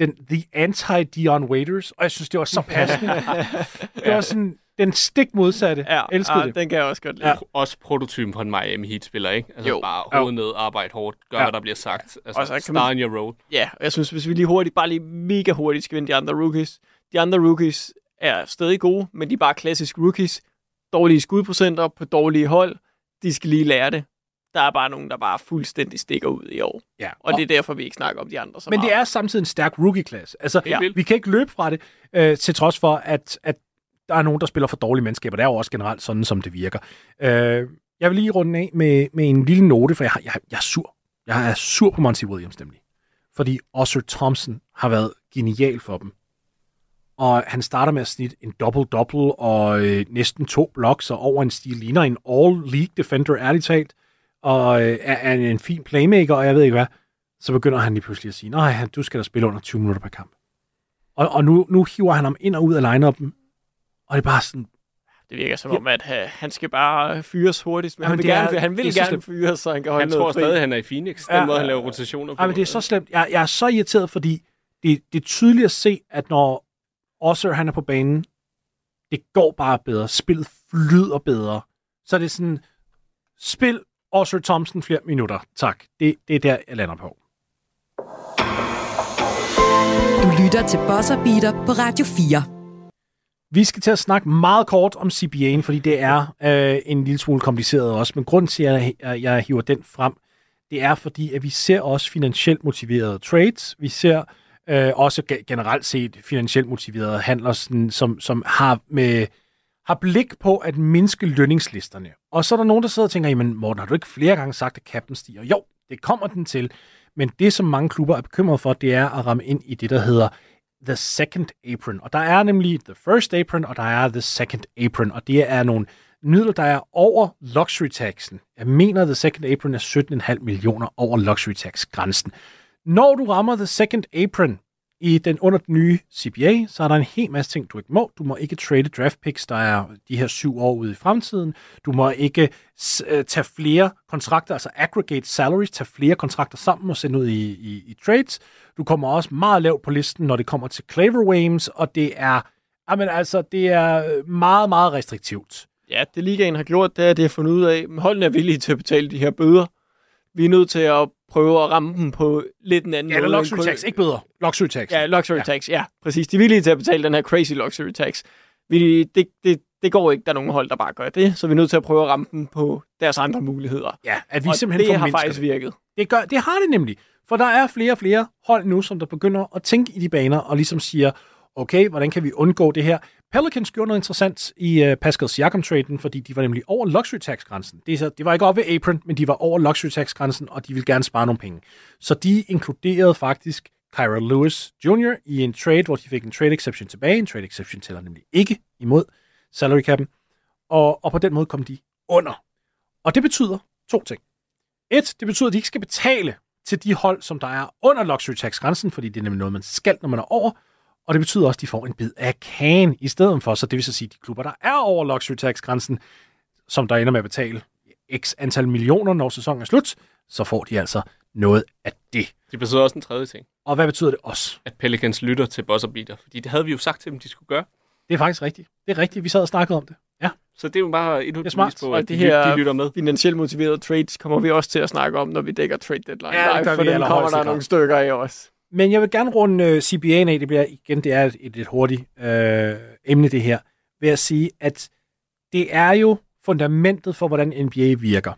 den, the anti-Dion Waiters, og jeg synes, det var så passende. det var sådan den stik modsatte. Ja, Elskede ja, det. den kan jeg også godt lide. Ja. Også prototypen på en Miami Heat-spiller, ikke? Altså Jo. bare hovedet ned, arbejde hårdt, gør, Ja. hvad der bliver sagt. Altså, Og så kan star man- in your role. Ja, og jeg synes, hvis vi lige hurtigt, bare lige mega hurtigt skal vinde de andre rookies. De andre rookies er stadig gode, men de er bare klassiske rookies. Dårlige skudprocenter på dårlige hold. De skal lige lære det. Der er bare nogen, der bare fuldstændig stikker ud i år. Ja. Og det er derfor, vi ikke snakker om de andre så Men meget. det er samtidig en stærk rookie-klasse. Altså, Ja. vi kan ikke løbe fra det, øh, til trods for, at, at der er nogen, der spiller for dårlige mandskaber. Det er jo også generelt sådan, som det virker. Øh, jeg vil lige runde af med, med en lille note, for jeg, har- jeg, jeg er sur. Jeg er sur på Monty Williams nemlig. Fordi Oscar Thompson har været genial for dem. Og han starter med at snitte en double-double og øh, næsten to blocks og over en stil ligner en all-league defender, ærligt talt. Og øh, er, er en fin playmaker, og jeg ved ikke hvad. Så begynder han lige pludselig at sige, nej, du skal da spille under 20 minutter per kamp. Og, og nu, nu hiver han ham ind og ud af line-upen. Og det er bare sådan, Det virker som om, at uh, han skal bare fyres hurtigst. Men Jamen, han vil, det er- gerne, han det vil er så gerne slemt. fyres, så han kan holde Han tror fri. stadig, han er i Phoenix, den Ja. måde, han laver rotationer på. Ej, men det er så slemt. Jeg, jeg er så irriteret, fordi det, det er tydeligt at se, at når Osser han er på banen, det går bare bedre. Spillet flyder bedre. Så er det sådan, spil Osser Thompson flere minutter. Tak. Det, det er der, jeg lander på. Du lytter til Buzzer Beater på Radio 4. Vi skal til at snakke meget kort om CBA'en, fordi det er øh, en lille smule kompliceret også. Men grunden til, at jeg, jeg hiver den frem, det er fordi, at vi ser også finansielt motiverede trades. Vi ser øh, også generelt set finansielt motiverede handler, sådan, som, som har med har blik på at mindske lønningslisterne. Og så er der nogen, der sidder og tænker, jamen Morten, har du ikke flere gange sagt, at kappen stiger? Jo, det kommer den til. Men det, som mange klubber er bekymret for, det er at ramme ind i det, der hedder the second apron. Og der er nemlig the first apron, og der er the second apron. Og det er nogle midler, der er over luxury taxen. Jeg mener, the second apron er 17,5 millioner over luxury tax grænsen. Når du rammer the second apron i den under den nye CBA, så er der en hel masse ting, du ikke må. Du må ikke trade draft picks, der er de her syv år ude i fremtiden. Du må ikke s- øh, tage flere kontrakter, altså aggregate salaries, tage flere kontrakter sammen og sende ud i, i, i trades. Du kommer også meget lavt på listen, når det kommer til Claver Wames, og det er, jamen altså, det er øh, meget, meget restriktivt. Ja, det ligaen har gjort, det er, at det har fundet ud af, at holdene er villige til at betale de her bøder. Vi er nødt til at prøve at ramme dem på lidt en anden Ja, måde. end luxury tax, ikke bedre. Luxury tax. Ja, luxury Ja. ja. tax, ja, præcis. De er villige til at betale den her crazy luxury tax. Vi, det, det, det går ikke, der er nogen hold, der bare gør det, så vi er nødt til at prøve at ramme dem på deres andre muligheder. ja at vi og simpelthen det har faktisk virket. Det, gør, det har det nemlig. For der er flere og flere hold nu, som der begynder at tænke i de baner, og ligesom siger, okay, hvordan kan vi undgå det her? Pelicans gjorde noget interessant i uh, Pascal Siakam-traden, fordi de var nemlig over luxury tax-grænsen. Det, så, det var ikke op ved apron, men de var over luxury tax-grænsen, og de ville gerne spare nogle penge. Så de inkluderede faktisk Kyra Lewis Jr. i en trade, hvor de fik en trade exception tilbage. En trade exception tæller nemlig ikke imod salary cap'en. Og, og på den måde kom de under. Og det betyder to ting. Et, det betyder, at de ikke skal betale til de hold, som der er under luxury tax-grænsen, fordi det er nemlig noget, man skal, når man er over. Og det betyder også, at de får en bid af kagen i stedet for. Så det vil så sige, at de klubber, der er over luxury tax-grænsen, som der ender med at betale x antal millioner, når sæsonen er slut, så får de altså noget af det. Det betyder også en tredje ting, Og hvad betyder det også? at Pelicans lytter til buzzer beater, fordi det havde vi jo sagt til dem, de skulle gøre. Det er faktisk rigtigt. Det er rigtigt. Vi sad og snakkede om det. Ja. Så det er jo bare et er bevis smart. på, Og at det de, her- de lytter med. Finansielt motiverede trades kommer vi også til at snakke om, når vi dækker trade deadline Ja, live, for den kommer der nogle stykker af os. Men jeg vil gerne runde øh, uh, CBA'en af. Det bliver igen, det er et, et lidt hurtigt øh, emne det her, ved at sige, at det er jo fundamentet for, hvordan NBA virker.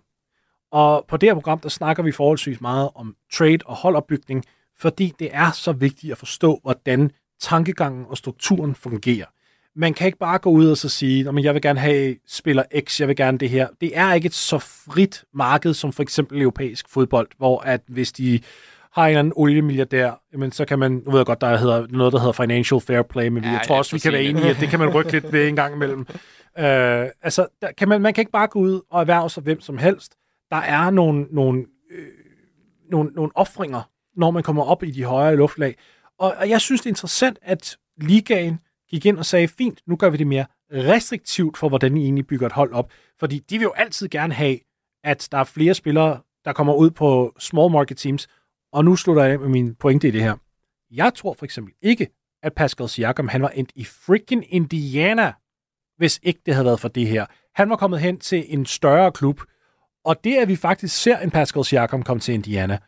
Og på det her program, der snakker vi forholdsvis meget om trade og holdopbygning, fordi det er så vigtigt at forstå, hvordan tankegangen og strukturen fungerer. Man kan ikke bare gå ud og så sige, at jeg vil gerne have spiller X, jeg vil gerne det her. Det er ikke et så frit marked som for eksempel europæisk fodbold, hvor at hvis de har en eller anden oliemilliardær, jamen så kan man, nu ved jeg godt, der hedder noget, der hedder financial fair play, men ja, jeg tror også, vi kan være enige i, at det kan man rykke lidt ved en gang imellem. Øh, altså, der kan man, man kan ikke bare gå ud og erhverve sig hvem som helst. Der er nogle, nogle, øh, nogle, nogle offringer, når man kommer op i de højere luftlag. Og, og jeg synes, det er interessant, at ligaen gik ind og sagde, fint, nu gør vi det mere restriktivt for, hvordan I egentlig bygger et hold op. Fordi de vil jo altid gerne have, at der er flere spillere, der kommer ud på small market teams. Og nu slutter jeg af med min pointe i det her. Jeg tror for eksempel ikke, at Pascal Siakam, han var endt i freaking Indiana, hvis ikke det havde været for det her. Han var kommet hen til en større klub, og det, at vi faktisk ser en Pascal Siakam komme til Indiana,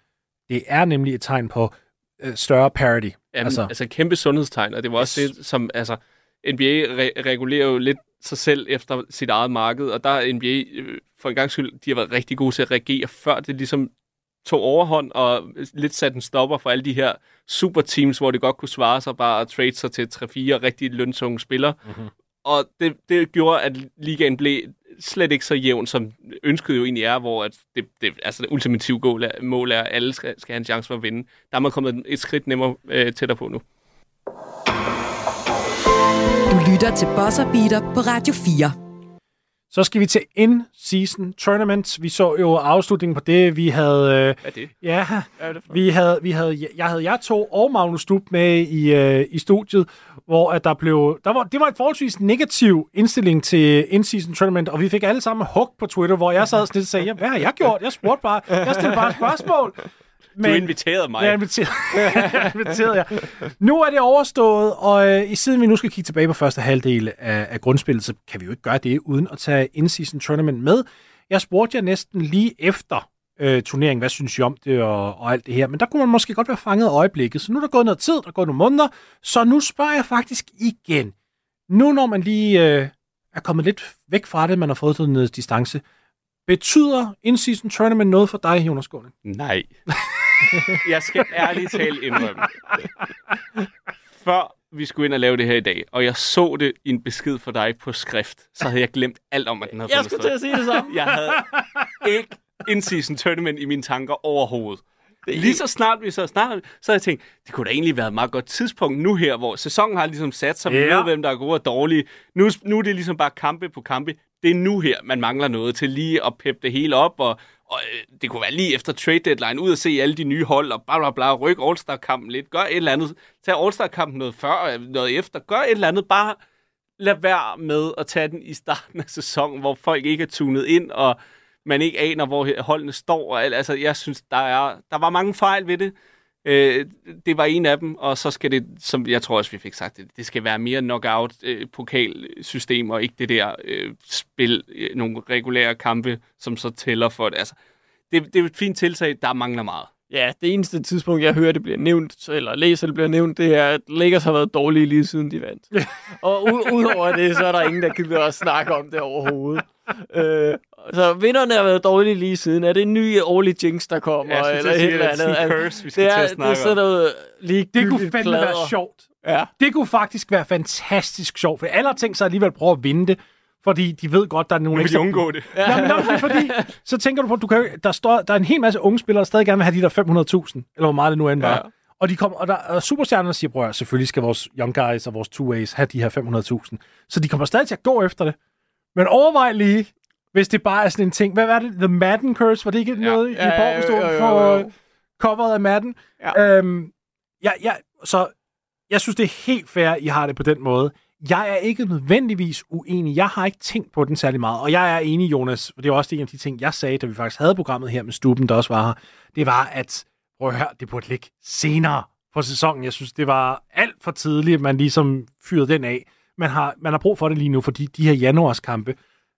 det er nemlig et tegn på øh, større parity. Jamen, Altså- altså, kæmpe sundhedstegn, og det var også Yes. det, som, altså, NBA re- regulerer jo lidt sig selv efter sit eget marked, og der er NBA øh, for en gang skyld, de har været rigtig gode til at reagere, før det ligesom tog overhånd og lidt sat en stopper for alle de her superteams, hvor det godt kunne svare sig bare at trade sig til 3-4 rigtig løntunge spillere, Mhm. mm-hmm. og det, det gjorde, at ligaen blev slet ikke så jævn, som ønsket jo egentlig er, hvor at det, det, altså det ultimative mål er, mål er, at alle skal, skal have en chance for at vinde. Der er man kommet et skridt nemmere øh, tættere på nu. Du lytter til Buzzer Beater på Radio 4. Så skal vi til in-season tournament. Vi så jo afslutningen på det. Vi havde... Øh, Hvad er det? ja, Hvad er det vi havde, vi havde, jeg havde jer to og Magnus Stub med i, øh, i studiet, hvor at der blev... Der var, det var et forholdsvis negativ indstilling til in-season tournament, og vi fik alle sammen hug på Twitter, hvor jeg sad sådan lidt og sagde, ja, hvad har jeg gjort? Jeg spurgte bare. Jeg stillede bare spørgsmål. Du inviterede mig. Jeg inviterede, jeg inviterede jer. Nu er det overstået, og øh, i siden vi nu skal kigge tilbage på første halvdel af, af grundspillet, så kan vi jo ikke gøre det uden at tage in-season tournament med. Jeg spurgte jer næsten lige efter øh, turneringen, hvad synes I om det og, og alt det her, men der kunne man måske godt være fanget øjeblikket. Så nu er der gået noget tid, der er gået nogle måneder, så nu spørger jeg faktisk igen. Nu når man lige øh, er kommet lidt væk fra det, man har fået noget distance, betyder in-season tournament noget for dig, Jonas Skåne? Nej. jeg skal ærligt talt indrømme. Før vi skulle ind og lave det her i dag, og jeg så det i en besked for dig på skrift, så havde jeg glemt alt om, at den havde Jeg skulle til at sige det samme. Jeg havde ikke in-season tournament i mine tanker overhovedet. Lige så snart vi så snart, så havde jeg tænkt, det kunne da egentlig være et meget godt tidspunkt nu her, hvor sæsonen har ligesom sat sig, vi Ja. ved, hvem der er gode og dårlige. Nu, nu er det ligesom bare kampe på kampe. Det er nu her, man mangler noget til lige at peppe det hele op, og, og øh, det kunne være lige efter trade deadline, ud at se alle de nye hold, og bla bla bla, ryk All-Star-kampen lidt, gør et eller andet, tag All-Star-kampen noget før, noget efter, gør et eller andet, bare lad være med at tage den i starten af sæsonen, hvor folk ikke er tunet ind, og man ikke aner, hvor holdene står. Og, altså, jeg synes, der, er, der var mange fejl ved det. Øh, det var en af dem, og så skal det, som jeg tror også, vi fik sagt, det, det skal være mere knockout-pokalsystem, og ikke det der øh, spil, øh, nogle regulære kampe, som så tæller for det. Altså, det, det er et fint tiltag, der mangler meget. Ja, det eneste tidspunkt, jeg hører, det bliver nævnt, eller læser, det bliver nævnt, det er, at Lakers har været dårlige lige siden de vandt. og u- udover det, så er der ingen, der gider at snakke om det overhovedet. øh, så vinderne har været dårlige lige siden. Er det en ny årlig jinx, der kommer? Jeg synes, eller eller det er andet? sådan en Altså, curse, vi skal det til er, at det er snakke sådan noget lige Det kunne fandme være sjovt. Ja. Det kunne faktisk være fantastisk sjovt, for alle har tænkt sig alligevel at prøve at vinde det, fordi de ved godt, der er nogle Nu vil de ekstra... undgå det. Ja, men, nå, det er fordi, så tænker du på, du kan, der, står, der er en hel masse unge spillere, der stadig gerne vil have de der 500.000, eller hvor meget det nu end var. Ja. Ja. Og, de kommer, og der er superstjerner, der siger, prøv at høre, selvfølgelig skal vores young guys og vores two-ways have de her 500.000. Så de kommer stadig til at gå efter det. Men overvej lige, hvis det bare er sådan en ting. Hvad var det? The Madden Curse? Var det ikke ja. noget i jo, jo, for øh, coveret af Madden? Ja. Øhm, ja, ja, så jeg synes, det er helt fair, I har det på den måde. Jeg er ikke nødvendigvis uenig. Jeg har ikke tænkt på den særlig meget. Og jeg er enig, Jonas, og det er også en af de ting, jeg sagde, da vi faktisk havde programmet her med Stuben, der også var her. Det var, at prøv at høre, det burde ligge senere på sæsonen. Jeg synes, det var alt for tidligt, at man ligesom fyrede den af. Man har, man har brug for det lige nu, fordi de her januarskampe,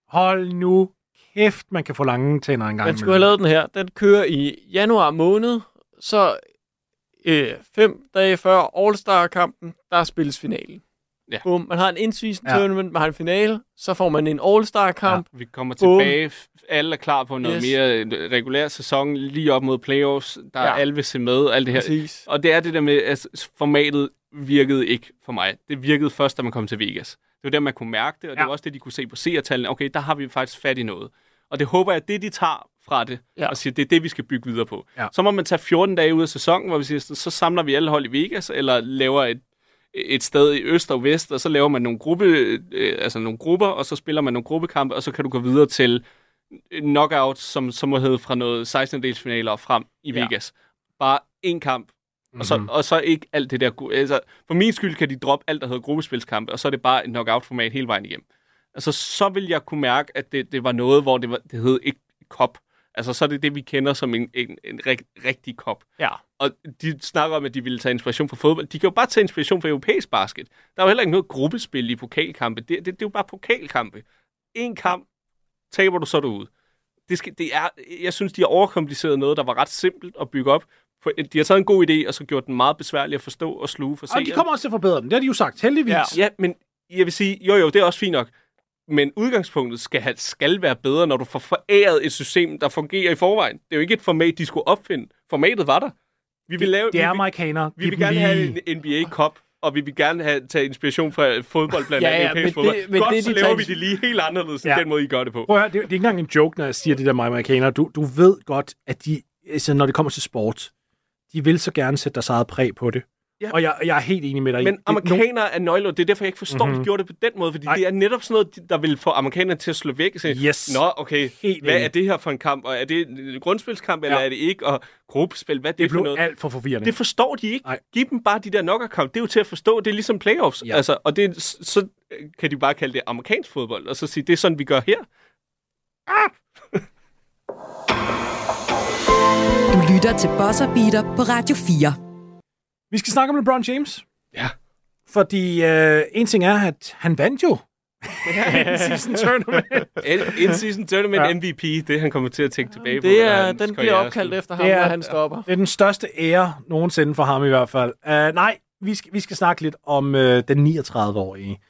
hold nu kæft, man kan få lange tænder en gang. Man skulle have lavet den her. Den kører i januar måned, så øh, fem dage før All-Star-kampen, der spilles finalen. Ja. Bum. Man har en in-season Ja. tournament, man har en finale, så får man en All-Star-kamp. Vi kommer Bum. tilbage. Alle er klar på noget Yes. mere regulær sæson, lige op mod playoffs. Der Ja. er alle vil se med, alt det her. Præcis. Og det er det der med, at formatet virkede ikke for mig. Det virkede først, da man kom til Vegas. Det var der, man kunne mærke det, og det Ja. var også det, de kunne se på seertallene. Okay, der har vi faktisk fat i noget. Og det håber jeg, det, de tager fra det, Ja. ja. og siger, det er det, vi skal bygge videre på. Ja. Så må man tage 14 dage ud af sæsonen, hvor vi siger, så samler vi alle hold i Vegas, eller laver et, et sted i øst og vest, og så laver man nogle, gruppe, øh, altså nogle grupper, og så spiller man nogle gruppekampe, og så kan du gå videre til knockout, som, som må hedde fra noget 16-delsfinaler og frem i Ja. Vegas. Bare én kamp, og så, Mhm. og så ikke alt det der... Altså, for min skyld kan de droppe alt, der hedder gruppespilskampe, og så er det bare et knockout-format hele vejen igennem. Altså, så vil jeg kunne mærke, at det, det var noget, hvor det, var, det hed ikke kop. Altså, så er det det, vi kender som en, en, en rig, rigtig kop. Ja. Og de snakker om, at de ville tage inspiration fra fodbold. De kan jo bare tage inspiration fra europæisk basket. Der er jo heller ikke noget gruppespil i pokalkampe. Det, det, det er jo bare pokalkampe. En kamp, taber du, så er du ude. Det, skal, det er, jeg synes, de har overkompliceret noget, der var ret simpelt at bygge op. For De har taget en god idé, og så gjort den meget besværlig at forstå og sluge for Og de seeren. kommer også til at forbedre den. Det har de jo sagt, heldigvis. Ja. Ja, men jeg vil sige, jo jo, det er også fint nok. Men udgangspunktet skal, have, skal være bedre, når du får foræret et system, der fungerer i forvejen. Det er jo ikke et format, de skulle opfinde. Formatet var der. Vi vil lave, Det er vi, vil- amerikanere. vi vil gerne have en NBA Cup, og vi vil gerne have, tage inspiration fra fodbold blandt Ja, andet ja, europæisk men fodbold. det- men Godt, det, så de laver tager- vi det lige helt anderledes, end Ja. den måde, I gør det på. Prøv at høre, det, det er ikke engang en joke, når jeg siger det der med amerikanere. Du, du ved godt, at de, altså, når det kommer til sport, de vil så gerne sætte deres eget præg på det. Ja. Og jeg, jeg er helt enig med dig. Men amerikanere er nøgler, det er derfor, jeg ikke forstår, mm-hmm. Mhm. de gjorde det på den måde, fordi Ej. det er netop sådan noget, der vil få amerikanerne til at slå væk og sige, Yes. Nå, okay, Helt hvad enig. er det her for en kamp, og er det en grundspilskamp, eller Ja. er det ikke, og gruppespil, hvad det, det for noget? alt for forvirrende. Det forstår de ikke. Nej. Giv dem bare de der knockout-kamp. Det er jo til at forstå. Det er ligesom playoffs. Ja. Altså, og det, så kan de bare kalde det amerikansk fodbold, og så sige, det er sådan, vi gør her. Du lytter til Buzzer Beater på Radio 4. Vi skal snakke om LeBron James. Ja. Fordi øh, en ting er, at han vandt jo en season tournament. En season tournament Ja. MVP, det han kommer til at tænke tilbage på. Det er, den bliver opkaldt efter ham, er- når han stopper. Det er den største ære nogensinde for ham i hvert fald. Uh, nej, vi skal, vi skal snakke lidt om uh, den 39-årige.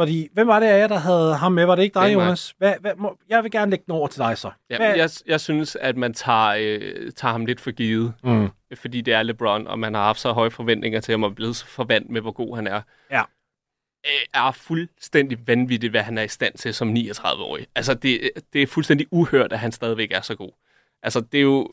Fordi, hvem var det af jer, der havde ham med? Var det ikke dig, Det. Jonas? Hvad, hvad, må, jeg vil gerne lægge den over til dig så. Ja, Hvad- jeg, jeg synes, at man tager, øh, tager ham lidt for givet, Mm. fordi det er LeBron, og man har haft så høje forventninger til ham, og blevet så forvandt med, hvor god han er. Ja. Øh, er fuldstændig vanvittigt, hvad han er i stand til som 39-årig. Altså, det, det er fuldstændig uhørt, at han stadigvæk er så god. Altså, det er jo...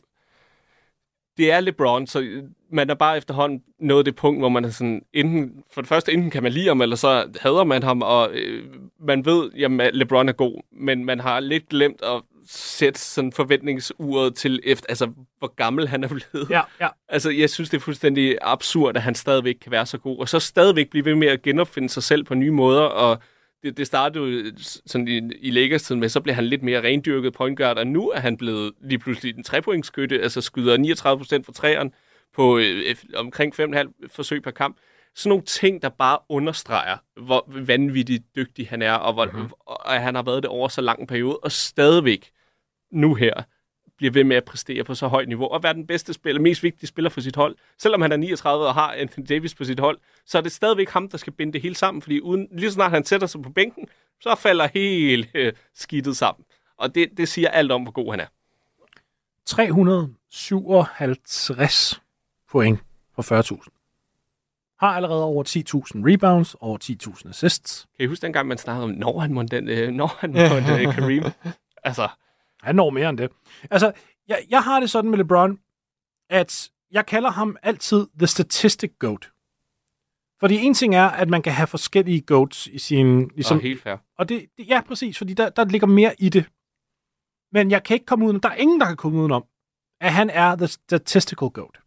Det er LeBron, så man er bare efterhånden nået det punkt, hvor man er sådan, enten, for det første, enten kan man lide ham, eller så hader man ham, og øh, man ved, at LeBron er god, men man har lidt glemt at sætte sådan forventningsuret til, efter, altså, hvor gammel han er blevet. Ja, ja. Altså, jeg synes, det er fuldstændig absurd, at han stadigvæk kan være så god, og så stadigvæk blive ved med at genopfinde sig selv på nye måder, og det, det startede jo sådan i, i Lakers-tiden med, så blev han lidt mere rendyrket point guard, og nu er han blevet lige pludselig en trepointskytte, altså skyder 39 procent fra træeren på øh, omkring 5,5 forsøg per kamp. Sådan nogle ting, der bare understreger, hvor vanvittigt dygtig han er, og, hvor, mm-hmm. og at han har været det over så lang en periode, og stadigvæk nu her bliver ved med at præstere på så højt niveau, og være den bedste spiller, mest vigtige spiller for sit hold. Selvom han er 39 og har Anthony Davis på sit hold, så er det stadigvæk ham, der skal binde det hele sammen, fordi uden, lige så snart han sætter sig på bænken, så falder hele øh, skidtet sammen. Og det, det siger alt om, hvor god han er. 357 point for 40.000. Har allerede over 10.000 rebounds, over 10.000 assists. Kan I huske dengang, man snakkede om, når han måtte den, øh, når han måtte øh, Kareem? Altså, Han når mere end det. Altså, jeg, jeg har det sådan med LeBron, at jeg kalder ham altid the statistic goat. Fordi en ting er, at man kan have forskellige goats i sin... ligesom, og helt fair. og det, det, ja, præcis, fordi der, der ligger mere i det. Men jeg kan ikke komme udenom, der er ingen, der kan komme udenom, at han er the statistical goat.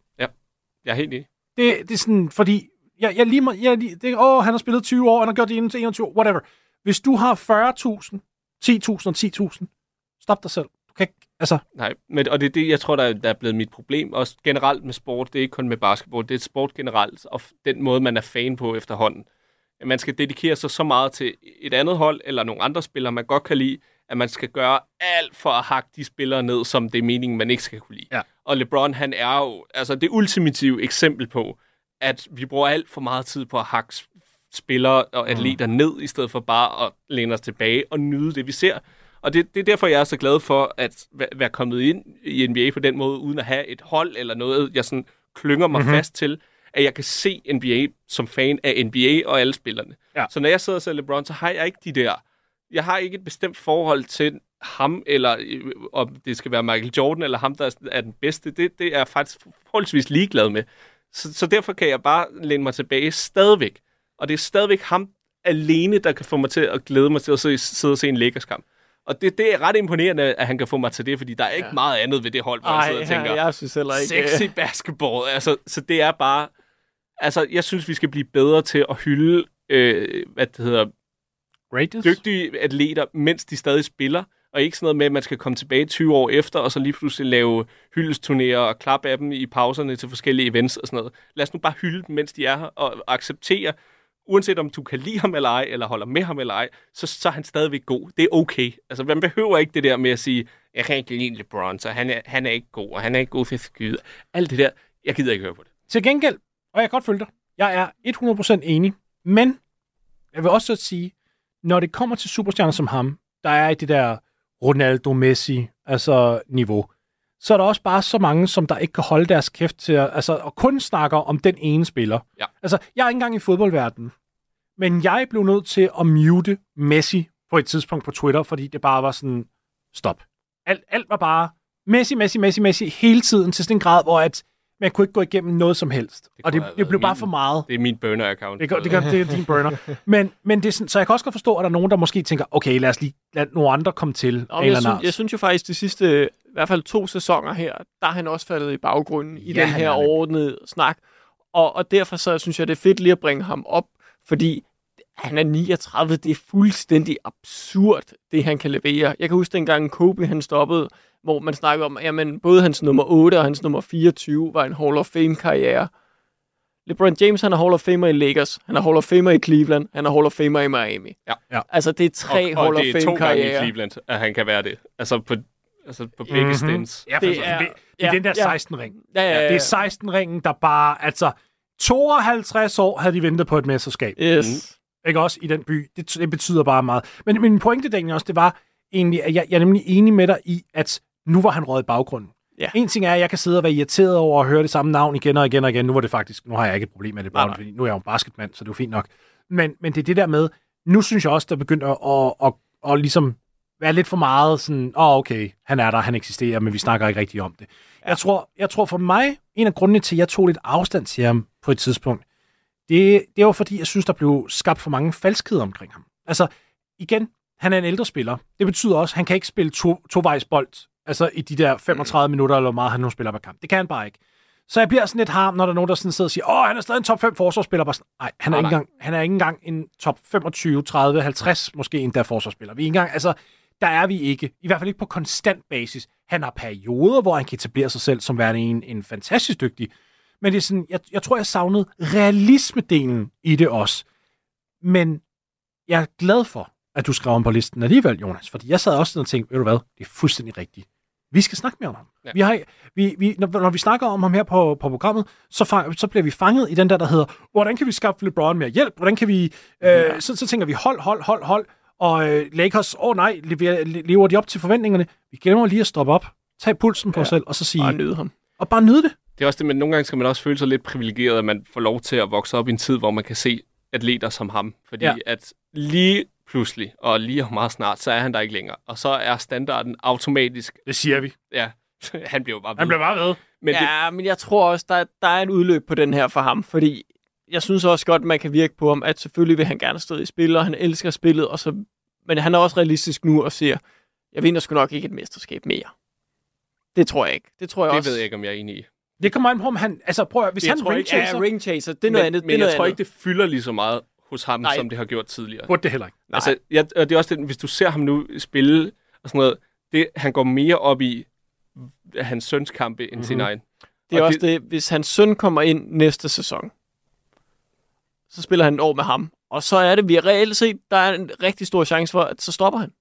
Jeg er helt enig. Det, det er sådan, fordi jeg, jeg lige, jeg lige, det, åh, han har spillet 20 år, han har gjort det inden til 21 år, whatever. Hvis du har 40.000, 10.000 og 10.000, stop dig selv. Du kan ikke, altså, Nej, men, og det er det, jeg tror, der er, der er blevet mit problem. Også generelt med sport. Det er ikke kun med basketball. Det er sport generelt, og den måde, man er fan på efterhånden. At man skal dedikere sig så meget til et andet hold, eller nogle andre spillere, man godt kan lide, at man skal gøre alt for at hakke de spillere ned, som det er meningen, man ikke skal kunne lide. Ja. Og LeBron, han er jo altså det ultimative eksempel på, at vi bruger alt for meget tid på at hakke spillere og atleter mm. ned, i stedet for bare at læne os tilbage og nyde det, vi ser. Og det, det er derfor, jeg er så glad for at væ- være kommet ind i NBA på den måde, uden at have et hold eller noget, jeg sådan klynger mig mm-hmm. fast til, at jeg kan se NBA som fan af NBA og alle spillerne. Ja. Så når jeg sidder og ser LeBron, så har jeg ikke de der... Jeg har ikke et bestemt forhold til ham, eller øh, om det skal være Michael Jordan, eller ham, der er den bedste. Det, det er jeg faktisk forholdsvis ligeglad med. Så, så derfor kan jeg bare læne mig tilbage stadigvæk. Og det er stadigvæk ham alene, der kan få mig til at glæde mig til at sidde, sidde og se en Lakers-kamp. Og det, det er ret imponerende, at han kan få mig til det, fordi der er ikke ja. meget andet ved det hold, hvor jeg sidder og tænker, jeg synes heller ikke... sexy basketball. Altså, så det er bare... Altså, jeg synes, vi skal blive bedre til at hylde, øh, hvad det hedder, greatest. dygtige atleter, mens de stadig spiller. Og ikke sådan noget med, at man skal komme tilbage 20 år efter, og så lige pludselig lave hyldesturnéer og klappe af dem i pauserne til forskellige events og sådan noget. Lad os nu bare hylde dem, mens de er her, og acceptere, uanset om du kan lide ham eller ej, eller holder med ham eller ej, så, så er han stadigvæk god. Det er okay. Altså, man behøver ikke det der med at sige, jeg kan ikke lide LeBron, så han er, han er ikke god, og han er ikke god til at skyde. Alt det der, jeg gider ikke høre på det. Til gengæld, og jeg kan godt følge dig, jeg er 100% enig, men jeg vil også så sige, når det kommer til superstjerner som ham, der er i det der Ronaldo Messi altså niveau, så er der også bare så mange, som der ikke kan holde deres kæft til at, altså, og kun snakker om den ene spiller. Ja. Altså, jeg er ikke engang i fodboldverdenen, men jeg blev nødt til at mute Messi på et tidspunkt på Twitter, fordi det bare var sådan, stop. Alt, alt var bare Messi, Messi, Messi, Messi hele tiden til sådan en grad, hvor at man kunne ikke gå igennem noget som helst. Det og det, det blev været bare min- for meget. Det er min burner-account. Det, det, gør, det er din burner. Men, men det er sådan, så jeg kan også godt forstå, at der er nogen, der måske tænker, okay, lad os lige lade nogle andre komme til. Nå, men en jeg, eller synes, jeg synes jo faktisk, de sidste i hvert fald to sæsoner her, der er han også faldet i baggrunden i Ja, den her er det. overordnede snak. Og, og derfor så synes jeg, det er fedt lige at bringe ham op, fordi han er 39. Det er fuldstændig absurd, det han kan levere. Jeg kan huske dengang Kobe han stoppede, hvor man snakkede om, at både hans nummer 8 og hans nummer 24 var en Hall of Fame-karriere. LeBron James, han er Hall of Famer i Lakers, han er Hall of Famer i Cleveland, han er Hall of Famer i Miami. Ja. Ja. Altså, det er tre og, Hall og of det er to gange i. Cleveland, at han kan være det. Altså på, altså på begge Mhm. stands. Ja, for Det er- det, det er ja, den der ja. 16-ring. Ja, ja, ja. Det er 16-ringen, der bare, altså, 52 år havde de ventet på et mesterskab. Yes. Ikke også i den by. Det, det betyder bare meget. Men min pointe, Daniel, også, det var egentlig, at jeg, jeg er nemlig enig med dig i, at nu var han røget i baggrunden. Ja. En ting er, at jeg kan sidde og være irriteret over at høre det samme navn igen og igen og igen. Nu var det faktisk, nu har jeg ikke et problem med det, nej. fordi nu er jeg jo en basketmand, så det er jo fint nok. Men, men det er det der med, nu synes jeg også, der begynder at, at, at, at ligesom være lidt for meget sådan, åh oh, okay, han er der, han eksisterer, men vi snakker ikke rigtig om det. Ja. Jeg, tror, jeg tror for mig, en af grundene til, at jeg tog lidt afstand til ham på et tidspunkt, det, det var fordi, jeg synes, der blev skabt for mange falskheder omkring ham. Altså, igen, han er en ældre spiller. Det betyder også, at han kan ikke spille to, tovejsbold, altså i de der 35 minutter, eller hvor meget han nu spiller per kamp. Det kan han bare ikke. Så jeg bliver sådan lidt harm, når der er nogen, der sådan sidder og siger, åh, han er stadig en top 5 forsvarsspiller. Bare sådan, nej, han er, ikke engang, han er ikke engang en top 25, 30, 50 måske endda forsvarsspiller. Vi er ikke engang, altså, der er vi ikke. I hvert fald ikke på konstant basis. Han har perioder, hvor han kan etablere sig selv som værende en, en fantastisk dygtig. Men det er sådan, jeg, jeg tror, jeg savnede realismedelen i det også. Men jeg er glad for, at du skrev om på listen alligevel, Jonas. Fordi jeg sad også og tænkte, ved du hvad, det er fuldstændig rigtigt. Vi skal snakke mere om ham. Ja. Vi har, vi, vi, når, når vi snakker om ham her på, på programmet, så, fang, så bliver vi fanget i den der, der hedder, hvordan kan vi skaffe LeBron mere hjælp? Hvordan kan vi... Øh, ja. så, så tænker vi, hold, hold, hold, hold. Og øh, Lakers, åh oh, nej, lever, lever de op til forventningerne? Vi glemmer lige at stoppe op, tage pulsen på ja. os selv, og så sige, Bare nyde ham. og bare nyde det. Det er også det, men nogle gange skal man også føle sig lidt privilegeret, at man får lov til at vokse op i en tid, hvor man kan se atleter som ham. Fordi Ja. at lige pludselig, og lige om meget snart, så er han der ikke længere. Og så er standarden automatisk, Det siger vi. ja, han bliver jo bare ved. Han bliver bare ved. Men det, Ja, men jeg tror også, der, der er en udløb på den her for ham, fordi jeg synes også godt, man kan virke på ham, at selvfølgelig vil han gerne stå i spil, og han elsker spillet, og så, men han er også realistisk nu og siger, jeg vinder sgu nok ikke et mesterskab mere. Det tror jeg ikke. Det tror jeg det også. ved jeg ikke, om jeg er enig i. Det kommer an på, om han... Altså, prøv at, hvis Jeg han tror ikke- ringchaser, Ja, ring chaser, det er noget men, andet. Men det er jeg noget tror andet. ikke, det fylder lige så meget hos ham, Nej. som det har gjort tidligere. burde det heller ikke. Nej. Altså, jeg, og det er også det, hvis du ser ham nu spille og sådan noget, det, han går mere op i hans søns kampe end mm-hmm. sin egen. Det er Og også det, hvis hans søn kommer ind næste sæson, så spiller han et år med ham. Og så er det, vi reelt set, der er en rigtig stor chance for, at så stopper han.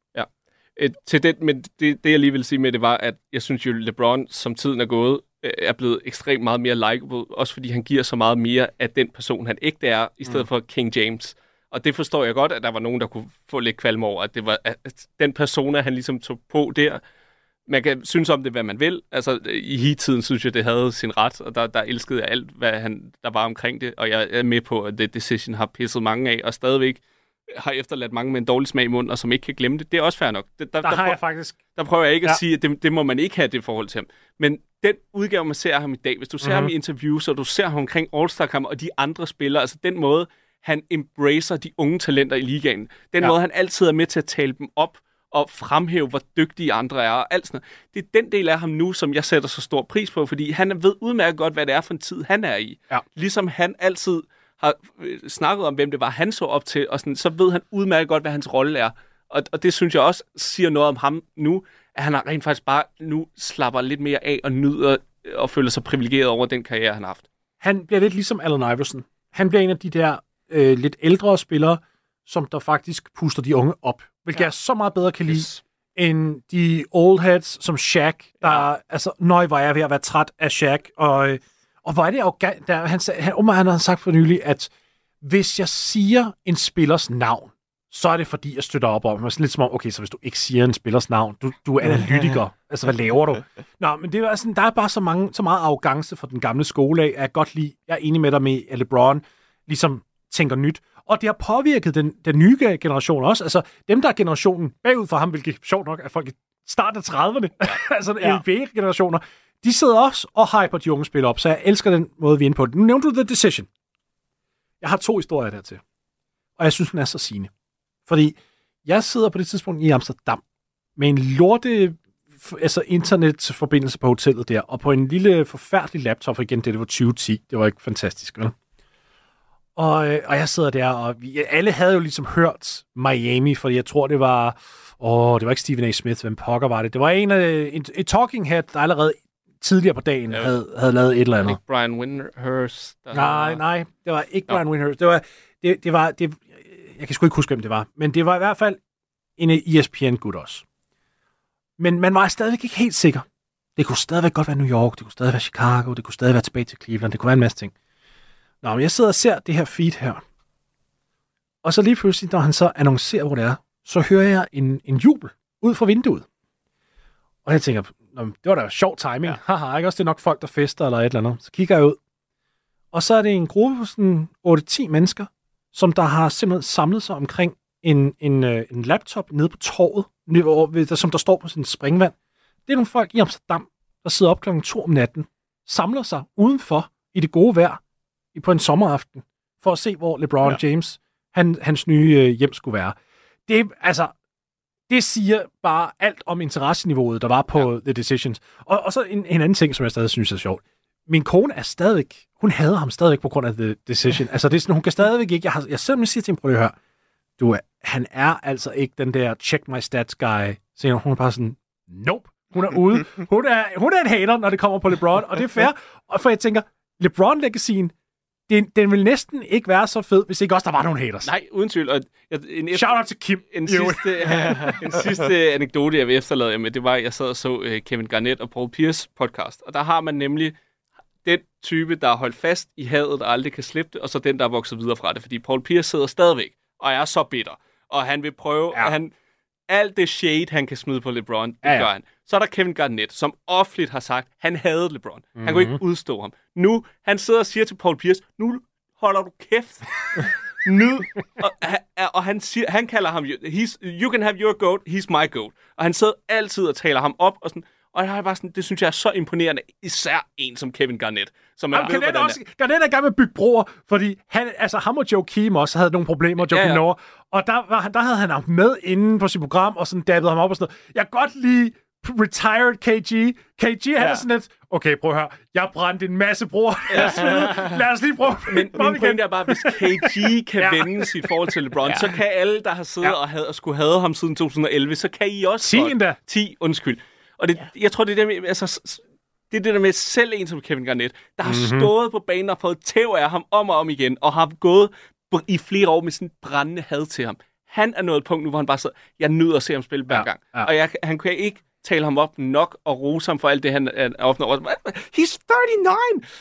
Øh, til det, men det, det, jeg lige vil sige med det, var, at jeg synes jo, LeBron, som tiden er gået, er blevet ekstremt meget mere likable, også fordi han giver så meget mere af den person, han ægte er, i stedet mm. for King James. Og det forstår jeg godt, at der var nogen, der kunne få lidt kvalm over, at det var at at den persona, han ligesom tog på der, man kan synes om det, hvad man vil. Altså, i heat-tiden synes jeg, det havde sin ret, og der, der elskede jeg alt, hvad han, der var omkring det, og jeg er med på, at The Decision har pisset mange af, og stadigvæk har efterladt mange med en dårlig smag i munden, og som ikke kan glemme det. Det er også fair nok. Det, Der, der har jeg faktisk... der prøver jeg ikke Ja. at sige, at det, det må man ikke have det forhold til ham. Men den udgave, man ser ham i dag, hvis du ser mm-hmm. ham Mhm. i interviews, og du ser ham omkring All-Star-kamp og de andre spillere, altså den måde, han embracer de unge talenter i ligaen. Den ja. måde, han altid er med til at tale dem op og fremhæve, hvor dygtige andre er, og alt sådan noget. Det er den del af ham nu, som jeg sætter så stor pris på, fordi han ved udmærket godt, hvad det er for en tid, han er i. Ja. Ligesom han altid har øh, snakket om, hvem det var, han så op til, og sådan, så ved han udmærket godt, hvad hans rolle er. Og, og det synes jeg også siger noget om ham nu, at han har rent faktisk bare nu slapper lidt mere af og nyder og føler sig privilegeret over den karriere, han har haft. Han bliver lidt ligesom Allen Iverson. Han bliver en af de der øh, lidt ældre spillere, som der faktisk puster de unge op. Hvilket ja. jeg så meget bedre kan lide, yes. end de old heads som Shaq, der, ja. altså, nøj, er jeg ved at være træt af Shaq, og, øh, og hvor er det arrogant, der, han, han, Omar, han har sagt for nylig, at hvis jeg siger en spillers navn, så er det fordi, jeg støtter op om. Er sådan lidt som om, okay, så hvis du ikke siger en spillers navn, du, du er analytiker. altså, hvad laver du? Nå, men det er sådan, der er bare så, mange, så meget arrogance for den gamle skole af, at jeg godt lide, jeg er enig med dig med, at LeBron ligesom tænker nyt. Og det har påvirket den, den nye generation også. Altså, dem, der er generationen bagud for ham, hvilket sjovt nok er folk i starten af 30'erne, altså ja. NBA-generationer, de sidder også og hyper de unge spil op, så jeg elsker den måde, vi er inde på. Nu nævnte du The Decision. Jeg har to historier dertil, og jeg synes, den er så sigende. Fordi jeg sidder på det tidspunkt i Amsterdam med en lorte altså internetforbindelse på hotellet der, og på en lille forfærdelig laptop, og igen, det, det var 2010, det var ikke fantastisk, vel? Og, øh, og jeg sidder der, og vi, alle havde jo ligesom hørt Miami, fordi jeg tror, det var, åh, det var ikke Stephen A. Smith, hvem pokker var det? Det var en af, en, en talking head, der allerede tidligere på dagen ja. havde, havde lavet et eller andet. Ikke Brian Windhurst? Nej, nej, det var ikke Brian Windhurst. Det var, det, det var, det, jeg kan sgu ikke huske, hvem det var, men det var i hvert fald en ESPN-gut også. Men man var stadigvæk ikke helt sikker. Det kunne stadigvæk godt være New York, det kunne stadig være Chicago, det kunne stadig være tilbage til Cleveland, det kunne være en masse ting. Nå, men jeg sidder og ser det her feed her. Og så lige pludselig, når han så annoncerer, hvor det er, så hører jeg en, en jubel ud fra vinduet. Og jeg tænker, Nå, det var da sjov timing. Ja. Haha, ikke også det er nok folk, der fester eller et eller andet. Så kigger jeg ud. Og så er det en gruppe på sådan 8-10 mennesker, som der har simpelthen samlet sig omkring en, en, øh, en laptop nede på torvet, som der står på sin springvand. Det er nogle folk i Amsterdam, der sidder op klokken 2 om natten, samler sig udenfor i det gode vejr på en sommeraften, for at se, hvor LeBron ja. James, han, hans nye øh, hjem skulle være. Det, altså, det siger bare alt om interesseniveauet, der var på ja. The Decisions. Og, og så en, en anden ting, som jeg stadig synes er sjovt. Min kone er stadigvæk, hun hader ham stadigvæk på grund af The Decision. altså, det er sådan, hun kan stadigvæk ikke, jeg, har, jeg simpelthen siger til hende, prøv at høre, du, han er altså ikke den der check my stats guy. Så hun er bare sådan, nope, hun er ude. Hun er, hun er en hater, når det kommer på LeBron, og det er fair. Og for jeg tænker, LeBron-legacien, den, den vil næsten ikke være så fed, hvis ikke også der var nogle haters. Nej, uden tvivl. Og en efter, Shout out til Kim. En sidste, en sidste anekdote, jeg vil efterlade med, det var, at jeg sad og så uh, Kevin Garnett og Paul Pierce podcast. Og der har man nemlig den type, der er holdt fast i hadet og aldrig kan slippe det, og så den, der er vokset videre fra det. Fordi Paul Pierce sidder stadigvæk og er så bitter. Og han vil prøve, ja. at han, alt det shade, han kan smide på LeBron, det ja, ja. gør han. Så er der Kevin Garnett, som offentligt har sagt, han havde LeBron. Mm-hmm. Han kunne ikke mhm. udstå ham. Nu, han sidder og siger til Paul Pierce, nu holder du kæft. nu, og, og han, siger, han kalder ham, he's, you can have your goat, he's my goat. Og han sidder altid og taler ham op, og sådan, og jeg har bare sådan, det synes jeg er så imponerende, især en som Kevin Garnett. Som man ved, Garnett, også, er. Garnett er i gang med at bygge broer, fordi han, altså, ham og Joe Kim også havde nogle problemer, Joe ja, ja. Og der, var, der havde han ham med inden på sit program, og sådan dabbede ham op og sådan noget. Jeg kan godt lide retired KG. KG, han ja. er sådan lidt, okay, prøv at høre, jeg brændte en masse broer. Ja. Lad os lige prøve Men min pointe er bare, hvis KG kan ja. vende sit forhold til LeBron, ja. så kan alle, der har siddet ja. og, havde, og skulle have ham siden 2011, så kan I også 10 endda. 10, undskyld. Og det, ja. jeg tror, det er det med, altså, det er det der med selv en som Kevin Garnett, der har mm-hmm. stået på banen og fået tæv af ham om og om igen, og har gået i flere år med sådan brændende had til ham. Han er nået et punkt nu, hvor han bare sidder, jeg nyder at se ham spille hver ja. gang. Ja. Og jeg, han kan ikke tale ham op nok og rose ham for alt det, han er opnået. He's 39!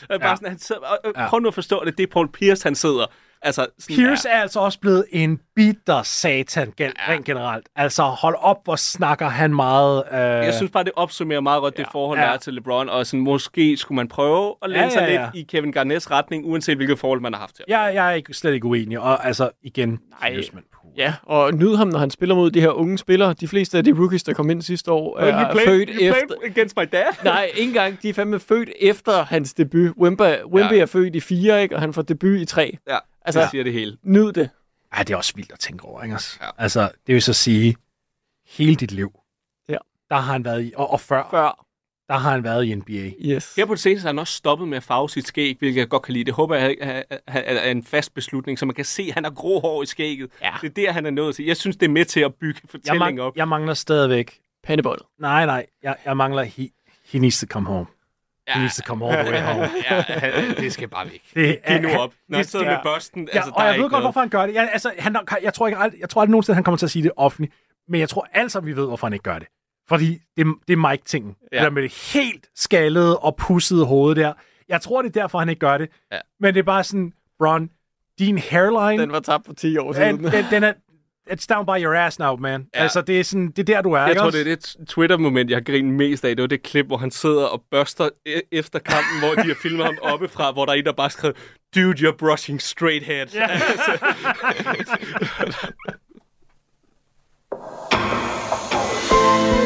Ja. Bare sådan, han sidder, og, ja. Prøv nu at forstå det. Det er Paul Pierce, han sidder Altså, sådan, Pierce ja. er altså også blevet en bitter satan gen- ja. rent generelt. Altså, hold op, hvor snakker han meget... Øh... Jeg synes bare, det opsummerer meget godt ja. det forhold, der ja. er til LeBron, og sådan, måske skulle man prøve at læne ja, sig ja, ja. lidt i Kevin Garnets retning, uanset hvilket forhold man har haft til. Ja, jeg er ikke, slet ikke uenig, og altså, igen... Nej, Pierce, man, Ja, og nyd ham, når han spiller mod de her unge spillere. De fleste af de rookies, der kom ind sidste år, er you played, født you efter... against my dad? Nej, ikke engang. De er fandme født efter hans debut. Wemby, Wemby ja. er født i fire, ikke? og han får debut i tre. Ja, altså, det siger det hele. Nyd det. Ej, det er også vildt at tænke over, ikke? Ja. Altså, det vil så sige, hele dit liv, ja. der har han været i, og, og før, før, der har han været i NBA. Yes. Her på det seneste har han også stoppet med at farve sit skæg, hvilket jeg godt kan lide. Det håber jeg er en fast beslutning, så man kan se, at han har grå hår i skægget. Ja. Det er der, han er nået til. Jeg synes, det er med til at bygge fortællingen op. Jeg mangler stadigvæk... Pandebold. Nej, nej. Jeg, jeg mangler... He, he needs to come home. Ja. He needs to come all the way home. ja, det skal bare væk. Det er nu op. Når han sidder med Boston, ja, altså, og jeg ved godt, noget. hvorfor han gør det. Jeg, altså, han, jeg, tror ikke, jeg tror aldrig nogensinde, han kommer til at sige det offentligt. Men jeg tror altså, vi ved, hvorfor han ikke gør det. Fordi det, det er Mike-tingen. Ja. Det der med det helt skaldede og pussede hoved der. Jeg tror, det er derfor, han ikke gør det. Ja. Men det er bare sådan, Bron, din hairline... Den var tabt for 10 år siden. Den, den, den er, it's down by your ass now, man. Ja. Altså, det er, sådan, det er der, du er, Jeg ikke tror, også? det er det Twitter-moment, jeg har grinet mest af. Det var det klip, hvor han sidder og børster e- efter kampen, hvor de har filmet ham oppefra, hvor der er en, der bare skrev, Dude, you're brushing straight head. Ja.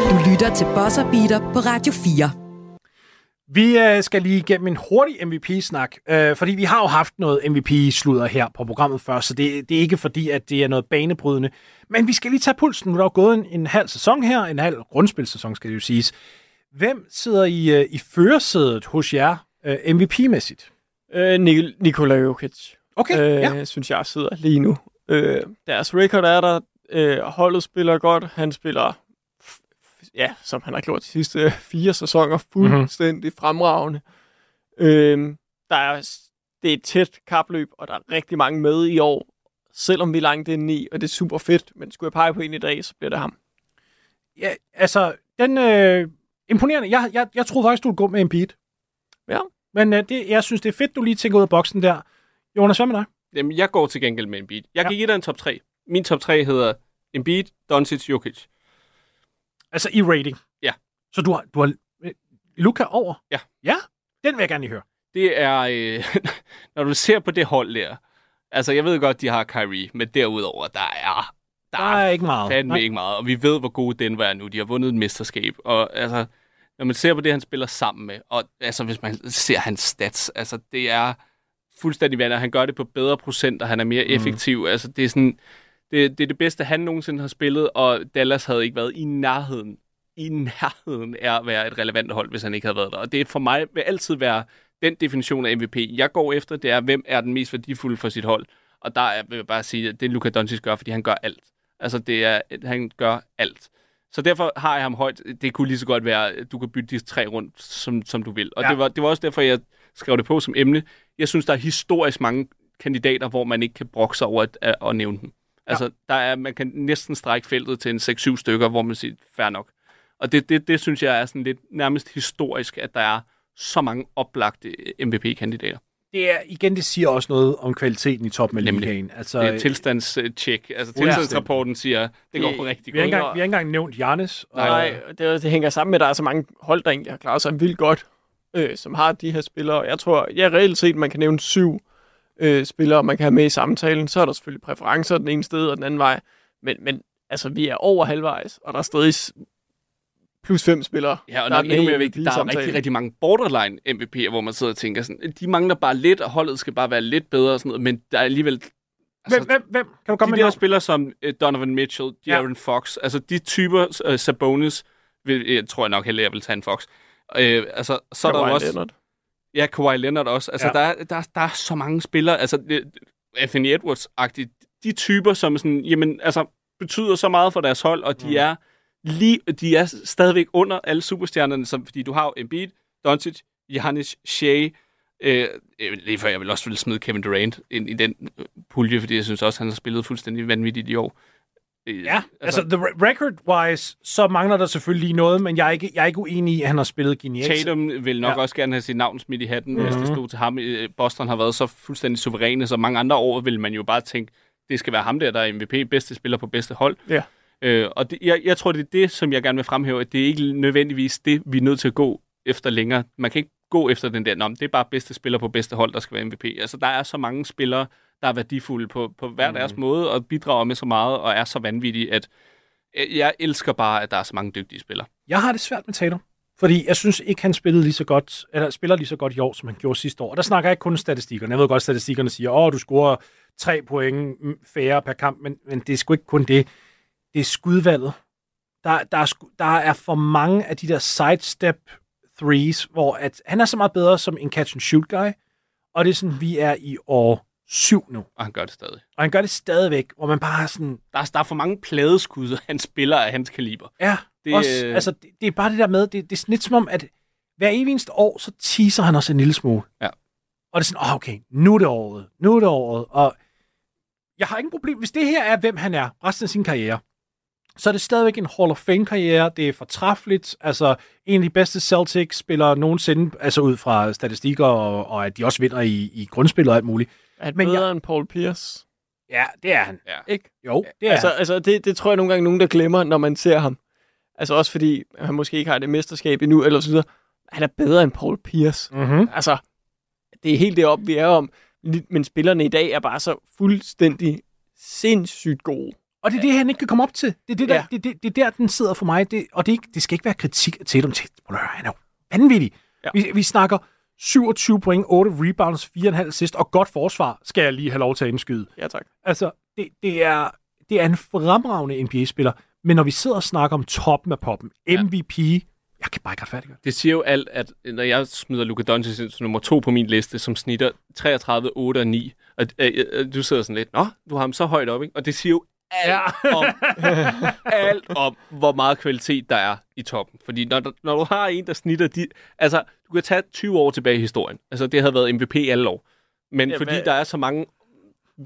Du lytter til Buzzer Beater på Radio 4. Vi øh, skal lige igennem en hurtig MVP-snak, øh, fordi vi har jo haft noget MVP-sludder her på programmet før, så det, det er ikke fordi, at det er noget banebrydende. Men vi skal lige tage pulsen. Nu er der jo gået en, en halv sæson her, en halv grundspilsæson skal det jo siges. Hvem sidder i, øh, i førersædet hos jer øh, MVP-mæssigt? Øh, Nik- Nikola Jokic, Okay, øh, ja. synes jeg sidder lige nu. Øh, deres record er der. Øh, holdet spiller godt. Han spiller, ja, som han har gjort de sidste øh, fire sæsoner, fuldstændig mm-hmm. fremragende. Øh, der er, det er et tæt kapløb, og der er rigtig mange med i år, selvom vi er langt inde i, og det er super fedt. Men skulle jeg pege på en i dag, så bliver det ham. ja altså, den øh, imponerende. Jeg, jeg, jeg troede faktisk, du ville gå med en beat. Ja. Men øh, det, jeg synes, det er fedt, du lige tænker ud af boksen der. Jonas, hvad med dig? Jamen, jeg går til gengæld med en beat. Jeg Ja. give dig en top 3. Min top 3 hedder Embiid, Doncic, Jokic. Altså i rating. Ja. Så du har, du har øh, Luca over? Ja. Ja? Den vil jeg gerne lige høre. Det er, øh, når du ser på det hold der, altså jeg ved godt, de har Kyrie, men derudover, der er, der, Der er ikke meget. fandme Nej. ikke meget. Og vi ved, hvor gode Denver er nu. De har vundet et mesterskab. Og altså, når man ser på det, han spiller sammen med, og altså, hvis man ser hans stats, altså, det er fuldstændig vandet. Han gør det på bedre procenter. Han er mere effektiv. Altså, det er sådan, det, det er det bedste, han nogensinde har spillet, og Dallas havde ikke været i nærheden i nærheden af at være et relevant hold, hvis han ikke havde været der. Og det for mig vil altid være den definition af MVP. Jeg går efter, det er, hvem er den mest værdifulde for sit hold. Og der er, vil jeg bare sige, at det Luka Doncic gør, fordi han gør alt. Altså, det er, han gør alt. Så derfor har jeg ham højt. Det kunne lige så godt være, at du kan bytte de tre rundt, som, som du vil. Og Ja. ja. det, var, det var også derfor, jeg skrev det på som emne. Jeg synes, der er historisk mange kandidater, hvor man ikke kan brokke sig over at, at, at nævne dem. Altså, der er, man kan næsten strække feltet til en 6-7 stykker, hvor man siger, fair nok. Og det, det, det synes jeg er sådan lidt nærmest historisk, at der er så mange oplagte MVP-kandidater. Det er, igen, det siger også noget om kvaliteten i toppen af Nemlig. ligaen. Altså, Det er tilstandstjek. Altså, tilstandsrapporten siger, det går Det- rigtig vi, har godt. ikke engang, vi har ikke engang nævnt Jannis. Og, Nej, det, det hænger sammen med, at der er så mange hold, der egentlig har klaret sig vildt godt, øh, som har de her spillere. Jeg tror, ja, reelt set, man kan nævne syv øh, spillere, man kan have med i samtalen. Så er der selvfølgelig præferencer den ene sted og den anden vej. Men, men altså, vi er over halvvejs, og der er stadig plus fem spillere. Ja, og der nok med endnu mere i vigtigt, der er rigtig, rigtig mange borderline MVP'er, hvor man sidder og tænker sådan, de mangler bare lidt, og holdet skal bare være lidt bedre og sådan noget, men der er alligevel... hvem, hvem, hvem? Kan du komme de med der spillere som uh, Donovan Mitchell, De'Aaron ja. Fox, altså de typer, uh, Sabonis, vil, jeg tror jeg nok hellere, jeg vil tage en Fox. Uh, altså, så er der også... Leonard. Ja, Kawhi Leonard også. Altså, Ja. der, er- der, er- der er så mange spillere. Altså, det- Anthony Edwards-agtigt. De typer, som sådan, jamen, altså, betyder så meget for deres hold, og de, mm. er, lige, de er stadigvæk under alle superstjernerne, som, fordi du har jo Embiid, Doncic, Giannis, Shea, øh, lige før jeg vil også vil smide Kevin Durant ind i den øh, pulje, fordi jeg synes også, han har spillet fuldstændig vanvittigt i år. Ja, altså, the re- record-wise, så mangler der selvfølgelig lige noget, men jeg er ikke, jeg er ikke uenig i, at han har spillet genialt. Tatum vil nok Ja. også gerne have sit navn smidt i hatten, mm-hmm. hvis det stod til ham. Øh, Boston har været så fuldstændig suveræne, så mange andre år vil man jo bare tænke, det skal være ham der, der er MVP, bedste spiller på bedste hold. Ja. Øh, og det, jeg, jeg tror, det er det, som jeg gerne vil fremhæve, at det er ikke nødvendigvis det, vi er nødt til at gå efter længere. Man kan ikke gå efter den der, Nå, det er bare bedste spiller på bedste hold, der skal være MVP. Altså, der er så mange spillere, der er værdifulde på, på hver deres Mm. måde, og bidrager med så meget, og er så vanvittige, at øh, jeg elsker bare, at der er så mange dygtige spillere. Jeg har det svært med Tatum. Fordi jeg synes ikke, han spillede lige så godt, eller spiller lige så godt i år, som han gjorde sidste år. Og der snakker jeg ikke kun statistikkerne. Jeg ved godt, at statistikkerne siger, åh, du scorer tre point mm, færre per kamp, men, men det er sgu ikke kun det. Det er skudvalget. Der, der, er, der er for mange af de der sidestep threes, hvor at, han er så meget bedre som en catch-and-shoot guy, og det er sådan, vi er i år syv nu. Og han gør det stadig. Og han gør det stadigvæk, hvor man bare sådan, Der er, der er for mange pladeskud, han spiller af hans kaliber. Ja, det, også, øh, altså, det, det er bare det der med, det, det er lidt som om, at hver eneste år, så teaser han også en lille smule. Ja. Og det er sådan, oh, okay, nu er det året, nu er det året, og jeg har ingen problem, hvis det her er, hvem han er, resten af sin karriere, så er det stadigvæk en Hall of Fame-karriere, det er fortræffeligt, altså en af de bedste Celtics-spillere nogensinde, altså ud fra statistikker, og, og at de også vinder i, i grundspillet og alt muligt. Er det Men bedre jeg- end Paul Pierce? Ja, det er han. Ja. Ikke? Jo, det er Altså, han. altså det, det tror jeg nogle gange nogen, der glemmer, når man ser ham. Altså også fordi han måske ikke har det mesterskab endnu, eller så videre. Han er bedre end Paul Pierce. Mm-hmm. Altså, det er helt det op, vi er om. Men spillerne i dag er bare så fuldstændig sindssygt gode. Og det er det, han ikke kan komme op til. Det er, det, der, Ja. det, det, det er der, den sidder for mig. Det, og det, er ikke, det skal ikke være kritik af Tatum. Prøv at høre, han er jo vanvittig. Ja. Vi, vi snakker 27 point, 8 rebounds, 4,5 assist og godt forsvar, skal jeg lige have lov til at indskyde. Ja, tak. Altså, det, det, er, det er en fremragende NBA-spiller, men når vi sidder og snakker om toppen af poppen, MVP, jeg kan bare ikke retfærdiggøre. Det siger jo alt, at når jeg smider Luka Doncic ind som nummer to på min liste, som snitter 33, 8 og 9, og øh, øh, du sidder sådan lidt, nå, du har ham så højt op, ikke? Og det siger jo alt, ja. om, alt om, hvor meget kvalitet der er i toppen. Fordi når, når du har en, der snitter de... Altså, du kan tage 20 år tilbage i historien. Altså, det havde været MVP alle år. Men Ja, fordi hvad- der er så mange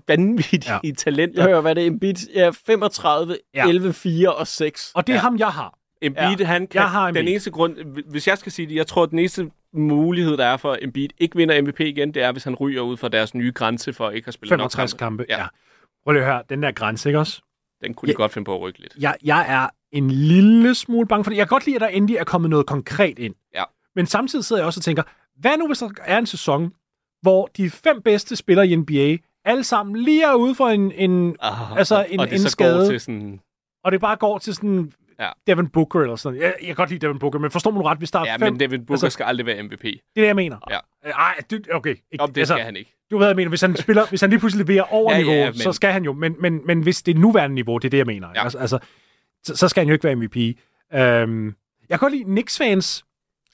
vanvittige Ja. talenter. Jeg hører, hvad det er. Embiid ja, 35, Ja. ja. 11, 4 og 6. Og det er Ja. ham, jeg har. Embiid, ja. han kan, Jeg har den Embiid. eneste grund, hvis jeg skal sige det, jeg tror, at den eneste mulighed, der er for at Embiid ikke vinder MVP igen, det er, hvis han ryger ud fra deres nye grænse for ikke at spille 65 nok kampe. Ja. Ja. Prøv lige at høre, den der grænse, ikke også? Den kunne de Ja. godt finde på at rykke lidt. Jeg, jeg er en lille smule bange for det. Jeg kan godt lide, at der endelig er kommet noget konkret ind. Ja. Men samtidig sidder jeg også og tænker, hvad nu, hvis der er en sæson, hvor de fem bedste spillere i NBA, alle sammen lige er ude for en, en Ah, Altså, en- og det en så skade. går til sådan... og det bare går til sådan Ja. Devin Booker eller sådan. Jeg, jeg kan godt lide Devin Booker, men forstår man ret, hvis der er Ja, fem... men David Booker altså, skal aldrig være MVP. Det er det, jeg mener. Ja. Øh, Ej, det, okay. Ikke, Om det skal han ikke. Du ved, jeg mener. Hvis han, spiller, hvis han lige pludselig leverer over Ja, ja, niveau, men- så skal han jo. Men, men, men hvis det er nuværende niveau, det er det, jeg mener. Ja. Altså, altså, så, så skal han jo ikke være MVP. Øhm, jeg kan godt lide Knicks-fans.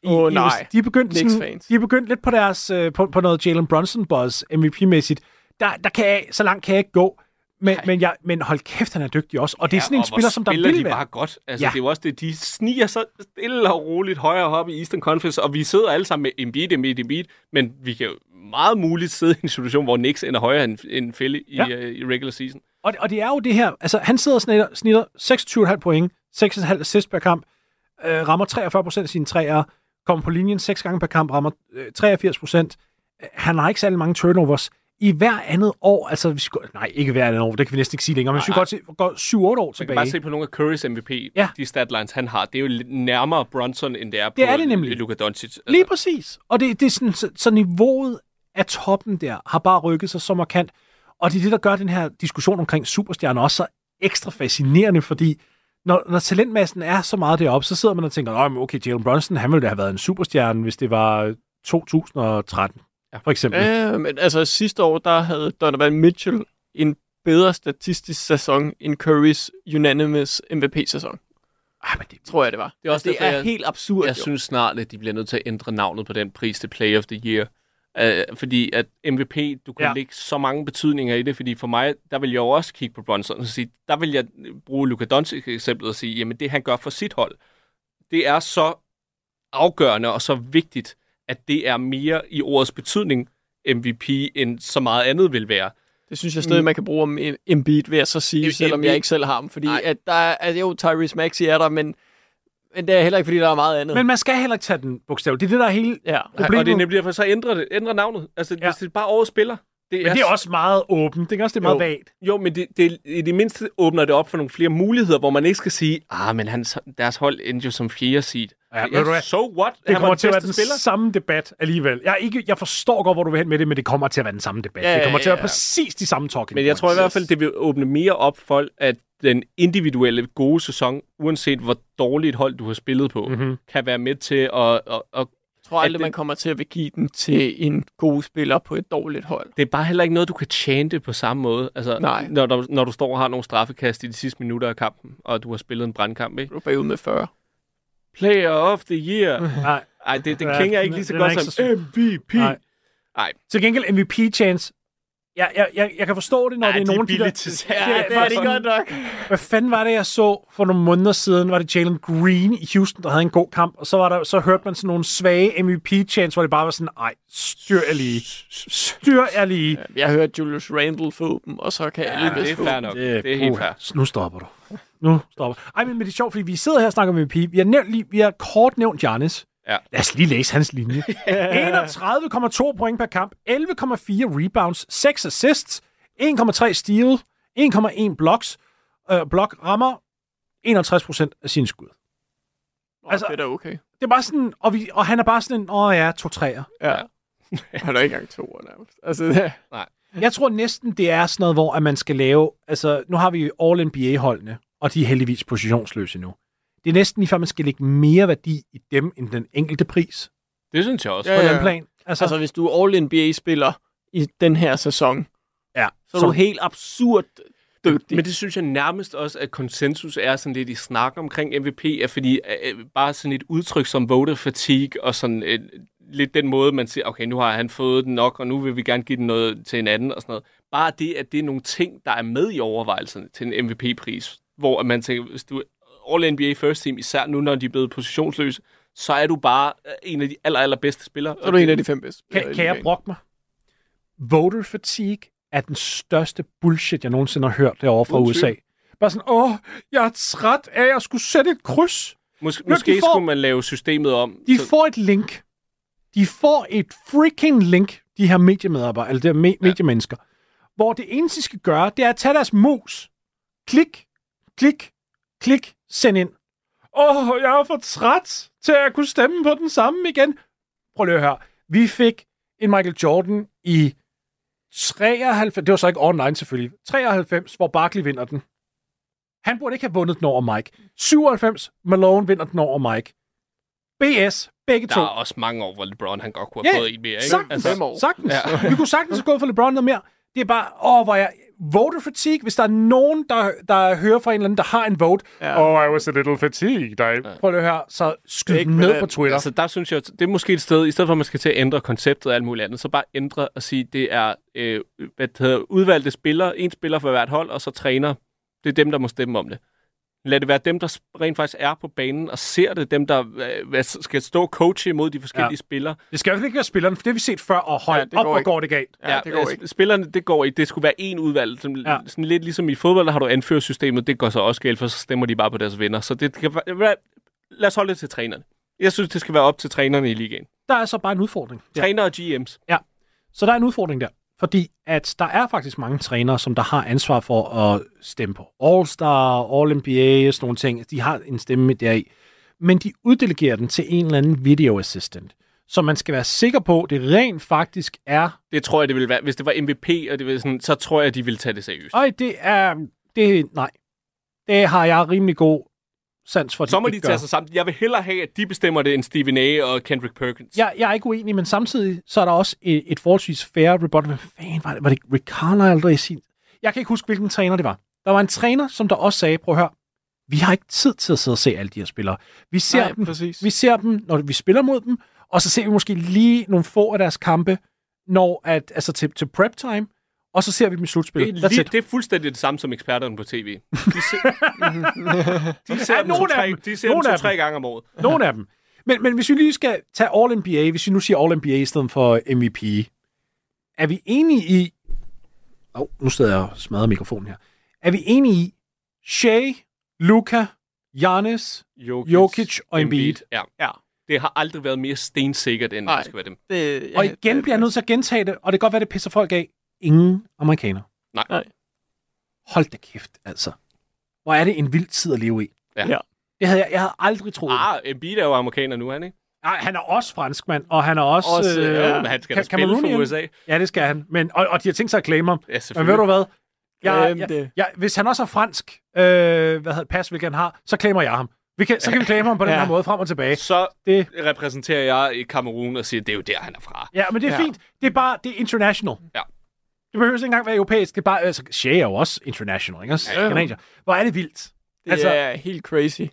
Åh, i nej. De er begyndt, sådan, de er begyndt lidt på, deres, øh, på, på noget Jalen Brunson-buzz, MVP-mæssigt. Der, der kan jeg, så langt kan jeg ikke gå. Men, men, jeg, men hold kæft, han er dygtig også. Og det er sådan en spiller, som der spiller vil de være. bare godt. Altså, Ja. Det er jo også det, de sniger så stille og roligt højere op i Eastern Conference, og vi sidder alle sammen med Embiid, Embiid, Embiid, men vi kan jo meget muligt sidde i en situation, hvor Knicks ender højere end, end Philly i, Ja. ja. uh, i regular season. Og, og det er jo det her, altså han sidder og snitter, snitter 26,5 point, 6,5 assist per kamp, øh, rammer 43 procent af sine træer, kommer på linjen 6 gange per kamp, rammer øh, 83 procent. Han har ikke særlig mange turnovers. I hver andet år, altså hvis vi går, nej, ikke hver andet år, det kan vi næsten ikke sige længere, men hvis vi Nej, går, til, går 7-8 år Man kan tilbage, bare se på nogle af Curry's MVP, Ja. de statlines, han har. Det er jo nærmere Bronson, end det er på Det er det nemlig. Luka Doncic. Altså, Lige præcis. Og det, det er sådan, så, så niveauet af toppen der har bare rykket sig så markant. Og det er det, der gør den her diskussion omkring superstjerner også så ekstra fascinerende, fordi når, når talentmassen er så meget deroppe, så sidder man og tænker, "Nå, men okay, Jalen Brunson, han ville da have været en superstjerne, hvis det var 2013, Ja. for eksempel. Ja, men altså sidste år, der havde Donovan Mitchell en bedre statistisk sæson end Currys unanimous MVP-sæson, Ah, men det, tror jeg det var. Det er også det derfor, er jeg- helt absurd. Jeg jo. synes snart, at de bliver nødt til at ændre navnet på den pris til Play of the Year. Uh, fordi at MVP, du kan Ja. lægge så mange betydninger i det, fordi for mig, der vil jeg jo også kigge på Bronson og sige, der vil jeg bruge Luka Doncic eksemplet og sige, jamen det han gør for sit hold, det er så afgørende og så vigtigt, at det er mere i ordets betydning MVP, end så meget andet vil være. Det synes jeg stadig, man kan bruge om Em- Embiid, vil jeg så sige, selvom jeg ikke selv har ham. Fordi at der er, altså, jo, Tyrese Maxey er der, men, men det er heller ikke, fordi der er meget andet. men man skal heller ikke tage den bogstav. Det er det, der er hele... ja. Problemet- Og det er nemlig derfor, så ændrer det, ændrer navnet. Altså, Ja. hvis det er bare årets spiller. Det Men det er også meget åbent. Det er også det er meget Jo. vagt. Jo, men det, det, i det mindste åbner det op for nogle flere muligheder, hvor man ikke skal sige, ah, men hans, deres hold endte jo som fjerde seed. Ja, ved du hvad? so what? Det kommer til at være den spiller. samme debat alligevel. Jeg, ikke, jeg forstår godt, hvor du vil hen med det, men det kommer til at være den samme debat. Ja, det kommer ja, til at være ja. præcis de samme talking Men jeg tror i hvert fald, det vil åbne mere op for, at den individuelle gode sæson, uanset hvor dårligt hold du har spillet på, Mhm. mm-hmm. kan være med til at, at, at. Jeg tror aldrig, det- man kommer til at vil give den til en god spiller på et dårligt hold. Det er bare heller ikke noget, du kan chante på samme måde. Altså, Nej. Når, du, når du står og har nogle straffekast i de sidste minutter af kampen, og du har spillet en brandkamp, ikke? Du er bagud med 40. Player of the year. Nej, Ej, det, den Ja, klinger ikke lige så den godt som så MVP. Nej. Nej. til gengæld MVP-chance. Jeg, jeg, jeg, jeg kan forstå det, når Ej, det er de er nogle af de der... salg. Ja, Ja, det er det godt nok. Hvad fanden var det, jeg så for nogle måneder siden? Var det Jalen Green i Houston, der havde en god kamp? Og så, var der, så hørte man sådan nogle svage MVP-chance, hvor det bare var sådan, ej, styr jeg lige. Styr jeg lige. Jeg har hørt Julius Randle få dem, og så kan jeg Ja, lige det er fair nok. Det er helt fair. Nu stopper du. Nu stopper Ej, men, men det er sjovt, fordi vi sidder her og snakker om MVP. Vi har, nævnt, lige, vi har kort nævnt Giannis. Ja. Lad os lige læse hans linje. 31,2 point per kamp, 11,4 rebounds, 6 assists, 1,3 steal, 1,1 blocks, øh, blok rammer 51% af sine skud. Nå, Altså- det er da okay. Det er bare sådan, og, vi, og han er bare sådan en, åh ja, to træer. Ja. Han er ikke engang to nærmest. Altså, det, Jeg tror næsten, det er sådan noget, hvor at man skal lave... Altså, nu har vi All-NBA-holdene, og de er heldigvis positionsløse nu. Det er næsten lige før, man skal lægge mere værdi i dem, end den enkelte pris Det synes jeg også. på Ja, ja. den plan. Altså, altså, hvis du er All-NBA-spiller i den her sæson, ja, så er du helt absurd dygtig. Men det synes jeg nærmest også, at konsensus er sådan lidt i snak omkring MVP, er fordi øh, bare sådan et udtryk som voter fatigue, og sådan øh, lidt den måde, man siger, okay, nu har han fået den nok, og nu vil vi gerne give den noget til en anden, og sådan noget. Bare det, at det er nogle ting, der er med i overvejelserne til en MVP-pris, hvor man tænker, hvis du er All-NBA First Team, især nu, når de er blevet positionsløse, så er du bare øh, en af de aller, allerbedste spillere. så er du en af de fem bedste. spillere kan, kan jeg brokke mig? Voter fatigue er den største bullshit, jeg nogensinde har hørt derovre fra USA. Bare sådan, åh, jeg er træt af at skulle sætte et kryds. Mås- måske får- skulle man lave systemet om. De så- får et link. De får et freaking link, de her mediemedarbejdere, eller de her me- mediemennesker, hvor det eneste, de skal gøre, det er at tage deres mus, klik, klik, klik, send ind. Åh, oh, jeg er for træt til at kunne stemme på den samme igen. Prøv lige at høre. Vi fik en Michael Jordan i 93, det var så ikke online selvfølgelig, 93, hvor Barkley vinder den. Han burde ikke have vundet den over Mike. 97, Malone vinder den over Mike. BS, begge Der to. er også mange år, hvor LeBron han godt kunne have Ja, fået en mere. Ikke? Sagtens, år. sagtens. Ja. Vi kunne sagtens have gået for LeBron noget mere. Det er bare, åh, hvor jeg... Voter fatigue, hvis der er nogen, der, der hører fra en eller anden, der har en vote. Ja. Oh, I was a little fatigued. I... Prøv lige at høre, så skyd Ikke ned den. på Twitter. Altså, der synes jeg, det er måske et sted, i stedet for at man skal til at ændre konceptet og alt muligt andet, så bare ændre og sige, det er øh, hvad det hedder, udvalgte spillere, en spiller for hvert hold, og så træner. Det er dem, der må stemme om det. Lad det være dem, der rent faktisk er på banen og ser det, dem, der øh, hvad skal stå og coache imod de forskellige Ja. ja. spillere. Det skal jo ikke være spilleren, for det har vi set før, og hold Ja, ja, det op, går hvor ikke. går det galt. Ja, det går ikke. Spillerne, det går ikke. Det skulle være en udvalg. Sådan, Ja. ja. sådan lidt ligesom i fodbold, der har du anførsystemet. Det går så også galt, for så stemmer de bare på deres venner. Så det kan være, lad os holde det til trænerne. Jeg synes, det skal være op til trænerne i ligaen. Der er så bare en udfordring. Ja. Trænere og GM's. Så der er en udfordring der. Fordi at der er faktisk mange trænere, som der har ansvar for at stemme på All-Star, All-NBA og sådan nogle ting. De har en stemme deri. Men de uddelegerer den til en eller anden video assistant. Så man skal være sikker på, at det rent faktisk er... Det tror jeg, det ville være. Hvis det var MVP, og det var sådan, så tror jeg, de ville tage det seriøst. Øj, det er... Det, nej. Det har jeg rimelig god sans for, at Så må de tage sig sammen. Jeg vil hellere have, at de bestemmer det, end Stephen A. og Kendrick Perkins. Jeg, jeg er ikke uenig, men samtidig så er der også et, et forholdsvis fair rebuttal. Hvad fanden var det? Var det Rick Carlisle, der i sin... Jeg kan ikke huske, hvilken træner det var. Der var en træner, som der også sagde, prøv at høre, vi har ikke tid til at sidde og se alle de her spillere. Vi ser, Nej, dem, præcis. vi ser dem, når vi spiller mod dem, og så ser vi måske lige nogle få af deres kampe, når at, altså til, til prep time, og så ser vi dem i slutspillet. Det er, lige, det er fuldstændig det samme som eksperterne på tv. De ser, de ser Ja, dem af to-tre dem. de ser Nogle dem af to-tre gange om året. Nogle af dem. Men, men hvis vi lige skal tage All-NBA, hvis vi nu siger All-NBA i stedet for MVP, er vi enige i... Åh, oh, nu sidder jeg og smadrer mikrofonen her. Er vi enige i Shea, Luka, Giannis, Jokic, Jokic og Embiid? Ja. Ja. Det har aldrig været mere stensikkert, end Nej. det skal være dem. Det, Og igen bliver jeg nødt til at gentage det, og det kan godt være, det pisser folk af. Ingen amerikaner. Nej. Nej. Hold da kæft, altså. Hvor er det en vild tid at leve i. Ja. Ja. Det havde jeg, jeg havde aldrig troet. Ah, Embiid er jo amerikaner nu, er han ikke? Nej, han er også franskmand, og han er også... Også, øh, ja, Men han skal da Ca- spille for. USA. Ja, det skal han. Men, og, og de har tænkt sig at claim ham. Ja, Men ved du hvad? Jeg, jeg, det. jeg, hvis han også har fransk øh, hvad hedder, pas, hvilket han har, så claimer jeg ham. Vi kan, så kan vi claime ham på den Ja. her måde, frem og tilbage. Så Det, repræsenterer jeg i Kamerun og siger, det er jo der, han er fra. ja, men det er Ja. fint. Det er bare, det er international. Ja. Det behøver ikke engang være europæisk. Det er bare, altså, Shea er jo også international, ikke? Også? Ja, ja. Hvor er det vildt. Det Altså- er helt crazy. Det,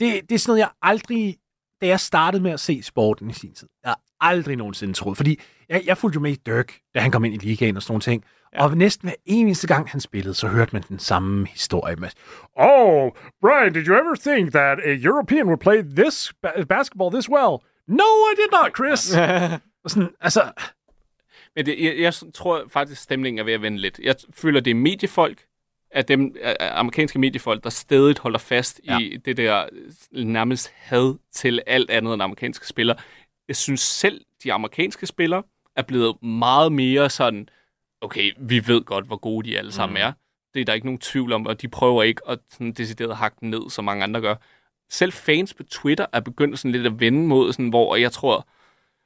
det er sådan noget, jeg aldrig, da jeg startede med at se sporten i sin tid, jeg har aldrig nogensinde troet, fordi jeg, jeg fulgte jo med i Dirk, da han kom ind i ligaen og sådan nogle ting, ja. og næsten hver eneste gang han spillede, så hørte man den samme historie med, Oh, Brian, did you ever think that a European would play this ba- basketball this well? No, I did not, Chris. og sådan, altså, Men det, jeg, jeg tror faktisk, stemningen er ved at vende lidt. Jeg føler, det er mediefolk, at dem af amerikanske mediefolk, der stadig holder fast ja. i det der nærmest had til alt andet end amerikanske spillere. Jeg synes selv, de amerikanske spillere er blevet meget mere sådan, okay, vi ved godt, hvor gode de alle sammen er. Det er der ikke nogen tvivl om, og de prøver ikke at sådan decideret hakke den ned, som mange andre gør. Selv fans på Twitter er begyndt sådan lidt at vende mod, sådan, hvor jeg tror,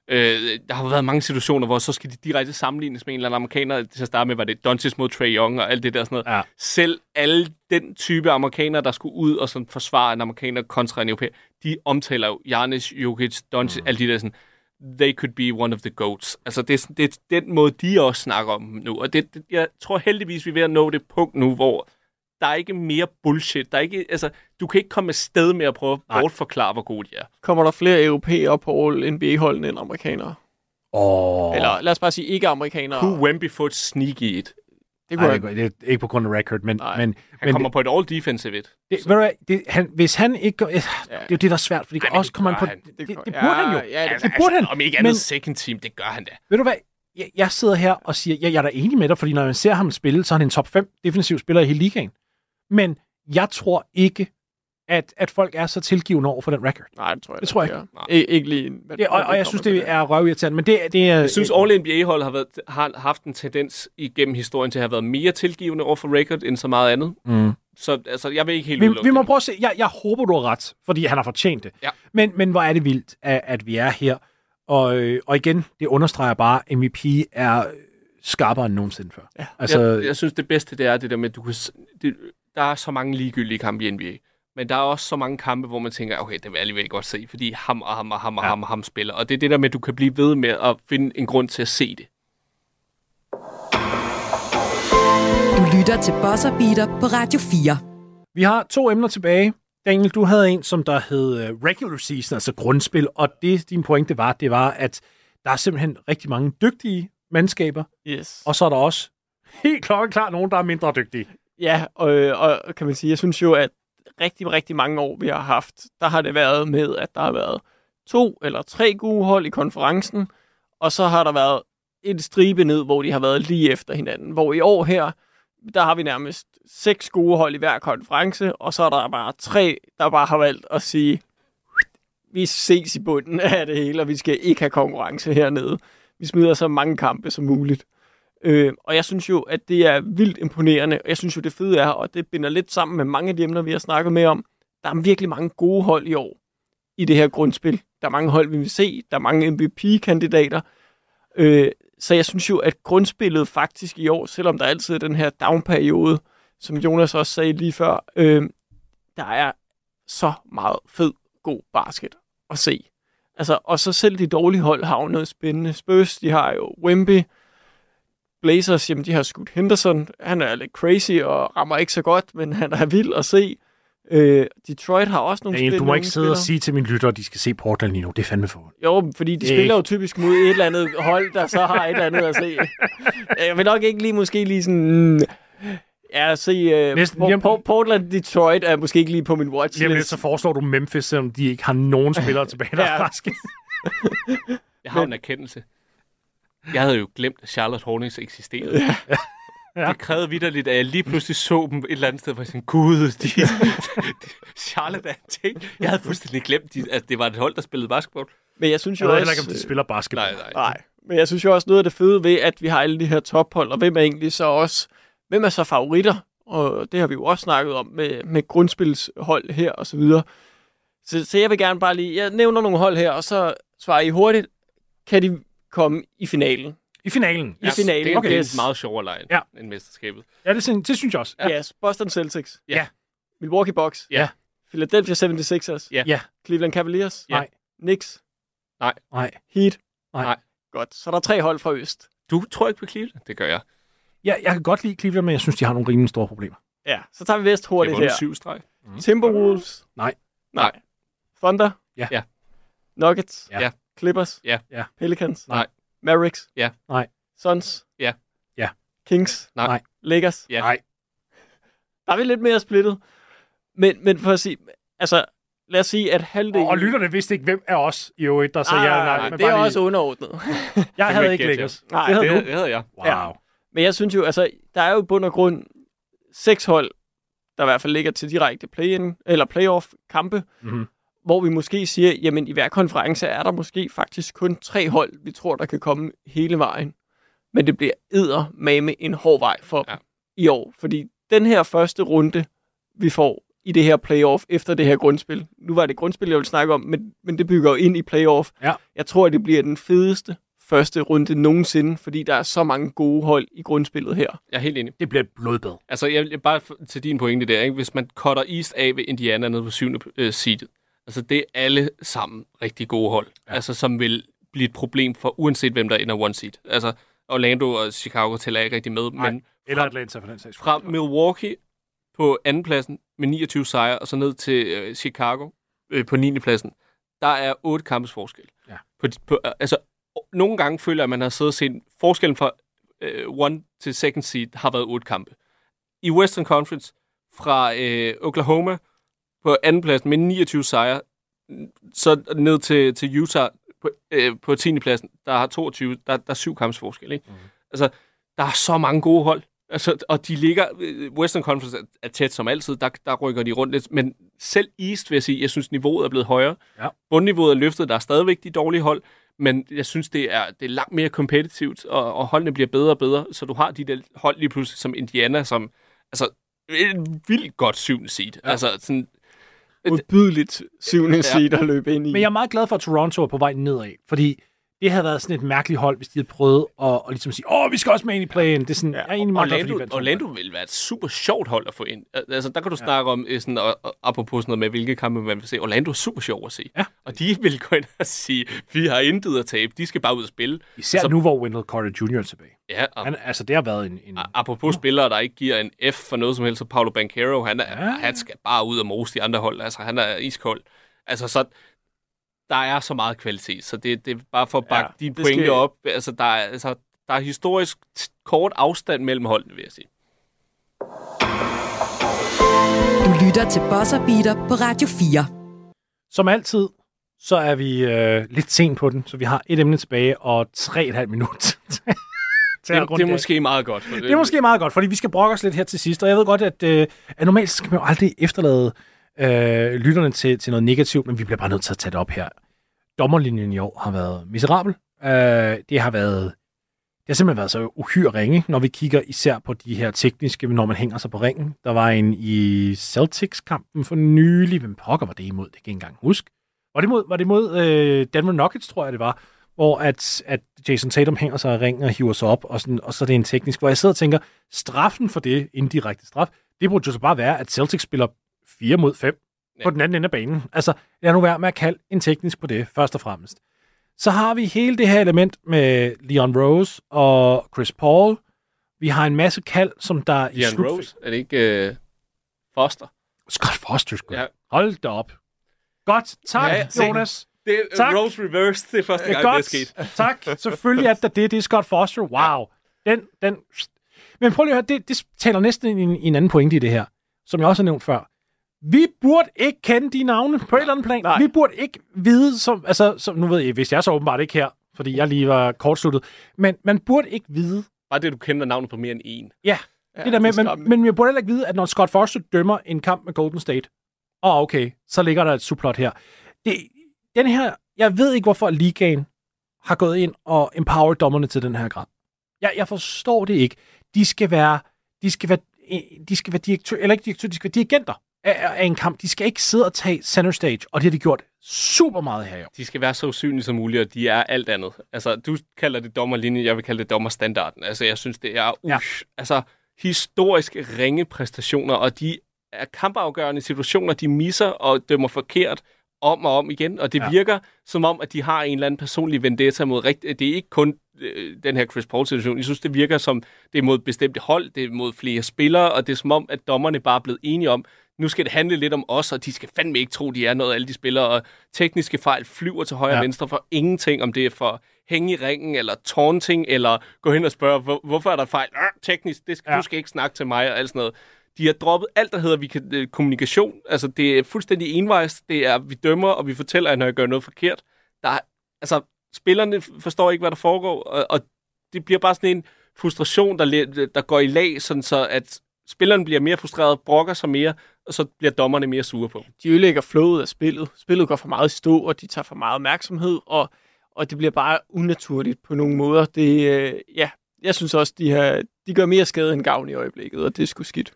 øh, der har været mange situationer, hvor så skal de direkte sammenlignes med en eller anden amerikaner. Til at starte med var det Doncic mod Trae Young og alt det der sådan noget. Ja. Selv alle den type amerikanere, der skulle ud og sådan forsvare en amerikaner kontra en europæer, de omtaler jo Giannis, Jokic, Doncic, mm. alle de der sådan, they could be one of the goats. Altså, det er, det er den måde, de også snakker om nu. Og det, det, jeg tror heldigvis, vi er ved at nå det punkt nu, hvor der er ikke mere bullshit. Der er ikke, altså, du kan ikke komme afsted med at prøve at Nej. bortforklare, hvor gode de er. Kommer der flere europæere på NBA-holdene end amerikanere? Åh. Eller lad os bare sige ikke-amerikanere. Kunne Wemby få et sneak i et? Det kunne det, er- det er ikke på grund af record, men, Nej. men, Han men kommer på et all-defensive et. det, ved du hvad, det, han, hvis han ikke gør, det er jo det, der er svært, fordi Ej, men også det kommer han på, han. det, det, Det det burde han jo. Ja, ja, det- det burde han. Om ikke andet Men- second team, det gør han da. Ved du hvad, jeg, jeg sidder her og siger, ja, jeg er da enig med dig, fordi når man ser ham spille, så er han en top 5 defensiv spiller i hele ligaen. Men jeg tror ikke, at, at folk er så tilgivende over for den record. Nej, det tror jeg Det tror jeg ikke. Ik- ikke lige... Hvad, Det, og, og jeg synes, det er røvirriterende, men det, det er... Jeg synes, alle NBA-hold har, været, har haft en tendens igennem historien til at have været mere tilgivende over for record end så meget andet. Mm. Så altså, jeg vil ikke helt Vi, vi må prøve at se. Jeg, jeg håber, du har ret, fordi han har fortjent det. Ja. Men, men hvor er det vildt, at, at vi er her. Og, og igen, det understreger bare, at MVP er skarpere end nogensinde før. Ja. Altså, jeg, jeg synes, det bedste det er det der med, at du kan, det, der er så mange ligegyldige kampe i NBA. Men der er også så mange kampe, hvor man tænker, okay, det vil jeg alligevel godt se, fordi ham og ham og ham og Ja. ham og ham spiller. Og det er det der med, at du kan blive ved med at finde en grund til at se det. Du lytter til Buzzer Beater på Radio 4. Vi har to emner tilbage. Daniel, du havde en, som der hed øh, regular season, altså grundspil, og det, din pointe var, det var, at der er simpelthen rigtig mange dygtige mandskaber, Yes. og så er der også helt klokkeklart nogen, der er mindre dygtige. Ja, og, og kan man sige, jeg synes jo, at rigtig, rigtig mange år, vi har haft, der har det været med, at der har været to eller tre gode hold i konferencen, og så har der været et stribe ned, hvor de har været lige efter hinanden. Hvor i år her, der har vi nærmest seks gode hold i hver konference, og så er der bare tre, der bare har valgt at sige, vi ses i bunden af det hele, og vi skal ikke have konkurrence hernede. Vi smider så mange kampe som muligt. Øh, og jeg synes jo, at det er vildt imponerende. Og jeg synes jo, det fede er, og det binder lidt sammen med mange af de emner, vi har snakket med om. Der er virkelig mange gode hold i år i det her grundspil. Der er mange hold, vi vil se. Der er mange MVP-kandidater. Øh, så jeg synes jo, at grundspillet faktisk i år, selvom der altid er den her down-periode, som Jonas også sagde lige før, øh, der er så meget fed, god basket at se. Altså, og så selv de dårlige hold har jo noget spændende. Spurs, de har jo Wemby, Blazers, jamen de har skudt Henderson. Han er lidt crazy og rammer ikke så godt, men han er vild at se. Øh, Detroit har også nogle Daniel, du må ikke sidde og spillere. sige til mine lyttere, at de skal se Portland lige nu. Det er fandme for. Jo, fordi de Det er spiller jo typisk mod et eller andet hold, der så har et eller andet at se. Jeg vil nok ikke lige måske lige sådan... mm, Ja, se, uh, Næsten lige om- Portland Detroit er måske ikke lige på min lidt, watchlist. så foreslår du Memphis, selvom de ikke har nogen spillere tilbage, der er Ja. raske. Jeg har en erkendelse. Jeg havde jo glemt, at Charlotte Hornets eksisterede. Ja. Ja. Det krævede vidderligt, at jeg lige pludselig så dem et eller andet sted, hvor jeg sådan, gud, de, de, Charlotte er en ting. Jeg havde fuldstændig glemt, de, at det var et hold, der spillede basketball. Men jeg synes Jeg jo ved også... heller ikke, om de spiller basketball. Nej, nej. Nej, men jeg synes jo også noget af det fede ved, at vi har alle de her tophold, og hvem er egentlig så også, hvem er så favoritter? Og det har vi jo også snakket om med, med grundspilshold her og så videre. Så, så jeg vil gerne bare lige, jeg nævner nogle hold her, og så svarer I hurtigt, kan de komme i finalen? I finalen. I finalen, Det er, okay. det er yes. en meget sjovere leg Ja. end mesterskabet. Ja, det, synes- det synes jeg også. Ja. Yes, Boston Celtics. Ja. Milwaukee Bucks. Ja. Philadelphia 76ers. Ja. Ja. Cleveland Cavaliers. Ja. Nej. Knicks. Nej. Heat. Nej. Nej. Godt, så er der tre hold fra Øst. Du tror ikke på Cleveland? Det gør jeg. Ja, jeg kan godt lide Cleveland, men jeg synes, de har nogle rimelig store problemer. Ja, så tager vi Vest hurtigt her. vundet syv streg. Timberwolves. Nej. Nej. Thunder. Ja. Ja. Nuggets. Ja. Clippers. Ja. Ja. Pelicans. Nej. Mavericks. Ja. Nej. Suns. Ja. Ja. Kings. Nej. Nej. Lakers. Ja. Nej. Der er vi lidt mere splittet. Men, men for at sige, altså, lad os sige, at halvdelen... Og lytterne vidste ikke, hvem af os i øvrigt, der sagde ah, ja eller nej. nej, men det er lige- også underordnet. Jeg havde ikke Lakers. Nej, det havde Det, du. det havde jeg. Wow. Ja. Men jeg synes jo, altså, der er jo bund og grund seks hold, der i hvert fald ligger til direkte play-in, eller playoff-kampe, Mhm. Hvor vi måske siger, jamen i hver konference er der måske faktisk kun tre hold, vi tror, der kan komme hele vejen. men det bliver æder med en hård vej for Ja. i år. Fordi den her første runde, vi får i det her playoff efter det her grundspil, nu var det grundspil, jeg ville snakke om, men, men det bygger jo ind i playoff. Ja. Jeg tror, at det bliver den fedeste første runde nogensinde, fordi der er så mange gode hold i grundspillet her. Jeg er helt enig. Det bliver et blodbad. Altså, jeg vil bare til din pointe der, ikke? hvis man cutter East af ved Indiana nede på syvende øh, seedet, altså det er alle sammen rigtig gode hold, ja. altså som vil blive et problem for uanset hvem der ender one seed. Altså, Orlando og Chicago tæller ikke rigtig med, Nej. men Eller Atlanta for den sags fra Milwaukee på andenpladsen med 29 sejre, og så ned til øh, Chicago øh, på 9. pladsen, der er otte kampes forskel. Ja. På, på, altså, nogle gange føler jeg, at man har siddet og set forskellen fra øh, one til second seed har været otte kampe. I Western Conference fra øh, Oklahoma på andenpladsen med 29 sejre, så ned til, til Utah på, øh, på 10. pladsen, der har 22, der, der er syv kampes forskel. Ikke? Mm. Altså, der er så mange gode hold. Altså, og de ligger, øh, Western Conference er, er tæt som altid, der, der rykker de rundt lidt, men selv East vil jeg sige, jeg synes niveauet er blevet højere. Ja. Bundniveauet er løftet, der er stadigvæk de dårlige hold, men jeg synes, det er, det er langt mere kompetitivt, og, og holdene bliver bedre og bedre, så du har de der hold lige pludselig som Indiana, som altså, et vildt godt syvende seed. Ja. Altså, sådan, Udbydeligt syvende seed at løbe ind i. Men jeg er meget glad for, at Toronto er på vej nedad, fordi det havde været sådan et mærkeligt hold, hvis de havde prøvet at, at ligesom sige, åh, vi skal også med ind i playen. Det er sådan, ja, jeg er egentlig meget glad Orlando, to Orlando vil være et super sjovt hold at få ind. Al- Altså, der kan du ja. snakke om, øh, sådan, og, og, apropos sådan noget med, hvilke kampe man vil se. Orlando er super sjov at se. Ja. Og de vil gå ind og sige, vi har intet at tabe, de skal bare ud og spille. Især Så- nu, hvor Wendell Carter Jr. er tilbage. Ja, og, Han, altså, det har været en... en apropos spillere, der ikke giver en F for noget som helst, så Paulo Banquero, han, er, Ja. han skal bare ud og mose de andre hold. Altså, han er iskold. Altså, så der er så meget kvalitet, så det, det er bare for at bakke ja, det pointe skal- op. Altså, der er, altså, der er historisk kort afstand mellem holdene, vil jeg sige. Du lytter til Buzzer Beater på Radio 4. Som altid, så er vi øh, lidt sent på den, så vi har et emne tilbage og tre et halvt minut Det, det er af. måske meget godt. For Det er måske meget godt, fordi vi skal brokke os lidt her til sidst, og jeg ved godt, at, øh, at normalt skal man jo aldrig efterlade øh, øh, lytterne til, til noget negativt, men vi bliver bare nødt til at tage det op her. Dommerlinjen i år har været miserabel. Øh, det har været det har simpelthen været så uhyre ringe, når vi kigger især på de her tekniske, når man hænger sig på ringen. Der var en i Celtics-kampen for nylig. Hvem pokker var det imod? Det kan jeg ikke engang huske. Var det mod, var det mod øh, Denver Nuggets, tror jeg det var, hvor at, at Jason Tatum hænger sig i ringen og hiver sig op, og, sådan, og så er det en teknisk, hvor jeg sidder og tænker, straffen for det, indirekte straf, det burde jo så bare være, at Celtics spiller 4 mod 5 ja. på den anden ende af banen. Altså, lad nu være med at kalde en teknisk på det, først og fremmest. Så har vi hele det her element med Leon Rose og Chris Paul. Vi har en masse kald, som der i Ian slut... Rose, er det ikke uh, Foster? Scott Foster, sgu. Ja. Hold da op. Godt, tak, Ja. Jonas. Det er Tak. Rose Reverse, det er første er gang, godt. det er sket. Tak. Selvfølgelig er det det. Det er Scott Foster. Wow. Den, den... Men prøv lige at høre, det, det taler næsten i en, i en anden pointe i det her, som jeg også har nævnt før. Vi burde ikke kende de navne på et eller andet plan. Nej. Vi burde ikke vide, som, altså, som, nu ved jeg, hvis jeg så åbenbart ikke her, fordi jeg lige var kortsluttet, men man burde ikke vide, Bare det, du kender navnet på mere end en. ja, Ja, det der med, er men, men jeg burde heller ikke vide, at når Scott Foster dømmer en kamp med Golden State, og oh, okay, så ligger der et subplot her. Det, den her, jeg ved ikke, hvorfor ligaen har gået ind og empower dommerne til den her grad. Jeg, jeg forstår det ikke. De skal være, de skal være, de skal være direktør, eller ikke direktør, de skal være dirigenter af, af en kamp. De skal ikke sidde og tage center stage, og det har de gjort super meget her. Jo. De skal være så usynlige som muligt, og de er alt andet. Altså, du kalder det dommerlinje, jeg vil kalde det dommerstandarden. Altså, jeg synes, det er uh, Ja. altså, historisk ringe præstationer, og de er kampafgørende situationer, de misser og dømmer forkert om og om igen, og det ja. virker som om, at de har en eller anden personlig vendetta mod rigtigt. Det er ikke kun øh, den her Chris Paul-situation. Jeg synes, det virker som, det er mod bestemte hold, det er mod flere spillere, og det er som om, at dommerne bare er blevet enige om, nu skal det handle lidt om os, og de skal fandme ikke tro, de er noget, alle de spillere, og tekniske fejl flyver til højre og Ja. venstre for ingenting, om det er for hænge i ringen, eller taunting, eller gå hen og spørge, hvor, hvorfor er der fejl? Øh, teknisk, det skal, Ja. du skal ikke snakke til mig, og alt sådan noget. De har droppet alt, der hedder vi kan, øh, kommunikation. Altså, det er fuldstændig envejs. Det er, vi dømmer, og vi fortæller, at når jeg gør noget forkert. Der er, altså, spillerne forstår ikke, hvad der foregår, og, og det bliver bare sådan en frustration, der, le- der går i lag, sådan så at spillerne bliver mere frustreret, brokker sig mere, og så bliver dommerne mere sure på. dem. de ødelægger flowet af spillet. Spillet går for meget i stå, og de tager for meget opmærksomhed, og, og det bliver bare unaturligt på nogle måder. Det, øh, ja, jeg synes også, de, her, de gør mere skade end gavn i øjeblikket, og det er sgu skidt.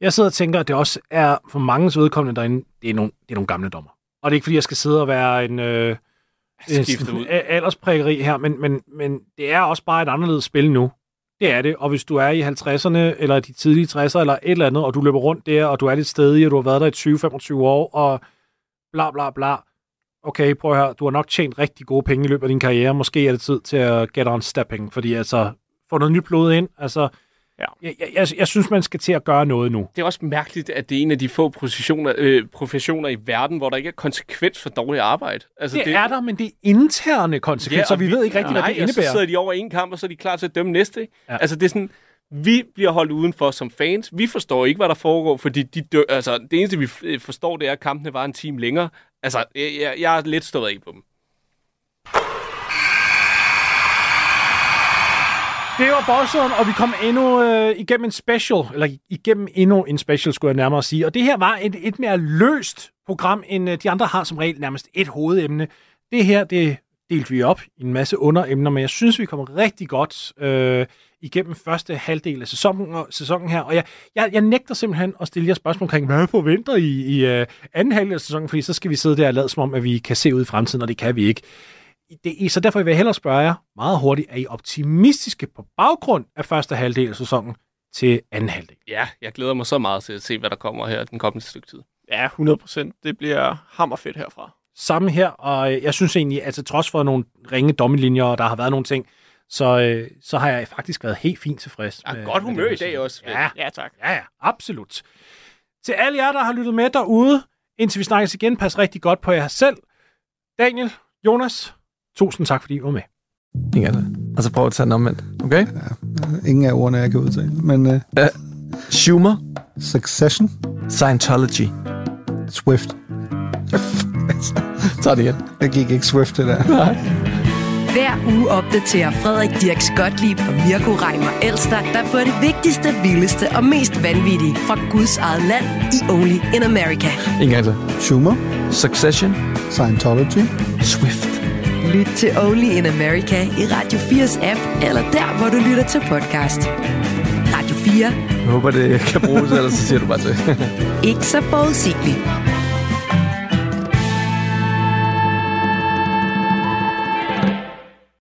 Jeg sidder og tænker, at det også er for mange vedkommende derinde, det er nogle, det er nogle gamle dommer. Og det er ikke, fordi jeg skal sidde og være en... Øh, Skifte ud. aldersprækkeri her, men, men, men det er også bare et anderledes spil nu. Det er det, og hvis du er i 50'erne, eller de tidlige 60'er, eller et eller andet, og du løber rundt der, og du er lidt stedig, og du har været der i 20-25 år, og bla bla bla. Okay, prøv at høre, du har nok tjent rigtig gode penge i løbet af din karriere. Måske er det tid til at get on stepping, fordi altså, få noget nyt blod ind. Altså, Ja. jeg, jeg, jeg, jeg synes, man skal til at gøre noget nu. Det er også mærkeligt, at det er en af de få professioner, øh, professioner i verden, hvor der ikke er konsekvens for dårligt arbejde. Altså, Det, det er der, men det er interne konsekvenser. og vi, ved ikke rigtig, nej, hvad det og så indebærer. sidder de over en kamp, og så er de klar til at dømme næste. Ikke? Ja. Ja. Altså, det er sådan, vi bliver holdt udenfor som fans. Vi forstår ikke, hvad der foregår, fordi de dø, altså, det eneste, vi f- forstår, det er, at kampene var en time længere. Altså, jeg, jeg, jeg er lidt stået af på dem. Det var bosseren, og vi kom endnu øh, igennem en special, eller igennem endnu en special, skulle jeg nærmere sige. Og det her var et, et mere løst program, end øh, de andre har som regel nærmest et hovedemne. Det her, det delte vi op i en masse underemner, men jeg synes, vi kom rigtig godt øh, igennem første halvdel af sæsonen, og, sæsonen her. Og jeg, jeg, jeg nægter simpelthen at stille jer spørgsmål omkring, hvad forventer I i øh, anden halvdel af sæsonen, fordi så skal vi sidde der og lade som om, at vi kan se ud i fremtiden, og det kan vi ikke. Det, så derfor vil jeg hellere spørge jer meget hurtigt, er I optimistiske på baggrund af første halvdel af sæsonen til anden halvdel? Ja, jeg glæder mig så meget til at se, hvad der kommer her den kommende stykke tid. Ja, 100 procent. Det bliver hammerfedt herfra. Samme her, og øh, jeg synes egentlig, at til trods for nogle ringe dommelinjer, og der har været nogle ting, så, øh, så har jeg faktisk været helt fint tilfreds. Er med- godt med humør det i dag også. Ja, Ja, tak. ja, ja, absolut. Til alle jer, der har lyttet med derude, indtil vi snakkes igen, pas rigtig godt på jer selv. Daniel, Jonas, tusind tak, fordi I var med. Ikke andet. Og så prøv at tage den omvendt. Okay? Ingen af ordene, jeg kan udtale. Men uh, Schumer. Succession, Scientology. Swift. Så er det igen. Jeg gik ikke Swift det der. Hver uge opdaterer Frederik Dirk Skotlib og Mirko Reimer Elster dig på det vigtigste, vildeste og mest vanvittige fra Guds eget land i Only in America. En gang til. Schumer, Succession. Scientology, Swift. Lyt til Only in America i Radio 4's app, eller der, hvor du lytter til podcast. Radio 4. Jeg håber, det kan bruges, ellers så siger du bare til. Ikke så forudsigeligt.